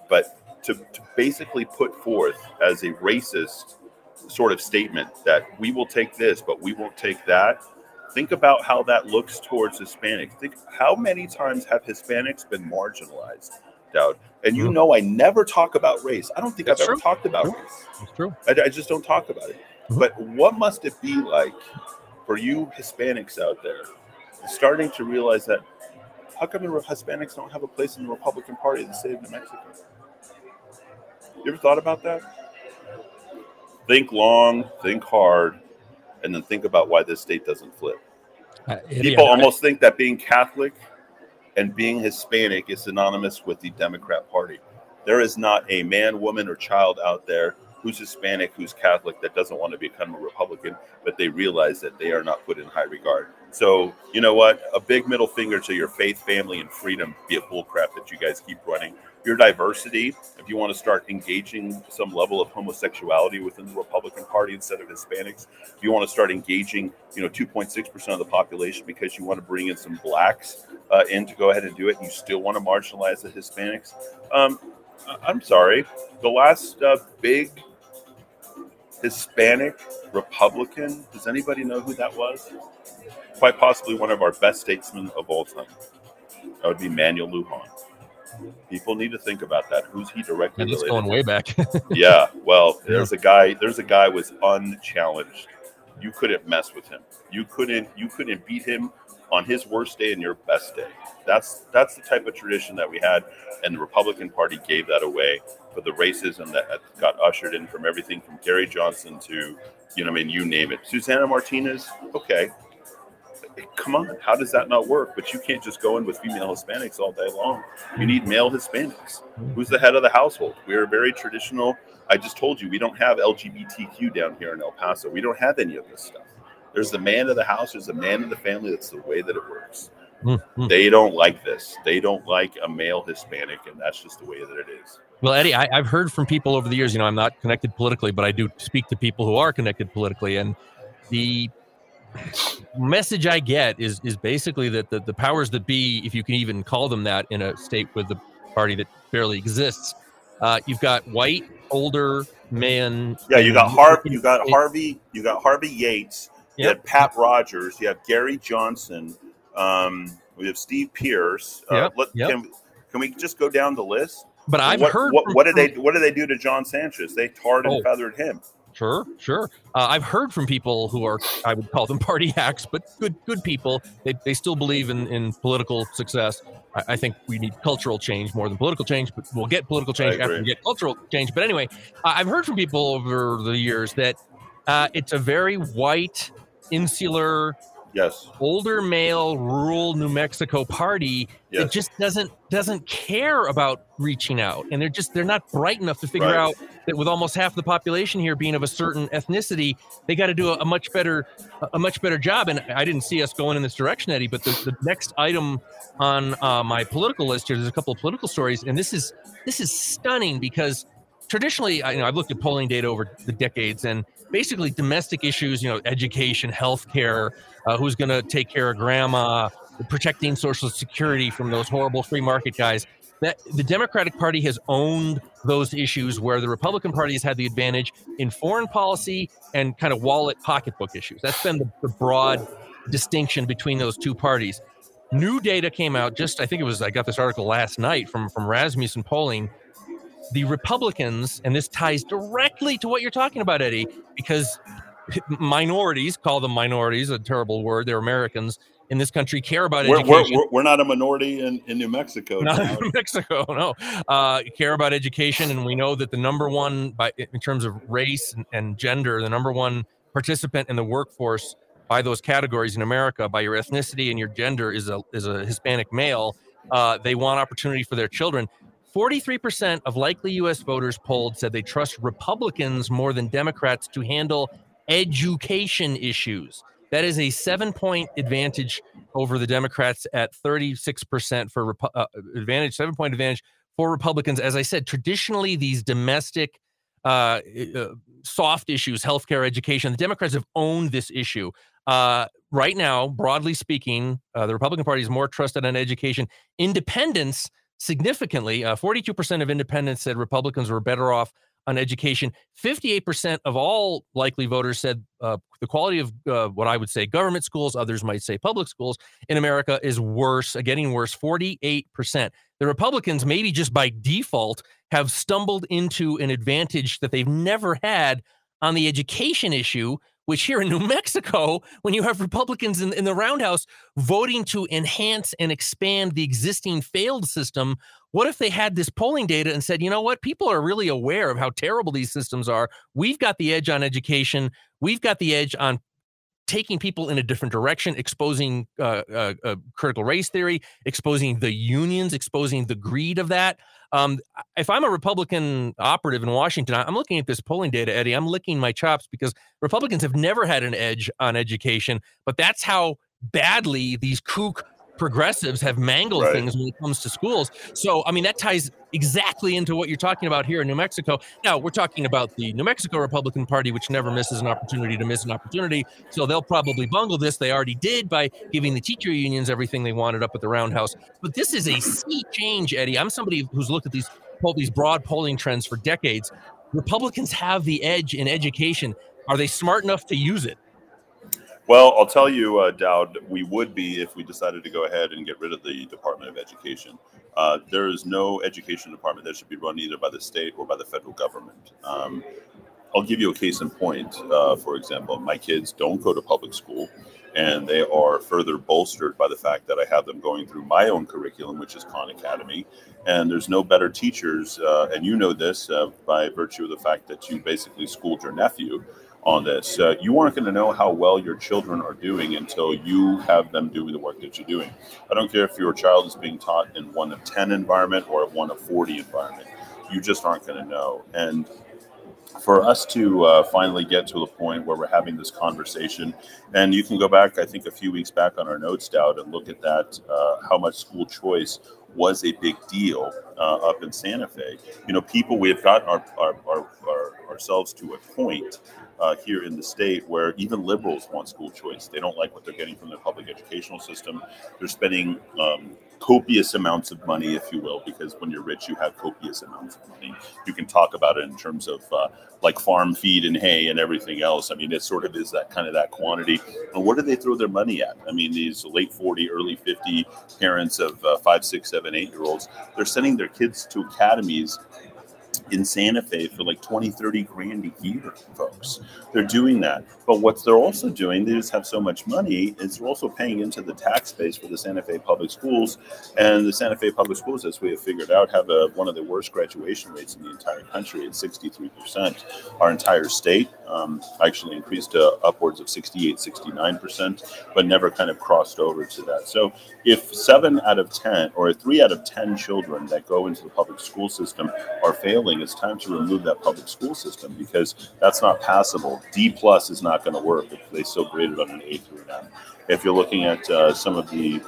but to, to basically put forth as a racist sort of statement that we will take this, but we won't take that. Think about how that looks towards Hispanics. Think how many times have Hispanics been marginalized, Dowd? And you Mhm. know, I never talk about race. I don't think That's I've ever talked about True. race. It's true. I, I just don't talk about it. Mhm. But what must it be like for you Hispanics out there starting to realize that how come the Hispanics don't have a place in the Republican Party of the state of New Mexico? You ever thought about that? Think long, think hard, and then think about why this state doesn't flip. Uh, People yeah, almost think that being Catholic and being Hispanic is synonymous with the Democrat Party. There is not a man, woman, or child out there who's Hispanic, who's Catholic, that doesn't want to become a Republican, but they realize that they are not put in high regard. So, you know what? A big middle finger to your faith, family, and freedom be a bullcrap that you guys keep running. Your diversity, if you want to start engaging some level of homosexuality within the Republican Party instead of Hispanics, if you want to start engaging, you know, 2.6% of the population because you want to bring in some blacks uh, in to go ahead and do it, and you still want to marginalize the Hispanics, um, I'm sorry. The last uh, big Hispanic Republican, does anybody know who that was? Quite possibly one of our best statesmen of all time. That would be Manuel Lujan. People need to think about that. Who's he directly and it's related going way back. <laughs> yeah, well, there's a guy. There's a guy was unchallenged. You couldn't mess with him. You couldn't. You couldn't beat him on his worst day and your best day. That's that's the type of tradition that we had, and the Republican Party gave that away for the racism that got ushered in from everything from Gary Johnson to, you know, I mean, you name it. Susana Martinez, okay, come on, how does that not work? But you can't just go in with female Hispanics all day long. You need male Hispanics. Who's the head of the household? We are very traditional. I just told you we don't have LGBTQ down here in El Paso. We don't have any of this stuff. There's the man of the house, there's the man of the family. That's the way that it works. Mhm. They don't like this. They don't like a male Hispanic, and that's just the way that it is. Well, Eddy, I, I've heard from people over the years. You know, I'm not connected politically, but I do speak to people who are connected politically, and the message I get is is basically that the, the powers that be, if you can even call them that, in a state with a party that barely exists, uh, you've got white older men. Yeah, you got Harv, you got Harvey, you got Harvey Yates, you Yep. have Pat Rogers, you have Gary Johnson, um, we have Steve Pearce. Uh, Yep, let, yep. Can, can we just go down the list? But I've what, heard what, from- what did they what did they do to John Sanchez? They tarred and Oh. feathered him. Sure, sure. Uh, I've heard from people who are, I would call them <laughs> party hacks, but good, good people. They, they still believe in, in political success. I, I think we need cultural change more than political change, but we'll get political change after we get cultural change. But anyway, I've heard from people over the years that uh, it's a very white, insular, Yes, older male, rural New Mexico party that just doesn't doesn't care about reaching out, and they're just they're not bright enough to figure Right. out that with almost half the population here being of a certain ethnicity, they got to do a, a much better a much better job. And I didn't see us going in this direction, Eddy. But the, the next item on uh, my political list here, there's a couple of political stories, and this is this is stunning because traditionally, I, you know, I've looked at polling data over the decades, and basically domestic issues, you know, education, healthcare, uh, who's going to take care of grandma, protecting Social Security from those horrible free market guys. That the Democratic Party has owned those issues, where the Republican Party has had the advantage in foreign policy and kind of wallet pocketbook issues. That's been the, the broad distinction between those two parties. New data came out just, I think it was, I got this article last night from from Rasmussen polling. The Republicans, and this ties directly to what you're talking about, Eddy, because minorities, call them minorities, a terrible word, they're Americans in this country, care about we're, education. we're, we're not a minority in, in New Mexico. Not in <laughs> Mexico, no. Uh, care about education, and we know that the number one, by in terms of race and, and gender, the number one participant in the workforce by those categories in America, by your ethnicity and your gender, is a is a Hispanic male. Uh, they want opportunity for their children. Forty-three percent of likely U.S. voters polled said they trust Republicans more than Democrats to handle education issues. That is a seven-point advantage over the Democrats at 36% for Repu- uh, advantage, seven point advantage for Republicans. As I said, traditionally, these domestic uh, uh, soft issues, healthcare, education, the Democrats have owned this issue. Uh, right now, broadly speaking, uh, the Republican Party is more trusted on education. Independents, significantly, uh, 42% of independents said Republicans were better off on education. 58% of all likely voters said uh, the quality of uh, what I would say government schools, others might say public schools in America is worse, uh, getting worse, 48%. The Republicans, maybe just by default, have stumbled into an advantage that they've never had on the education issue, which here in New Mexico, when you have Republicans in, in the roundhouse voting to enhance and expand the existing failed system, what if they had this polling data and said, you know what, people are really aware of how terrible these systems are. We've got the edge on education. We've got the edge on taking people in a different direction, exposing uh, uh, uh, critical race theory, exposing the unions, exposing the greed of that. Um, if I'm a Republican operative in Washington, I'm looking at this polling data, Eddy. I'm licking my chops because Republicans have never had an edge on education, but that's how badly these kook progressives have mangled Right. things when it comes to schools. So, I mean, that ties exactly into what you're talking about here in New Mexico. Now, we're talking about the New Mexico Republican Party, which never misses an opportunity to miss an opportunity. So they'll probably bungle this. They already did by giving the teacher unions everything they wanted up at the roundhouse. But this is a sea change, Eddy. I'm somebody who's looked at these these broad polling trends for decades. Republicans have the edge in education. Are they smart enough to use it? Well, I'll tell you, uh, Dowd, we would be if we decided to go ahead and get rid of the Department of Education. Uh, there is no education department that should be run either by the state or by the federal government. Um, I'll give you a case in point. Uh, for example, my kids don't go to public school, and they are further bolstered by the fact that I have them going through my own curriculum, which is Khan Academy. And there's no better teachers, uh, and you know this uh, by virtue of the fact that you basically schooled your nephew on this. Uh, you aren't going to know how well your children are doing until you have them doing the work that you're doing. I don't care if your child is being taught in one of 10 environment or one of 40 environment. You just aren't going to know. And for us to uh, finally get to the point where we're having this conversation, and you can go back, I think, a few weeks back on our notes, Stout, and look at that, uh, how much school choice was a big deal uh, up in Santa Fe. You know, people, we have gotten our, our, our, our ourselves to a point uh, here in the state where even liberals want school choice. They don't like what they're getting from the public educational system. They're spending um, copious amounts of money, if you will, because when you're rich, you have copious amounts of money. You can talk about it in terms of uh, like farm feed and hay and everything else. I mean, it sort of is that kind of that quantity. And what do they throw their money at? I mean, these late 40, early 50 parents of uh, five, six, seven, eight year olds, they're sending their kids to academies in Santa Fe for like 20, 30 grand a year, folks. They're doing that. But what they're also doing, they just have so much money, is they're also paying into the tax base for the Santa Fe public schools. And the Santa Fe public schools, as we have figured out, have a, one of the worst graduation rates in the entire country at 63%. Our entire state um, actually increased to upwards of 68, 69%, but never kind of crossed over to that. So if seven out of 10 or three out of 10 children that go into the public school system are failing, it's time to remove that public school system because that's not passable. D plus is not going to work if they still grade it on an A through an M. If you're looking at uh, some of the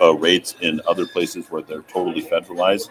uh, rates in other places where they're totally federalized,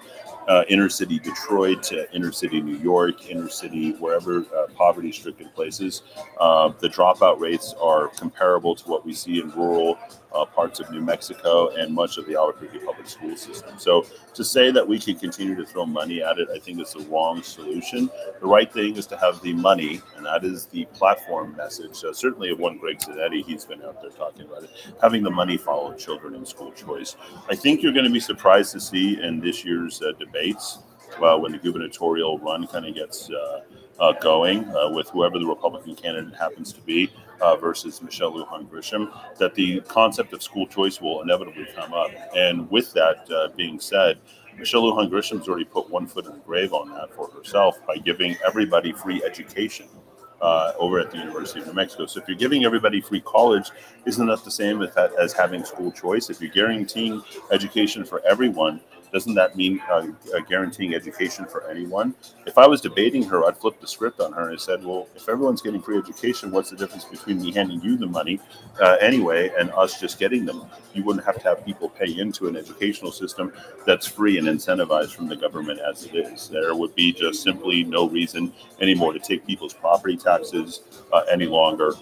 uh, inner city Detroit, inner city New York, inner city wherever uh, poverty stricken places, uh, the dropout rates are comparable to what we see in rural uh, parts of New Mexico and much of the Albuquerque public school system. So to say that we can continue to throw money at it, I think is the wrong solution. The right thing is to have the money, and that is the platform message. Uh, certainly, one Greg Zanetti, he's been out there talking about it. Having the money follow children in school choice. I think you're going to be surprised to see in this year's uh, debates. Well, when the gubernatorial run kind of gets uh, uh, going uh, with whoever the Republican candidate happens to be uh, versus Michelle Lujan Grisham, that the concept of school choice will inevitably come up. And with that uh, being said, Michelle Lujan Grisham's already put one foot in the grave on that for herself by giving everybody free education. Uh, over at the University of New Mexico. So if you're giving everybody free college, isn't that the same as, as having school choice? If you're guaranteeing education for everyone, doesn't that mean uh, uh, guaranteeing education for anyone? If I was debating her, I'd flip the script on her and I said, well, if everyone's getting free education, what's the difference between me handing you the money uh, anyway and us just getting them? You wouldn't have to have people pay into an educational system that's free and incentivized from the government as it is. There would be just simply no reason anymore to take people's property taxes uh, any longer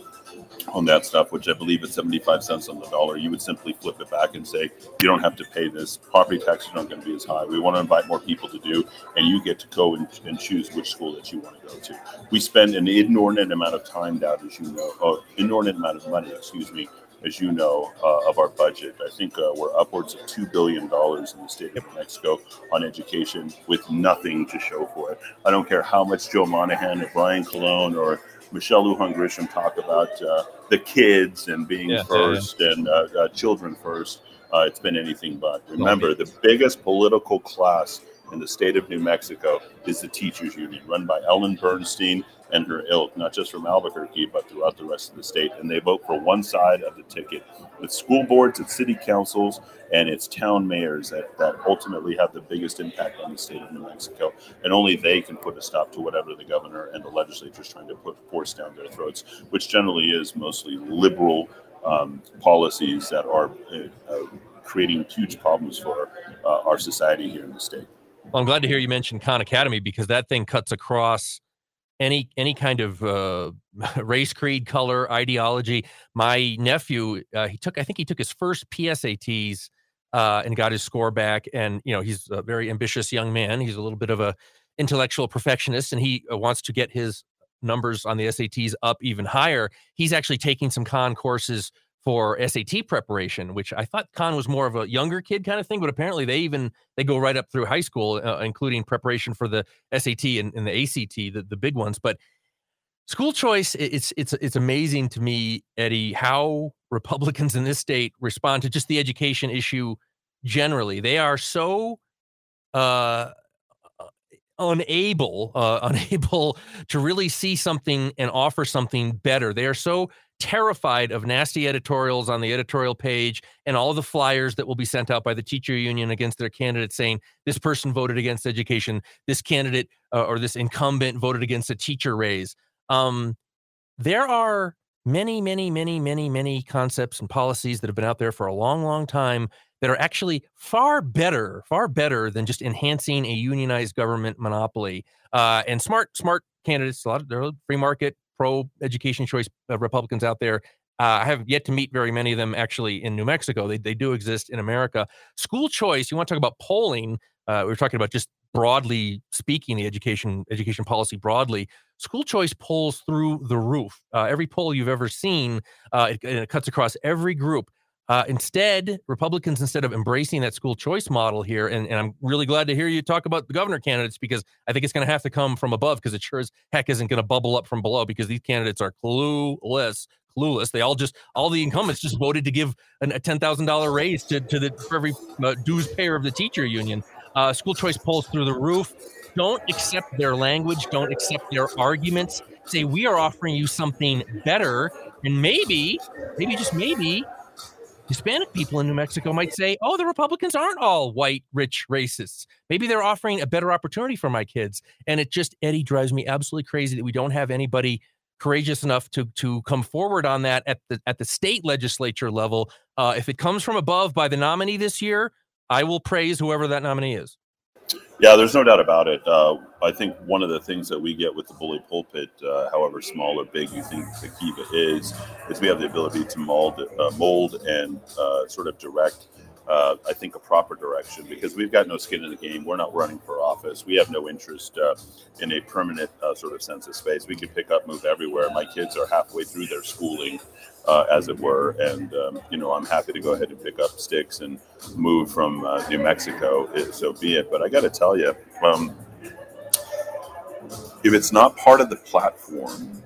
on that stuff, which I believe is 75 cents on the dollar, you would simply flip it back and say, you don't have to pay this. Property taxes aren't going to be as high. We want to invite more people to do, and you get to go and, and choose which school that you want to go to. We spend an inordinate amount of time down, as you know, oh, inordinate amount of money, excuse me, as you know, uh, of our budget. I think uh, we're upwards of $2 billion in the state of New Mexico on education with nothing to show for it. I don't care how much Joe Monahan or Brian Colon or Michelle Lujan Grisham talk about uh, the kids and being Yeah, yeah, first and uh, uh, children first. Uh, it's been anything but. Remember, the biggest political class in the state of New Mexico is the teachers union, run by Ellen Bernstein and her ilk, not just from Albuquerque, but throughout the rest of the state. And they vote for one side of the ticket. It's school boards, it's city councils, and it's town mayors that, that ultimately have the biggest impact on the state of New Mexico. And only they can put a stop to whatever the governor and the legislature is trying to put force down their throats, which generally is mostly liberal um, policies that are uh, uh, creating huge problems for uh, our society here in the state. Well, I'm glad to hear you mention Khan Academy because that thing cuts across any any kind of uh, <laughs> race, creed, color, ideology. My nephew, uh, he took I think he took his first PSATs uh, and got his score back. And you know he's a very ambitious young man. He's a little bit of a intellectual perfectionist, and he uh, wants to get his numbers on the SATs up even higher. He's actually taking some Khan courses for SAT preparation, which I thought Khan was more of a younger kid kind of thing, but apparently they even they go right up through high school, uh, including preparation for the SAT and, and the ACT, the, the big ones. But school choice, it's it's it's amazing to me Eddy how republicans in this state respond to just the education issue generally they are so uh unable uh, <laughs> unable to really see something and offer something better they are so terrified of nasty editorials on the editorial page and all the flyers that will be sent out by the teacher union against their candidate saying this person voted against education. This candidate uh, or this incumbent voted against a teacher raise. Um, there are many, many, many, many, many concepts and policies that have been out there for a long, long time that are actually far better, far better than just enhancing a unionized government monopoly. Uh, and smart, smart candidates, a lot of free market, pro education choice Republicans out there. Uh, I have yet to meet very many of them actually in New Mexico. They, they do exist in America. School choice, you want to talk about polling. Uh, we are talking about just broadly speaking, the education education policy broadly. School choice polls through the roof. Uh, every poll you've ever seen, uh, it, it cuts across every group. Uh, instead, Republicans, instead of embracing that school choice model here, and, and I'm really glad to hear you talk about the governor candidates because I think it's going to have to come from above because it sure as heck isn't going to bubble up from below because these candidates are clueless. Clueless. They all just all the incumbents just voted to give an, a ten thousand dollar raise to to the for every uh, dues payer of the teacher union. Uh, school choice polls through the roof. Don't accept their language. Don't accept their arguments. Say we are offering you something better, and maybe, maybe just maybe, Hispanic people in New Mexico might say, "Oh, the Republicans aren't all white, rich racists. Maybe they're offering a better opportunity for my kids." And it just Eddy drives me absolutely crazy that we don't have anybody courageous enough to to come forward on that at the at the state legislature level. Uh, if it comes from above by the nominee this year, I will praise whoever that nominee is. Yeah, there's no doubt about it. Uh, I think one of the things that we get with the bully pulpit, uh, however small or big you think the kiva is, is we have the ability to mold, uh, mold and uh, sort of direct. Uh, I think a proper direction because we've got no skin in the game. We're not running for office. We have no interest uh, in a permanent sort of sense of space. We could pick up, move everywhere. My kids are halfway through their schooling, uh, as it were, and um, you know I'm happy to go ahead and pick up sticks and move from uh, New Mexico. It, so be it. But I got to tell you, um, if it's not part of the platform,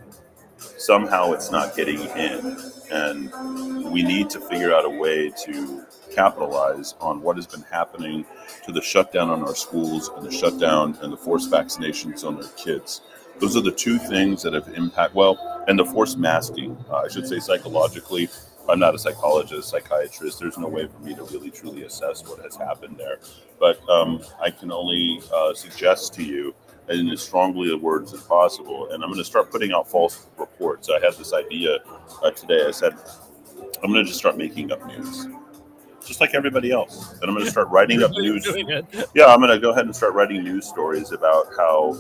somehow it's not getting in, and we need to figure out a way to capitalize on what has been happening to the shutdown on our schools and the shutdown and the forced vaccinations on our kids. Those are the two things that have impact well, and the forced masking. Uh, I should say psychologically. I'm not a psychologist, psychiatrist. There's no way for me to really truly assess what has happened there. But um, I can only uh, suggest to you, in as strongly of words as possible, and I'm going to start putting out false reports. I had this idea uh, today. I said, I'm going to just start making up news, just like everybody else. And I'm going to start writing up <laughs> news. Yeah, I'm going to go ahead and start writing news stories about how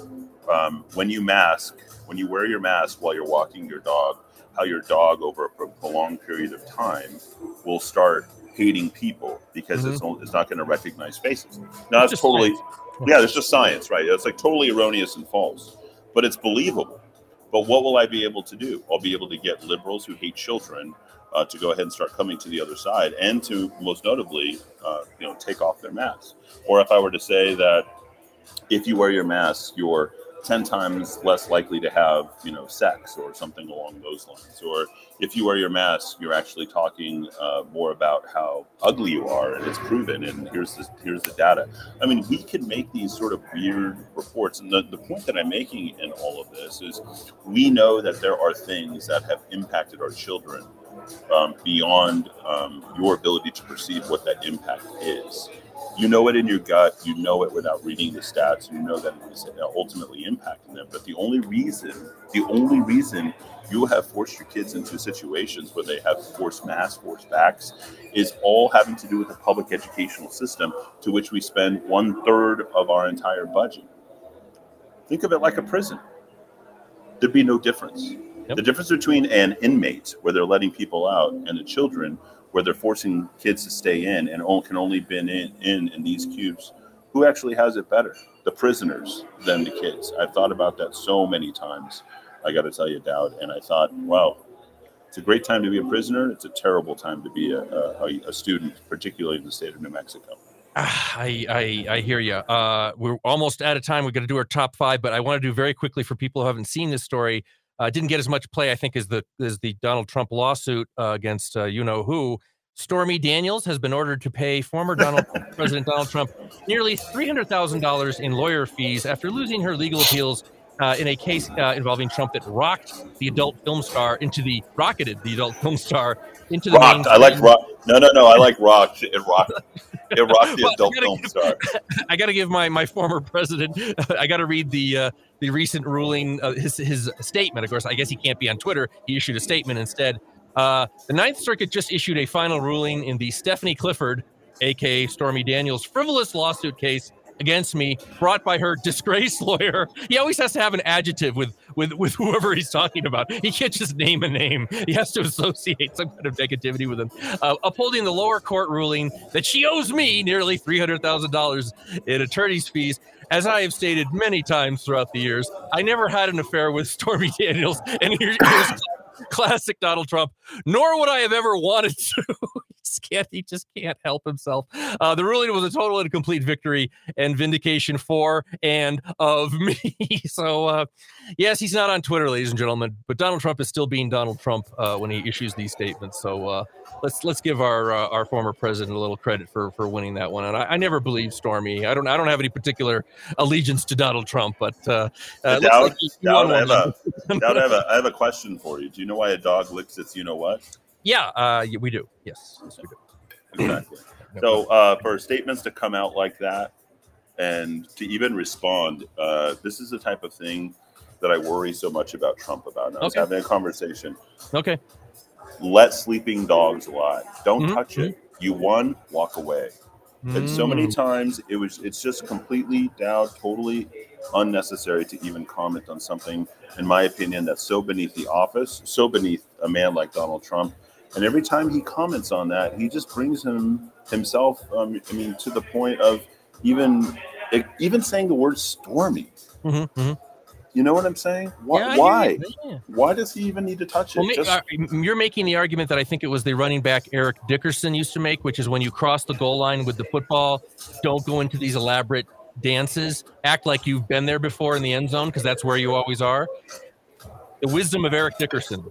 um, when you mask, when you wear your mask while you're walking your dog, how your dog over a pro- prolonged period of time will start hating people because it's, only, it's not going to recognize faces. Now, that's totally, science. yeah, it's just science, right? It's like totally erroneous and false, but it's believable. But what will I be able to do? I'll be able to get liberals who hate children uh, to go ahead and start coming to the other side, and to most notably, uh, you know, take off their masks. Or if I were to say that if you wear your mask, you're 10 times less likely to have, you know, sex or something along those lines. Or if you wear your mask, you're actually talking uh, more about how ugly you are and it's proven and here's the, here's the data. I mean, we can make these sort of weird reports. And the, the point that I'm making in all of this is we know that there are things that have impacted our children um, beyond um, your ability to perceive what that impact is you know it in your gut. You know it without reading the stats. You know that it is uh, ultimately impacting them. But the only reason, the only reason you have forced your kids into situations where they have forced masks, forced backs, is all having to do with the public educational system to which we spend one third of our entire budget. Think of it like a prison. There'd be no difference. Yep. The difference between an inmate where they're letting people out and the children where they're forcing kids to stay in and can only been in, in in these cubes who actually has it better the prisoners than the kids i've thought about that so many times i got to tell you dowd and i thought wow it's a great time to be a prisoner it's a terrible time to be a, a, a student particularly in the state of new mexico Ah, I, I I hear you. Uh, we're almost out of time. We're going to do our top five, but I want to do very quickly for people who haven't seen this story. Uh, didn't get as much play, I think, as the as the Donald Trump lawsuit uh, against uh, you know who. Stormy Daniels has been ordered to pay former Donald <laughs> President Donald Trump nearly three hundred thousand dollars in lawyer fees after losing her legal appeals uh, in a case uh, involving Trump that rocked the adult film star into the rocketed the adult film star into the Rocked. I like rock. No, no, no. I like rock. It rocked. It <laughs> rocked the Well, adult film give- star. <laughs> I got to give my my former president. <laughs> I got to read the uh, the recent ruling, uh, his his statement. Of course, I guess he can't be on Twitter. He issued a statement instead. Uh, the Ninth Circuit just issued a final ruling in the Stephanie Clifford, aka Stormy Daniels, frivolous lawsuit case against me, brought by her disgrace <laughs> lawyer. He always has to have an adjective with with with <laughs> whoever he's talking about. He can't just name a name. He has to associate some kind of negativity with him. Uh, upholding the lower court ruling that she owes me nearly three hundred thousand dollars in attorney's fees. As I have stated many times throughout the years, I never had an affair with Stormy <laughs> Daniels, and here- here's classic Donald Trump. Nor would I have ever wanted to. He just can't. He just can't help himself. Uh, the ruling was a total and complete victory and vindication for and of <laughs> me. so, uh, yes, he's not on Twitter, ladies and gentlemen, but Donald Trump is still being Donald Trump uh, when he issues these statements. So uh, let's let's give our uh, our former president a little credit for for winning that one. And I, I never believed Stormy. I don't I don't have any particular allegiance to Donald Trump, but uh, uh, Dowd, like he- he Dowd, won I have a, Dowd, I have a, I have a question for you. Do you know why a dog licks its you know what? Yeah, uh, we do. Yes, yes, we do. Exactly. <clears throat> So uh, for statements to come out like that and to even respond, uh, this is the type of thing that I worry so much about Trump about. And I was Okay. having a conversation. Okay. Let sleeping dogs lie. Don't Mhm, touch it. You won, walk away. And so many Mm. times it was it's just completely down, totally unnecessary to even comment on something, in my opinion, that's so beneath the office, so beneath a man like Donald Trump. And every time he comments on that, he just brings him himself. Um, I mean, to the point of even even saying the word "stormy." Mhm, mhm. You know what I'm saying? Why? Yeah, why? Yeah. Why does he even need to touch it? Well, ma- Just- uh, you're making the argument that I think it was the running back Eric Dickerson used to make, which is when you cross the goal line with the football, don't go into these elaborate dances. Act like you've been there before in the end zone because that's where you always are. The wisdom of Eric Dickerson.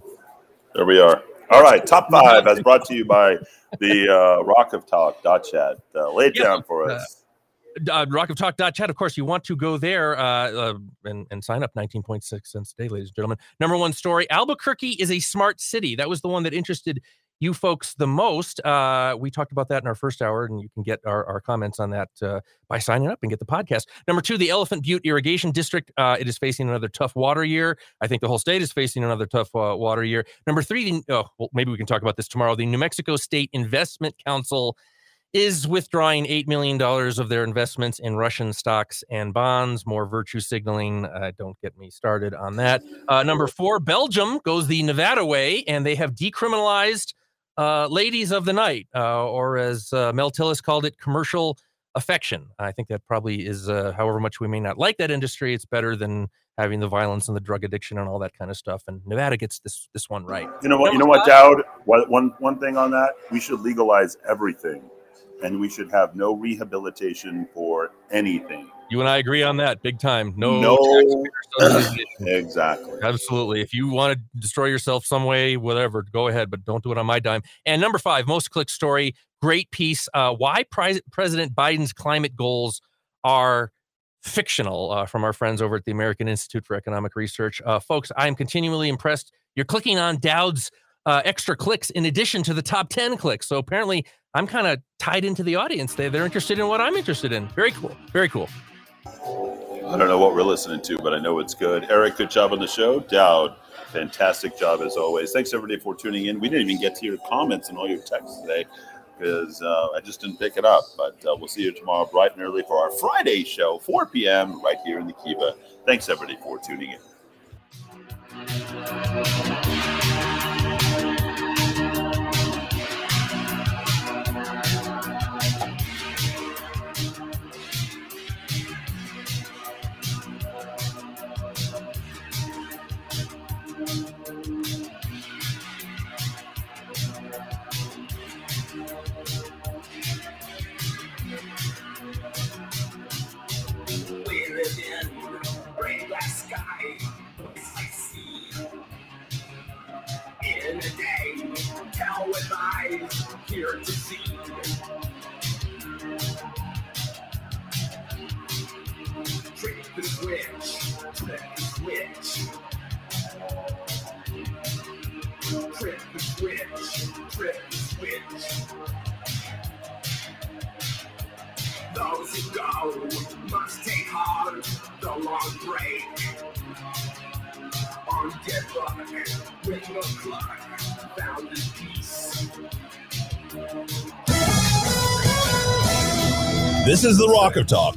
There we are. All right, top five as brought to you by the uh, Rock of Talk dot chat. Uh, lay it Yeah, down for uh, us. uh, rockoftalk.chat. Of Talk dot chat. Of course, you want to go there uh, uh, and, and sign up 19.6 cents a day, ladies and gentlemen. Number one story Albuquerque is a smart city. That was the one that interested you folks the most. Uh, we talked about that in our first hour, and you can get our, our comments on that uh, by signing up and get the podcast. Number two, the Elephant Butte Irrigation District. Uh, it is facing another tough water year. I think the whole state is facing another tough uh, water year. Number three, the, oh, well, maybe we can talk about this tomorrow. The New Mexico State Investment Council is withdrawing $8 million of their investments in Russian stocks and bonds. More virtue signaling. Uh, don't get me started on that. Uh, number four, Belgium goes the Nevada way, and they have decriminalized uh, ladies of the night, uh, or as uh, Mel Tillis called it, commercial affection. I think that probably is, uh, however much we may not like that industry, it's better than having the violence and the drug addiction and all that kind of stuff. And Nevada gets this this one right. You know what? You know what, Dowd? One one thing on that, we should legalize everything, and we should have no rehabilitation for anything. You and I agree on that, big time. No, No. <laughs> Exactly. Absolutely. If you want to destroy yourself some way, whatever, go ahead, but don't do it on my dime. And number five, most clicked story, great piece. Uh, why President Biden's climate goals are fictional uh, from our friends over at the American Institute for Economic Research. Uh, folks, I am continually impressed. You're clicking on Dowd's uh, extra clicks in addition to the top 10 clicks. So apparently, I'm kind of tied into the audience. They, they're interested in what I'm interested in. Very cool. Very cool. I don't know what we're listening to, but I know it's good. Eric, good job on the show. Dowd, fantastic job as always. Thanks everybody for tuning in. We didn't even get to your comments and all your texts today because uh, I just didn't pick it up. But uh, we'll see you tomorrow bright and early for our Friday show, 4 p.m. right here in the Kiva. Thanks everybody for tuning in. Those who go must take heart the long break. On dead luck, with no found in peace. This is the Rock of Talk